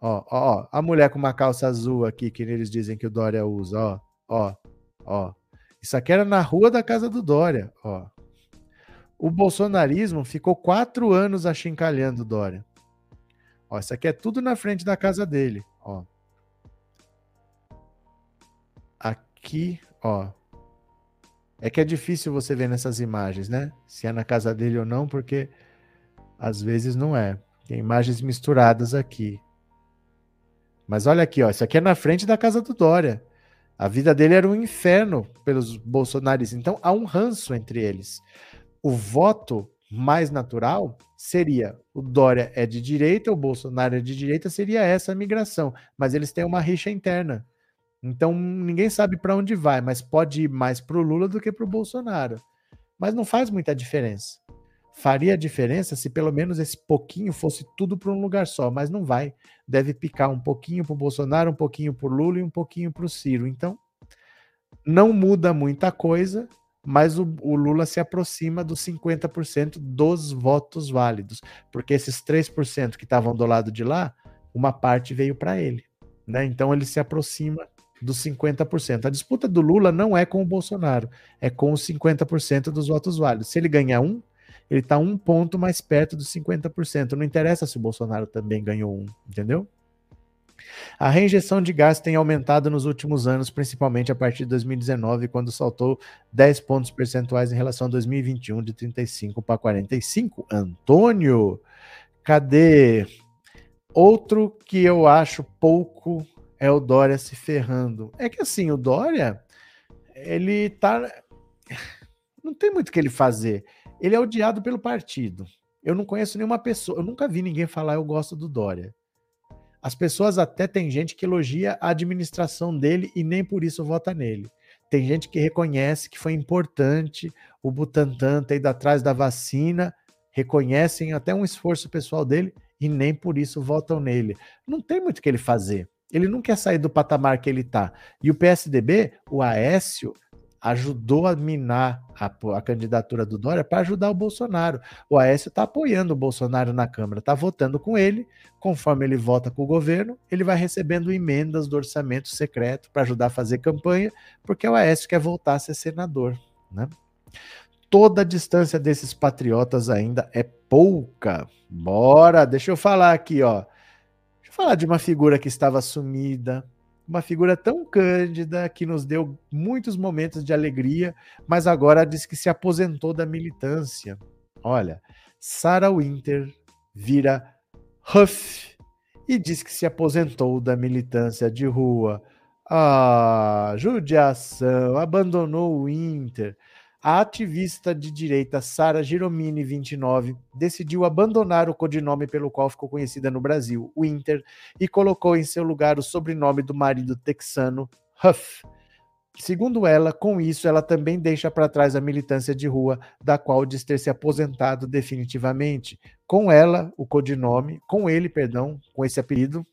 S1: ó, ó. A mulher com uma calça azul aqui, que eles dizem que o Dória usa, ó. Ó, ó. Isso aqui era na rua da casa do Dória, ó. O bolsonarismo ficou quatro anos achincalhando o Dória. Ó, isso aqui é tudo na frente da casa dele, ó. Aqui, ó. É que é difícil você ver nessas imagens, né? Se é na casa dele ou não, porque às vezes não é. Tem imagens misturadas aqui. Mas olha aqui, ó, isso aqui é na frente da casa do Dória. A vida dele era um inferno pelos bolsonaristas. Então há um ranço entre eles. O voto mais natural seria o Dória é de direita, o Bolsonaro é de direita, seria essa a migração. Mas eles têm uma rixa interna. Então ninguém sabe para onde vai, mas pode ir mais para o Lula do que para o Bolsonaro. Mas não faz muita diferença. Faria diferença se pelo menos esse pouquinho fosse tudo para um lugar só, mas não vai. Deve picar um pouquinho para o Bolsonaro, um pouquinho para o Lula e um pouquinho para o Ciro. Então não muda muita coisa, mas o, o Lula se aproxima dos 50% dos votos válidos, porque esses 3% que estavam do lado de lá, uma parte veio para ele. Né? Então ele se aproxima dos 50%. A disputa do Lula não é com o Bolsonaro, é com os 50% dos votos válidos. Se ele ganhar um, ele está um ponto mais perto dos 50%. Não interessa se o Bolsonaro também ganhou um, entendeu? A reinjeção de gás tem aumentado nos últimos anos, principalmente a partir de 2019, quando saltou 10 pontos percentuais em relação a 2021, de 35 para 45. Antônio, cadê? Outro que eu acho pouco é o Dória se ferrando. É que assim, o Dória, ele tá. Não tem muito o que ele fazer. Ele é odiado pelo partido. Eu não conheço nenhuma pessoa, eu nunca vi ninguém falar eu gosto do Dória. As pessoas até tem gente que elogia a administração dele e nem por isso vota nele. Tem gente que reconhece que foi importante o Butantan ter ido atrás da vacina, reconhecem até um esforço pessoal dele e nem por isso votam nele. Não tem muito o que ele fazer. Ele não quer sair do patamar que ele está. E o PSDB, o Aécio, ajudou a minar a, a candidatura do Dória para ajudar o Bolsonaro. O Aécio está apoiando o Bolsonaro na Câmara, está votando com ele. Conforme ele vota com o governo, ele vai recebendo emendas do orçamento secreto para ajudar a fazer campanha, porque o Aécio quer voltar a ser senador. Né? Toda a distância desses patriotas ainda é pouca. Bora, deixa eu falar aqui, ó falar de uma figura que estava sumida, uma figura tão cândida que nos deu muitos momentos de alegria, mas agora diz que se aposentou da militância. Olha, Sarah Winter vira Huff e diz que se aposentou da militância de rua. Ah, judiação, abandonou o Winter a ativista de direita Sara Giromini, 29, decidiu abandonar o codinome pelo qual ficou conhecida no Brasil, Winter, e colocou em seu lugar o sobrenome do marido texano, Huff. Segundo ela, com isso, ela também deixa para trás a militância de rua, da qual diz ter se aposentado definitivamente. Com ela, o codinome, com ele, perdão, com esse apelido,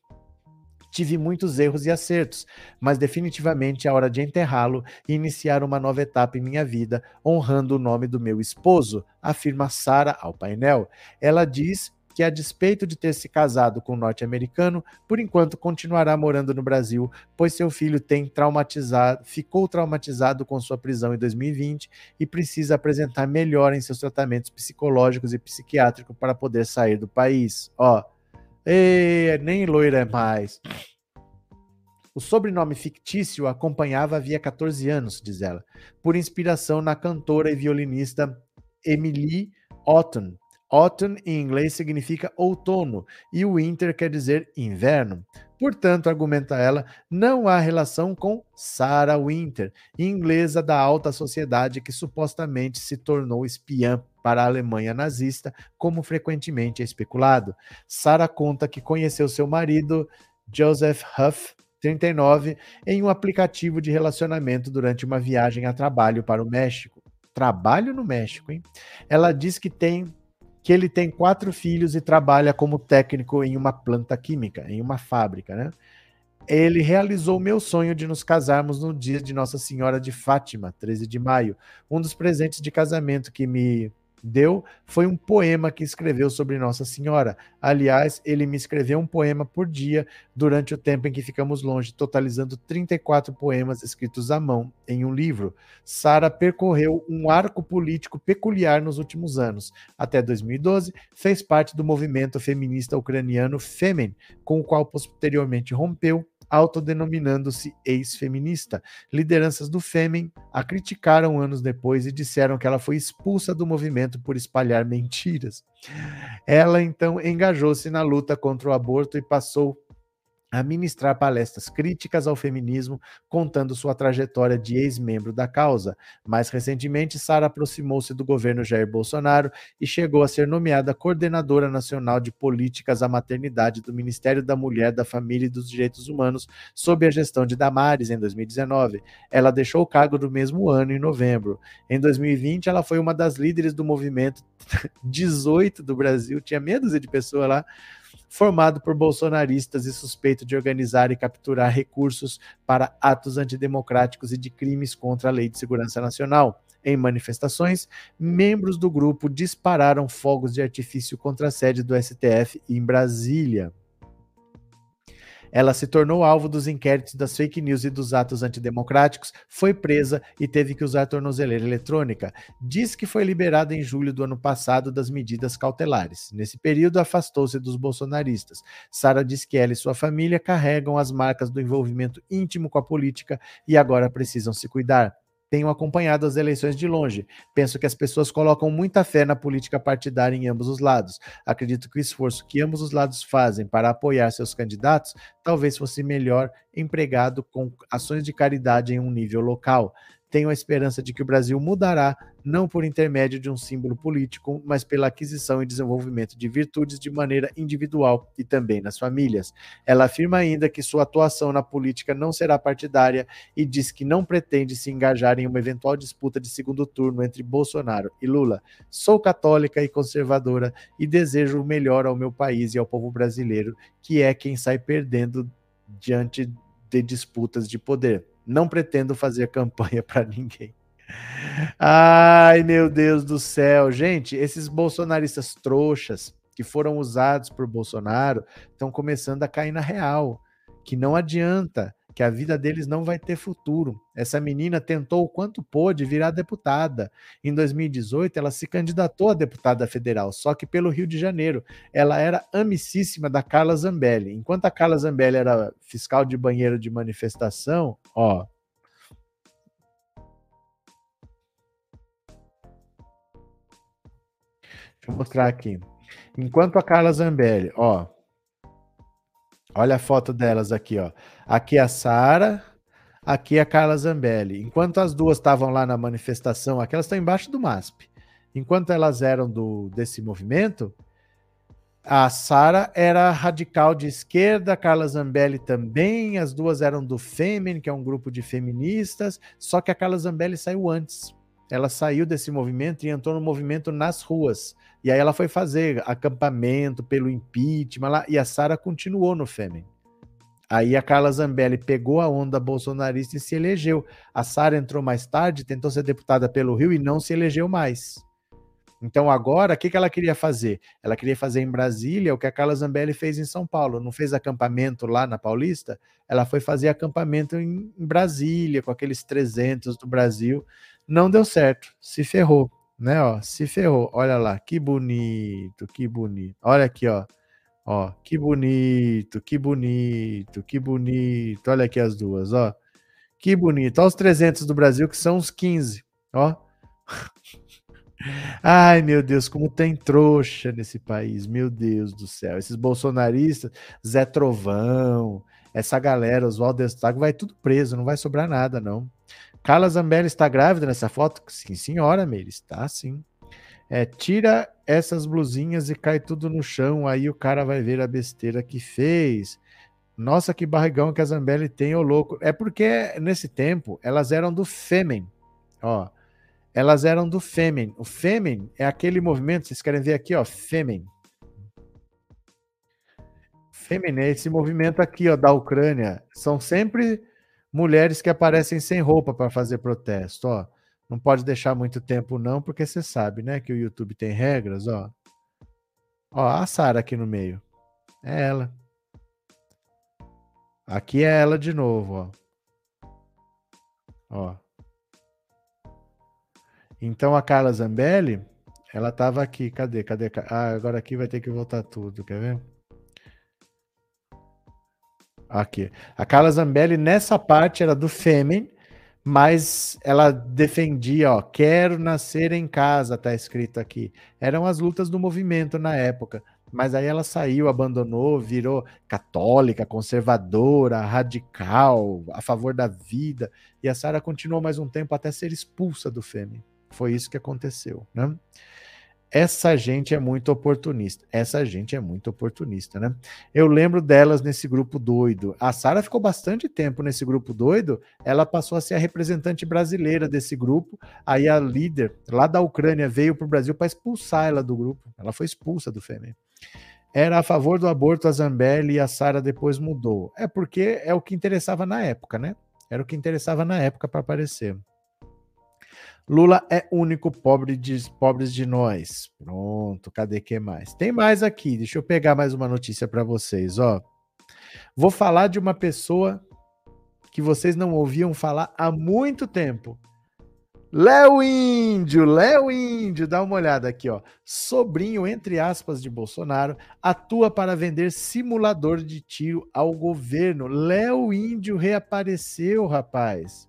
S1: Tive muitos erros e acertos, mas definitivamente é hora de enterrá-lo e iniciar uma nova etapa em minha vida, honrando o nome do meu esposo, afirma Sara ao painel. Ela diz que, a despeito de ter se casado com um norte-americano, por enquanto continuará morando no Brasil, pois seu filho tem traumatizado, ficou traumatizado com sua prisão em 2020 e precisa apresentar melhor em seus tratamentos psicológicos e psiquiátricos para poder sair do país. Ó, Ei, nem loira é mais. O sobrenome fictício acompanhava havia 14 anos, diz ela, por inspiração na cantora e violinista Emily Otton. Autumn em inglês significa outono e winter quer dizer inverno. Portanto, argumenta ela, não há relação com Sarah Winter, inglesa da alta sociedade que supostamente se tornou espiã para a Alemanha nazista, como frequentemente é especulado. Sarah conta que conheceu seu marido, Joseph Huff, 39, em um aplicativo de relacionamento durante uma viagem a trabalho para o México. Trabalho no México, hein? Ela diz que tem que ele tem quatro filhos e trabalha como técnico em uma planta química, em uma fábrica, né? Ele realizou meu sonho de nos casarmos no dia de Nossa Senhora de Fátima, 13 de maio. Um dos presentes de casamento que me deu foi um poema que escreveu sobre Nossa Senhora. Aliás, ele me escreveu um poema por dia durante o tempo em que ficamos longe, totalizando 34 poemas escritos à mão em um livro. Sara percorreu um arco político peculiar nos últimos anos. Até 2012, fez parte do movimento feminista ucraniano Femen, com o qual posteriormente rompeu autodenominando-se ex-feminista. Lideranças do Fêmen a criticaram anos depois e disseram que ela foi expulsa do movimento por espalhar mentiras. Ela então engajou-se na luta contra o aborto e passou a ministrar palestras críticas ao feminismo, contando sua trajetória de ex-membro da causa. Mais recentemente, Sara aproximou-se do governo Jair Bolsonaro e chegou a ser nomeada coordenadora nacional de políticas à maternidade do Ministério da Mulher, da Família e dos Direitos Humanos, sob a gestão de Damares em 2019. Ela deixou o cargo no mesmo ano, em novembro. Em 2020, ela foi uma das líderes do movimento 18 do Brasil, tinha meia dúzia de pessoas lá formado por bolsonaristas e suspeito de organizar e capturar recursos para atos antidemocráticos e de crimes contra a Lei de Segurança Nacional. Em manifestações, membros do grupo dispararam fogos de artifício contra a sede do STF em Brasília. Ela se tornou alvo dos inquéritos das fake news e dos atos antidemocráticos, foi presa e teve que usar tornozeleira eletrônica. Diz que foi liberada em julho do ano passado das medidas cautelares. Nesse período, afastou-se dos bolsonaristas. Sara diz que ela e sua família carregam as marcas do envolvimento íntimo com a política e agora precisam se cuidar tenho acompanhado as eleições de longe. Penso que as pessoas colocam muita fé na política partidária em ambos os lados. Acredito que o esforço que ambos os lados fazem para apoiar seus candidatos talvez fosse melhor empregado com ações de caridade em um nível local tenho a esperança de que o Brasil mudará, não por intermédio de um símbolo político, mas pela aquisição e desenvolvimento de virtudes de maneira individual e também nas famílias. Ela afirma ainda que sua atuação na política não será partidária e diz que não pretende se engajar em uma eventual disputa de segundo turno entre Bolsonaro e Lula. Sou católica e conservadora e desejo o melhor ao meu país e ao povo brasileiro, que é quem sai perdendo diante de disputas de poder. Não pretendo fazer campanha para ninguém. Ai, meu Deus do céu. Gente, esses bolsonaristas trouxas que foram usados por Bolsonaro estão começando a cair na real. Que não adianta, que a vida deles não vai ter futuro. Essa menina tentou o quanto pôde virar deputada. Em 2018, ela se candidatou a deputada federal, só que pelo Rio de Janeiro. Ela era amicíssima da Carla Zambelli. Enquanto a Carla Zambelli era fiscal de banheiro de manifestação, ó. Deixa eu mostrar aqui. Enquanto a Carla Zambelli, ó. Olha a foto delas aqui, ó. Aqui é a Sara, aqui é a Carla Zambelli. Enquanto as duas estavam lá na manifestação, aquelas estão embaixo do MASP. Enquanto elas eram do desse movimento, a Sara era radical de esquerda, a Carla Zambelli também, as duas eram do Femin, que é um grupo de feministas, só que a Carla Zambelli saiu antes. Ela saiu desse movimento e entrou no movimento nas ruas. E aí ela foi fazer acampamento pelo impeachment lá, e a Sara continuou no Femin. Aí a Carla Zambelli pegou a onda bolsonarista e se elegeu. A Sara entrou mais tarde, tentou ser deputada pelo Rio e não se elegeu mais. Então agora, o que, que ela queria fazer? Ela queria fazer em Brasília o que a Carla Zambelli fez em São Paulo. Não fez acampamento lá na Paulista? Ela foi fazer acampamento em Brasília, com aqueles 300 do Brasil. Não deu certo, se ferrou, né? Ó, se ferrou. Olha lá, que bonito, que bonito. Olha aqui, ó. Ó, que bonito, que bonito, que bonito. Olha aqui as duas, ó. Que bonito. Olha os 300 do Brasil, que são os 15, ó. Ai, meu Deus, como tem trouxa nesse país, meu Deus do céu. Esses bolsonaristas, Zé Trovão, essa galera, Oswaldo Estago, vai tudo preso, não vai sobrar nada, não. Carla Zambelli está grávida nessa foto? Sim, senhora, Meire, está sim. É, tira essas blusinhas e cai tudo no chão, aí o cara vai ver a besteira que fez. Nossa, que barrigão que a Zambelli tem, ô louco. É porque nesse tempo elas eram do Fêmen, ó elas eram do Fêmen. O Fêmen é aquele movimento, vocês querem ver aqui, ó, Fêmen. Fêmen é esse movimento aqui, ó, da Ucrânia. São sempre mulheres que aparecem sem roupa para fazer protesto, ó. Não pode deixar muito tempo não, porque você sabe, né, que o YouTube tem regras, ó. Ó, a Sara aqui no meio. É ela. Aqui é ela de novo, ó. Ó. Então a Carla Zambelli, ela estava aqui. Cadê? Cadê? Ah, agora aqui vai ter que voltar tudo. Quer ver? Aqui. A Carla Zambelli, nessa parte, era do Fêmen, mas ela defendia, ó, quero nascer em casa, tá escrito aqui. Eram as lutas do movimento na época. Mas aí ela saiu, abandonou, virou católica, conservadora, radical, a favor da vida. E a Sara continuou mais um tempo até ser expulsa do Fêmen. Foi isso que aconteceu, né? Essa gente é muito oportunista. Essa gente é muito oportunista, né? Eu lembro delas nesse grupo doido. A Sara ficou bastante tempo nesse grupo doido. Ela passou a ser a representante brasileira desse grupo. Aí a líder lá da Ucrânia veio para o Brasil para expulsar ela do grupo. Ela foi expulsa do FEMEN. Era a favor do aborto a Zambelli e a Sara depois mudou. É porque é o que interessava na época, né? Era o que interessava na época para aparecer. Lula é único pobre de, pobres de nós. Pronto, cadê que mais? Tem mais aqui, deixa eu pegar mais uma notícia para vocês, ó. Vou falar de uma pessoa que vocês não ouviam falar há muito tempo. Léo Índio, Léo Índio, dá uma olhada aqui, ó. Sobrinho, entre aspas, de Bolsonaro, atua para vender simulador de tiro ao governo. Léo Índio reapareceu, rapaz.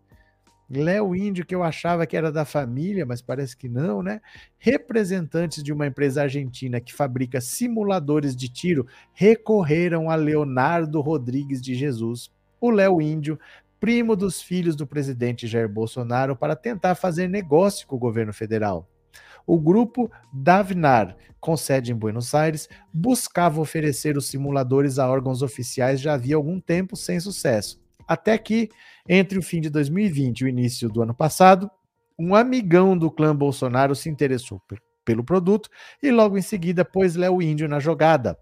S1: Léo Índio, que eu achava que era da família, mas parece que não, né? Representantes de uma empresa argentina que fabrica simuladores de tiro recorreram a Leonardo Rodrigues de Jesus, o Léo Índio, primo dos filhos do presidente Jair Bolsonaro, para tentar fazer negócio com o governo federal. O grupo Davnar, com sede em Buenos Aires, buscava oferecer os simuladores a órgãos oficiais já havia algum tempo sem sucesso. Até que entre o fim de 2020 e o início do ano passado, um amigão do clã Bolsonaro se interessou pelo produto e logo em seguida pôs Léo Índio na jogada.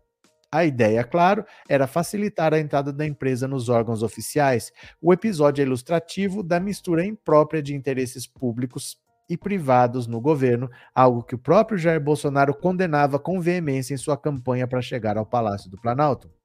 S1: A ideia, claro, era facilitar a entrada da empresa nos órgãos oficiais. O episódio é ilustrativo da mistura imprópria de interesses públicos e privados no governo, algo que o próprio Jair Bolsonaro condenava com veemência em sua campanha para chegar ao Palácio do Planalto.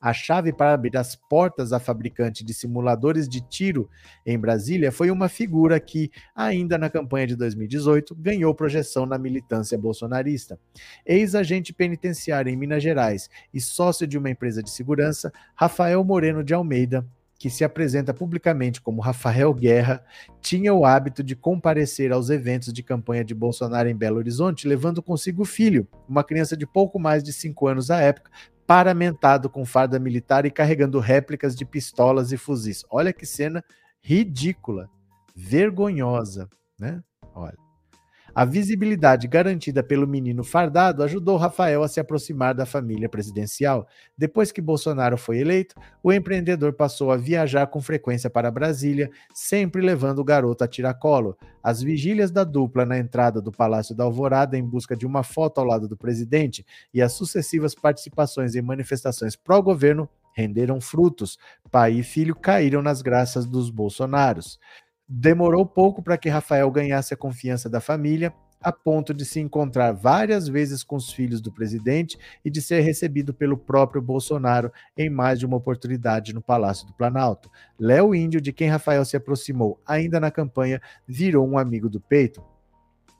S1: A chave para abrir as portas à fabricante de simuladores de tiro em Brasília foi uma figura que, ainda na campanha de 2018, ganhou projeção na militância bolsonarista. Ex-agente penitenciário em Minas Gerais e sócio de uma empresa de segurança, Rafael Moreno de Almeida que se apresenta publicamente como Rafael Guerra, tinha o hábito de comparecer aos eventos de campanha de Bolsonaro em Belo Horizonte, levando consigo o filho, uma criança de pouco mais de cinco anos à época, paramentado com farda militar e carregando réplicas de pistolas e fuzis. Olha que cena ridícula, vergonhosa, né? Olha. A visibilidade garantida pelo menino fardado ajudou Rafael a se aproximar da família presidencial. Depois que Bolsonaro foi eleito, o empreendedor passou a viajar com frequência para Brasília, sempre levando o garoto a tiracolo. As vigílias da dupla na entrada do Palácio da Alvorada em busca de uma foto ao lado do presidente e as sucessivas participações em manifestações pró-governo renderam frutos. Pai e filho caíram nas graças dos Bolsonaros. Demorou pouco para que Rafael ganhasse a confiança da família, a ponto de se encontrar várias vezes com os filhos do presidente e de ser recebido pelo próprio Bolsonaro em mais de uma oportunidade no Palácio do Planalto. Léo Índio, de quem Rafael se aproximou ainda na campanha, virou um amigo do peito.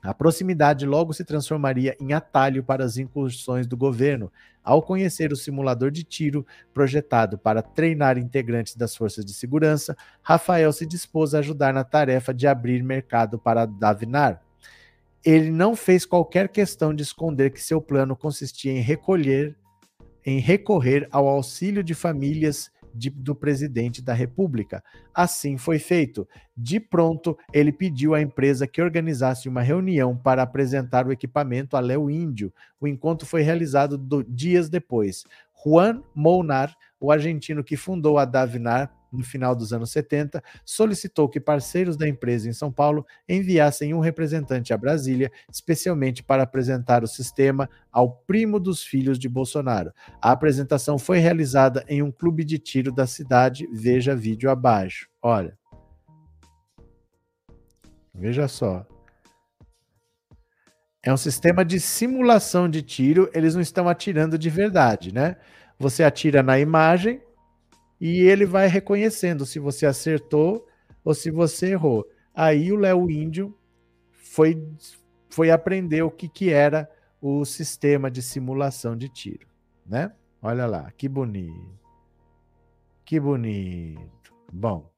S1: A proximidade logo se transformaria em atalho para as incursões do governo, ao conhecer o simulador de tiro projetado para treinar integrantes das forças de segurança, Rafael se dispôs a ajudar na tarefa de abrir mercado para Davinar. Ele não fez qualquer questão de esconder que seu plano consistia em recolher, em recorrer ao auxílio de famílias de, do presidente da República. Assim foi feito. De pronto, ele pediu à empresa que organizasse uma reunião para apresentar o equipamento a Léo Índio. O encontro foi realizado do, dias depois. Juan Molnar, o argentino que fundou a Davinar, no final dos anos 70, solicitou que parceiros da empresa em São Paulo enviassem um representante a Brasília, especialmente para apresentar o sistema ao primo dos filhos de Bolsonaro. A apresentação foi realizada em um clube de tiro da cidade. Veja vídeo abaixo. Olha. Veja só. É um sistema de simulação de tiro, eles não estão atirando de verdade, né? Você atira na imagem, e ele vai reconhecendo se você acertou ou se você errou. Aí o Léo Índio foi, foi aprender o que, que era o sistema de simulação de tiro, né? Olha lá, que bonito. Que bonito. Bom,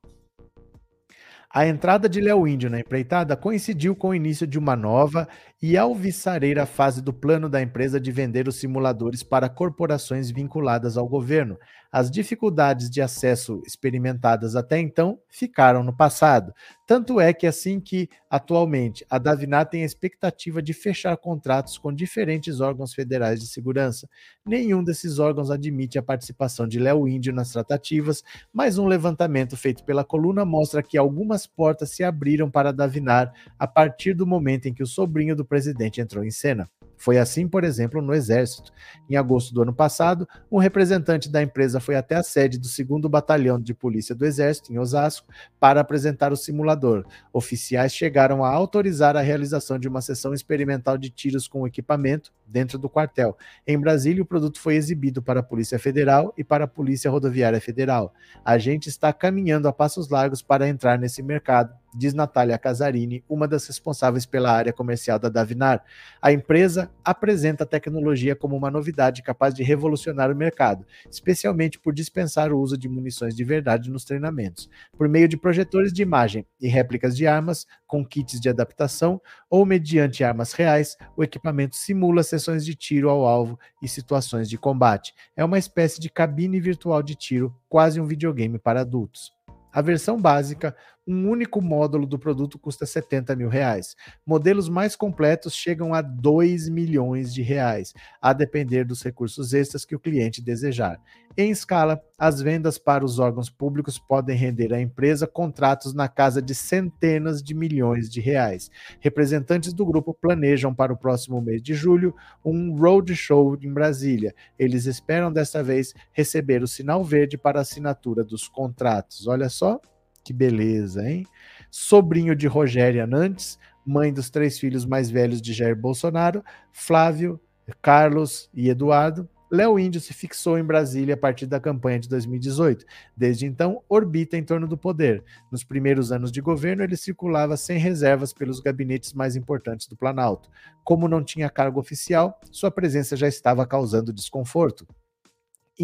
S1: a entrada de Léo Índio na empreitada coincidiu com o início de uma nova e alvissareira fase do plano da empresa de vender os simuladores para corporações vinculadas ao governo, as dificuldades de acesso experimentadas até então ficaram no passado. Tanto é que, assim que, atualmente, a Davinar tem a expectativa de fechar contratos com diferentes órgãos federais de segurança. Nenhum desses órgãos admite a participação de Léo Índio nas tratativas, mas um levantamento feito pela coluna mostra que algumas portas se abriram para a Davinar a partir do momento em que o sobrinho do presidente entrou em cena. Foi assim, por exemplo, no Exército. Em agosto do ano passado, um representante da empresa foi até a sede do 2 Batalhão de Polícia do Exército, em Osasco, para apresentar o simulador. Oficiais chegaram a autorizar a realização de uma sessão experimental de tiros com equipamento dentro do quartel. Em Brasília, o produto foi exibido para a Polícia Federal e para a Polícia Rodoviária Federal. A gente está caminhando a passos largos para entrar nesse mercado diz Natália Casarini, uma das responsáveis pela área comercial da Davinar. A empresa apresenta a tecnologia como uma novidade capaz de revolucionar o mercado, especialmente por dispensar o uso de munições de verdade nos treinamentos. Por meio de projetores de imagem e réplicas de armas, com kits de adaptação ou mediante armas reais, o equipamento simula sessões de tiro ao alvo e situações de combate. É uma espécie de cabine virtual de tiro, quase um videogame para adultos. A versão básica, um único módulo do produto custa 70 mil reais. Modelos mais completos chegam a 2 milhões de reais, a depender dos recursos extras que o cliente desejar. Em escala, as vendas para os órgãos públicos podem render à empresa contratos na casa de centenas de milhões de reais. Representantes do grupo planejam para o próximo mês de julho um roadshow em Brasília. Eles esperam desta vez receber o sinal verde para assinatura dos contratos. Olha só que beleza, hein? Sobrinho de Rogéria Nantes, mãe dos três filhos mais velhos de Jair Bolsonaro, Flávio, Carlos e Eduardo, Léo Índio se fixou em Brasília a partir da campanha de 2018. Desde então, orbita em torno do poder. Nos primeiros anos de governo, ele circulava sem reservas pelos gabinetes mais importantes do Planalto. Como não tinha cargo oficial, sua presença já estava causando desconforto.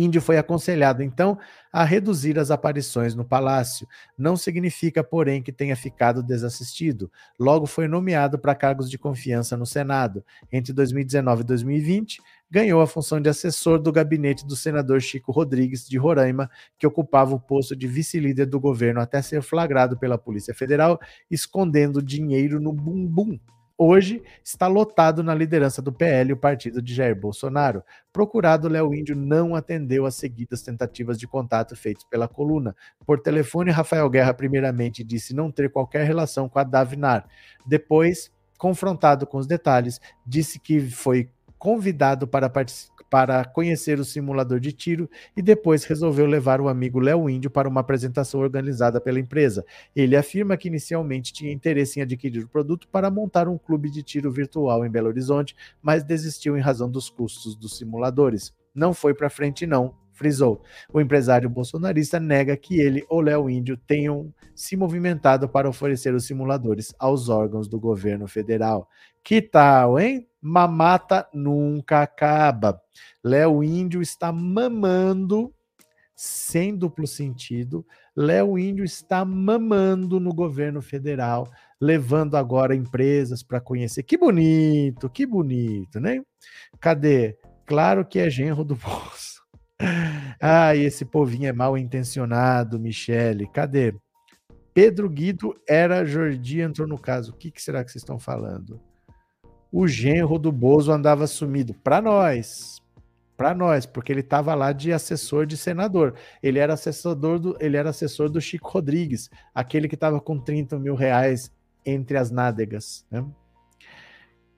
S1: Índio foi aconselhado, então, a reduzir as aparições no palácio. Não significa, porém, que tenha ficado desassistido. Logo foi nomeado para cargos de confiança no Senado. Entre 2019 e 2020, ganhou a função de assessor do gabinete do senador Chico Rodrigues, de Roraima, que ocupava o posto de vice-líder do governo até ser flagrado pela Polícia Federal escondendo dinheiro no bumbum hoje está lotado na liderança do PL, o partido de Jair Bolsonaro. Procurado, Léo Índio não atendeu às seguidas tentativas de contato feitas pela coluna. Por telefone, Rafael Guerra primeiramente disse não ter qualquer relação com a Davinar. Depois, confrontado com os detalhes, disse que foi convidado para, partici- para conhecer o simulador de tiro e depois resolveu levar o amigo Léo Índio para uma apresentação organizada pela empresa. Ele afirma que inicialmente tinha interesse em adquirir o produto para montar um clube de tiro virtual em Belo Horizonte, mas desistiu em razão dos custos dos simuladores. Não foi para frente, não, frisou. O empresário bolsonarista nega que ele ou Léo Índio tenham se movimentado para oferecer os simuladores aos órgãos do governo federal. Que tal, hein? Mamata nunca acaba. Léo Índio está mamando, sem duplo sentido. Léo Índio está mamando no governo federal, levando agora empresas para conhecer. Que bonito, que bonito, né? Cadê? Claro que é genro do bolso. Ah, esse povinho é mal intencionado, Michele. Cadê? Pedro Guido era Jordi entrou no caso. O que, que será que vocês estão falando? O genro do Bozo andava sumido. Para nós. Para nós, porque ele estava lá de assessor de senador. Ele era assessor do, ele era assessor do Chico Rodrigues, aquele que estava com 30 mil reais entre as nádegas. Né?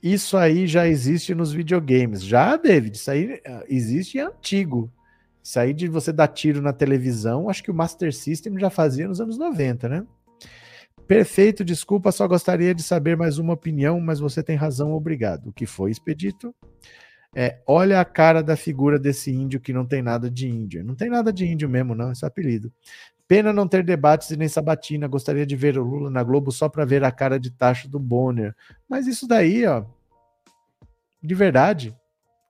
S1: Isso aí já existe nos videogames. Já, David, isso aí ah, existe é antigo. Isso aí de você dar tiro na televisão, acho que o Master System já fazia nos anos 90, né? Perfeito, desculpa, só gostaria de saber mais uma opinião, mas você tem razão, obrigado. O que foi, Expedito? É, olha a cara da figura desse índio que não tem nada de índio. Não tem nada de índio mesmo, não, esse é apelido. Pena não ter debates e nem sabatina. Gostaria de ver o Lula na Globo só para ver a cara de tacho do Bonner. Mas isso daí, ó, de verdade,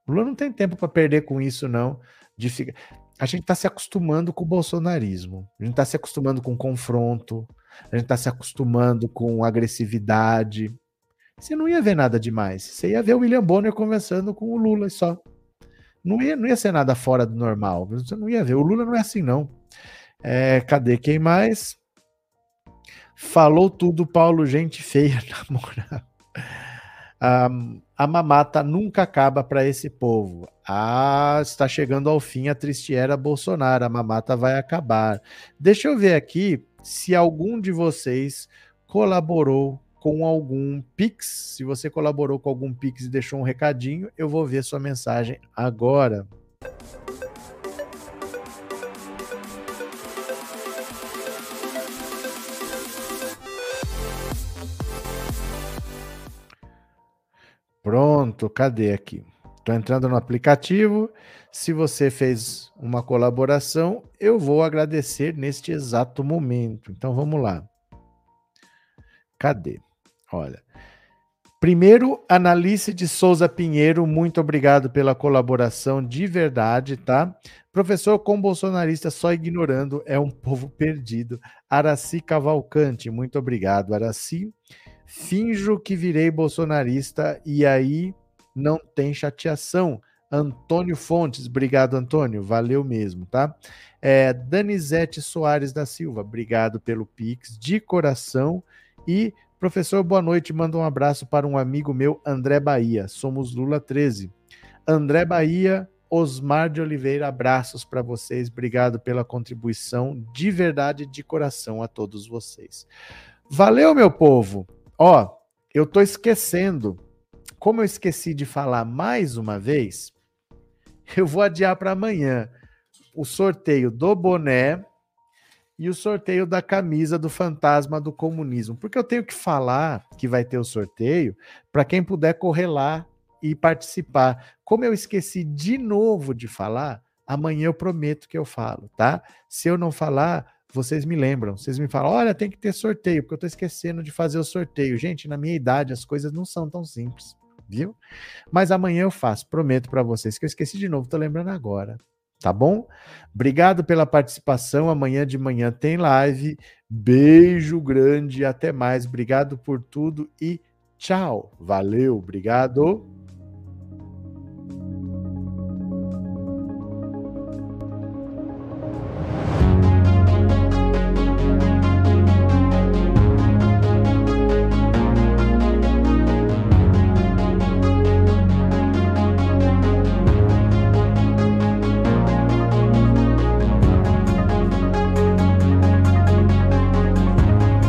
S1: o Lula não tem tempo para perder com isso, não. De ficar... A gente está se acostumando com o bolsonarismo. A gente está se acostumando com confronto. A gente está se acostumando com agressividade. Você não ia ver nada demais. Você ia ver o William Bonner conversando com o Lula e só. Não ia, não ia ser nada fora do normal. Você não ia ver. O Lula não é assim, não. É, cadê quem mais? Falou tudo, Paulo, gente feia, na moral. Ah, a mamata nunca acaba para esse povo. Ah, está chegando ao fim a triste era Bolsonaro. A mamata vai acabar. Deixa eu ver aqui se algum de vocês colaborou com algum Pix. Se você colaborou com algum Pix e deixou um recadinho, eu vou ver sua mensagem agora. Pronto, cadê aqui? Estou entrando no aplicativo. Se você fez uma colaboração, eu vou agradecer neste exato momento. Então vamos lá. Cadê? Olha. Primeiro, Analice de Souza Pinheiro, muito obrigado pela colaboração de verdade, tá? Professor com bolsonarista só ignorando, é um povo perdido. Araci Cavalcante, muito obrigado, Araci. Finjo que virei bolsonarista e aí não tem chateação. Antônio Fontes, obrigado, Antônio, valeu mesmo, tá? É, Danizete Soares da Silva, obrigado pelo Pix, de coração. E, professor, boa noite, manda um abraço para um amigo meu, André Bahia, somos Lula 13. André Bahia, Osmar de Oliveira, abraços para vocês, obrigado pela contribuição, de verdade, de coração a todos vocês. Valeu, meu povo! Ó, eu tô esquecendo. Como eu esqueci de falar mais uma vez, eu vou adiar para amanhã o sorteio do boné e o sorteio da camisa do fantasma do comunismo, porque eu tenho que falar que vai ter o sorteio para quem puder correr lá e participar. Como eu esqueci de novo de falar, amanhã eu prometo que eu falo, tá? Se eu não falar, vocês me lembram, vocês me falam, olha, tem que ter sorteio, porque eu tô esquecendo de fazer o sorteio. Gente, na minha idade as coisas não são tão simples, viu? Mas amanhã eu faço, prometo para vocês que eu esqueci de novo, tô lembrando agora. Tá bom? Obrigado pela participação. Amanhã de manhã tem live. Beijo grande, até mais. Obrigado por tudo e tchau. Valeu, obrigado.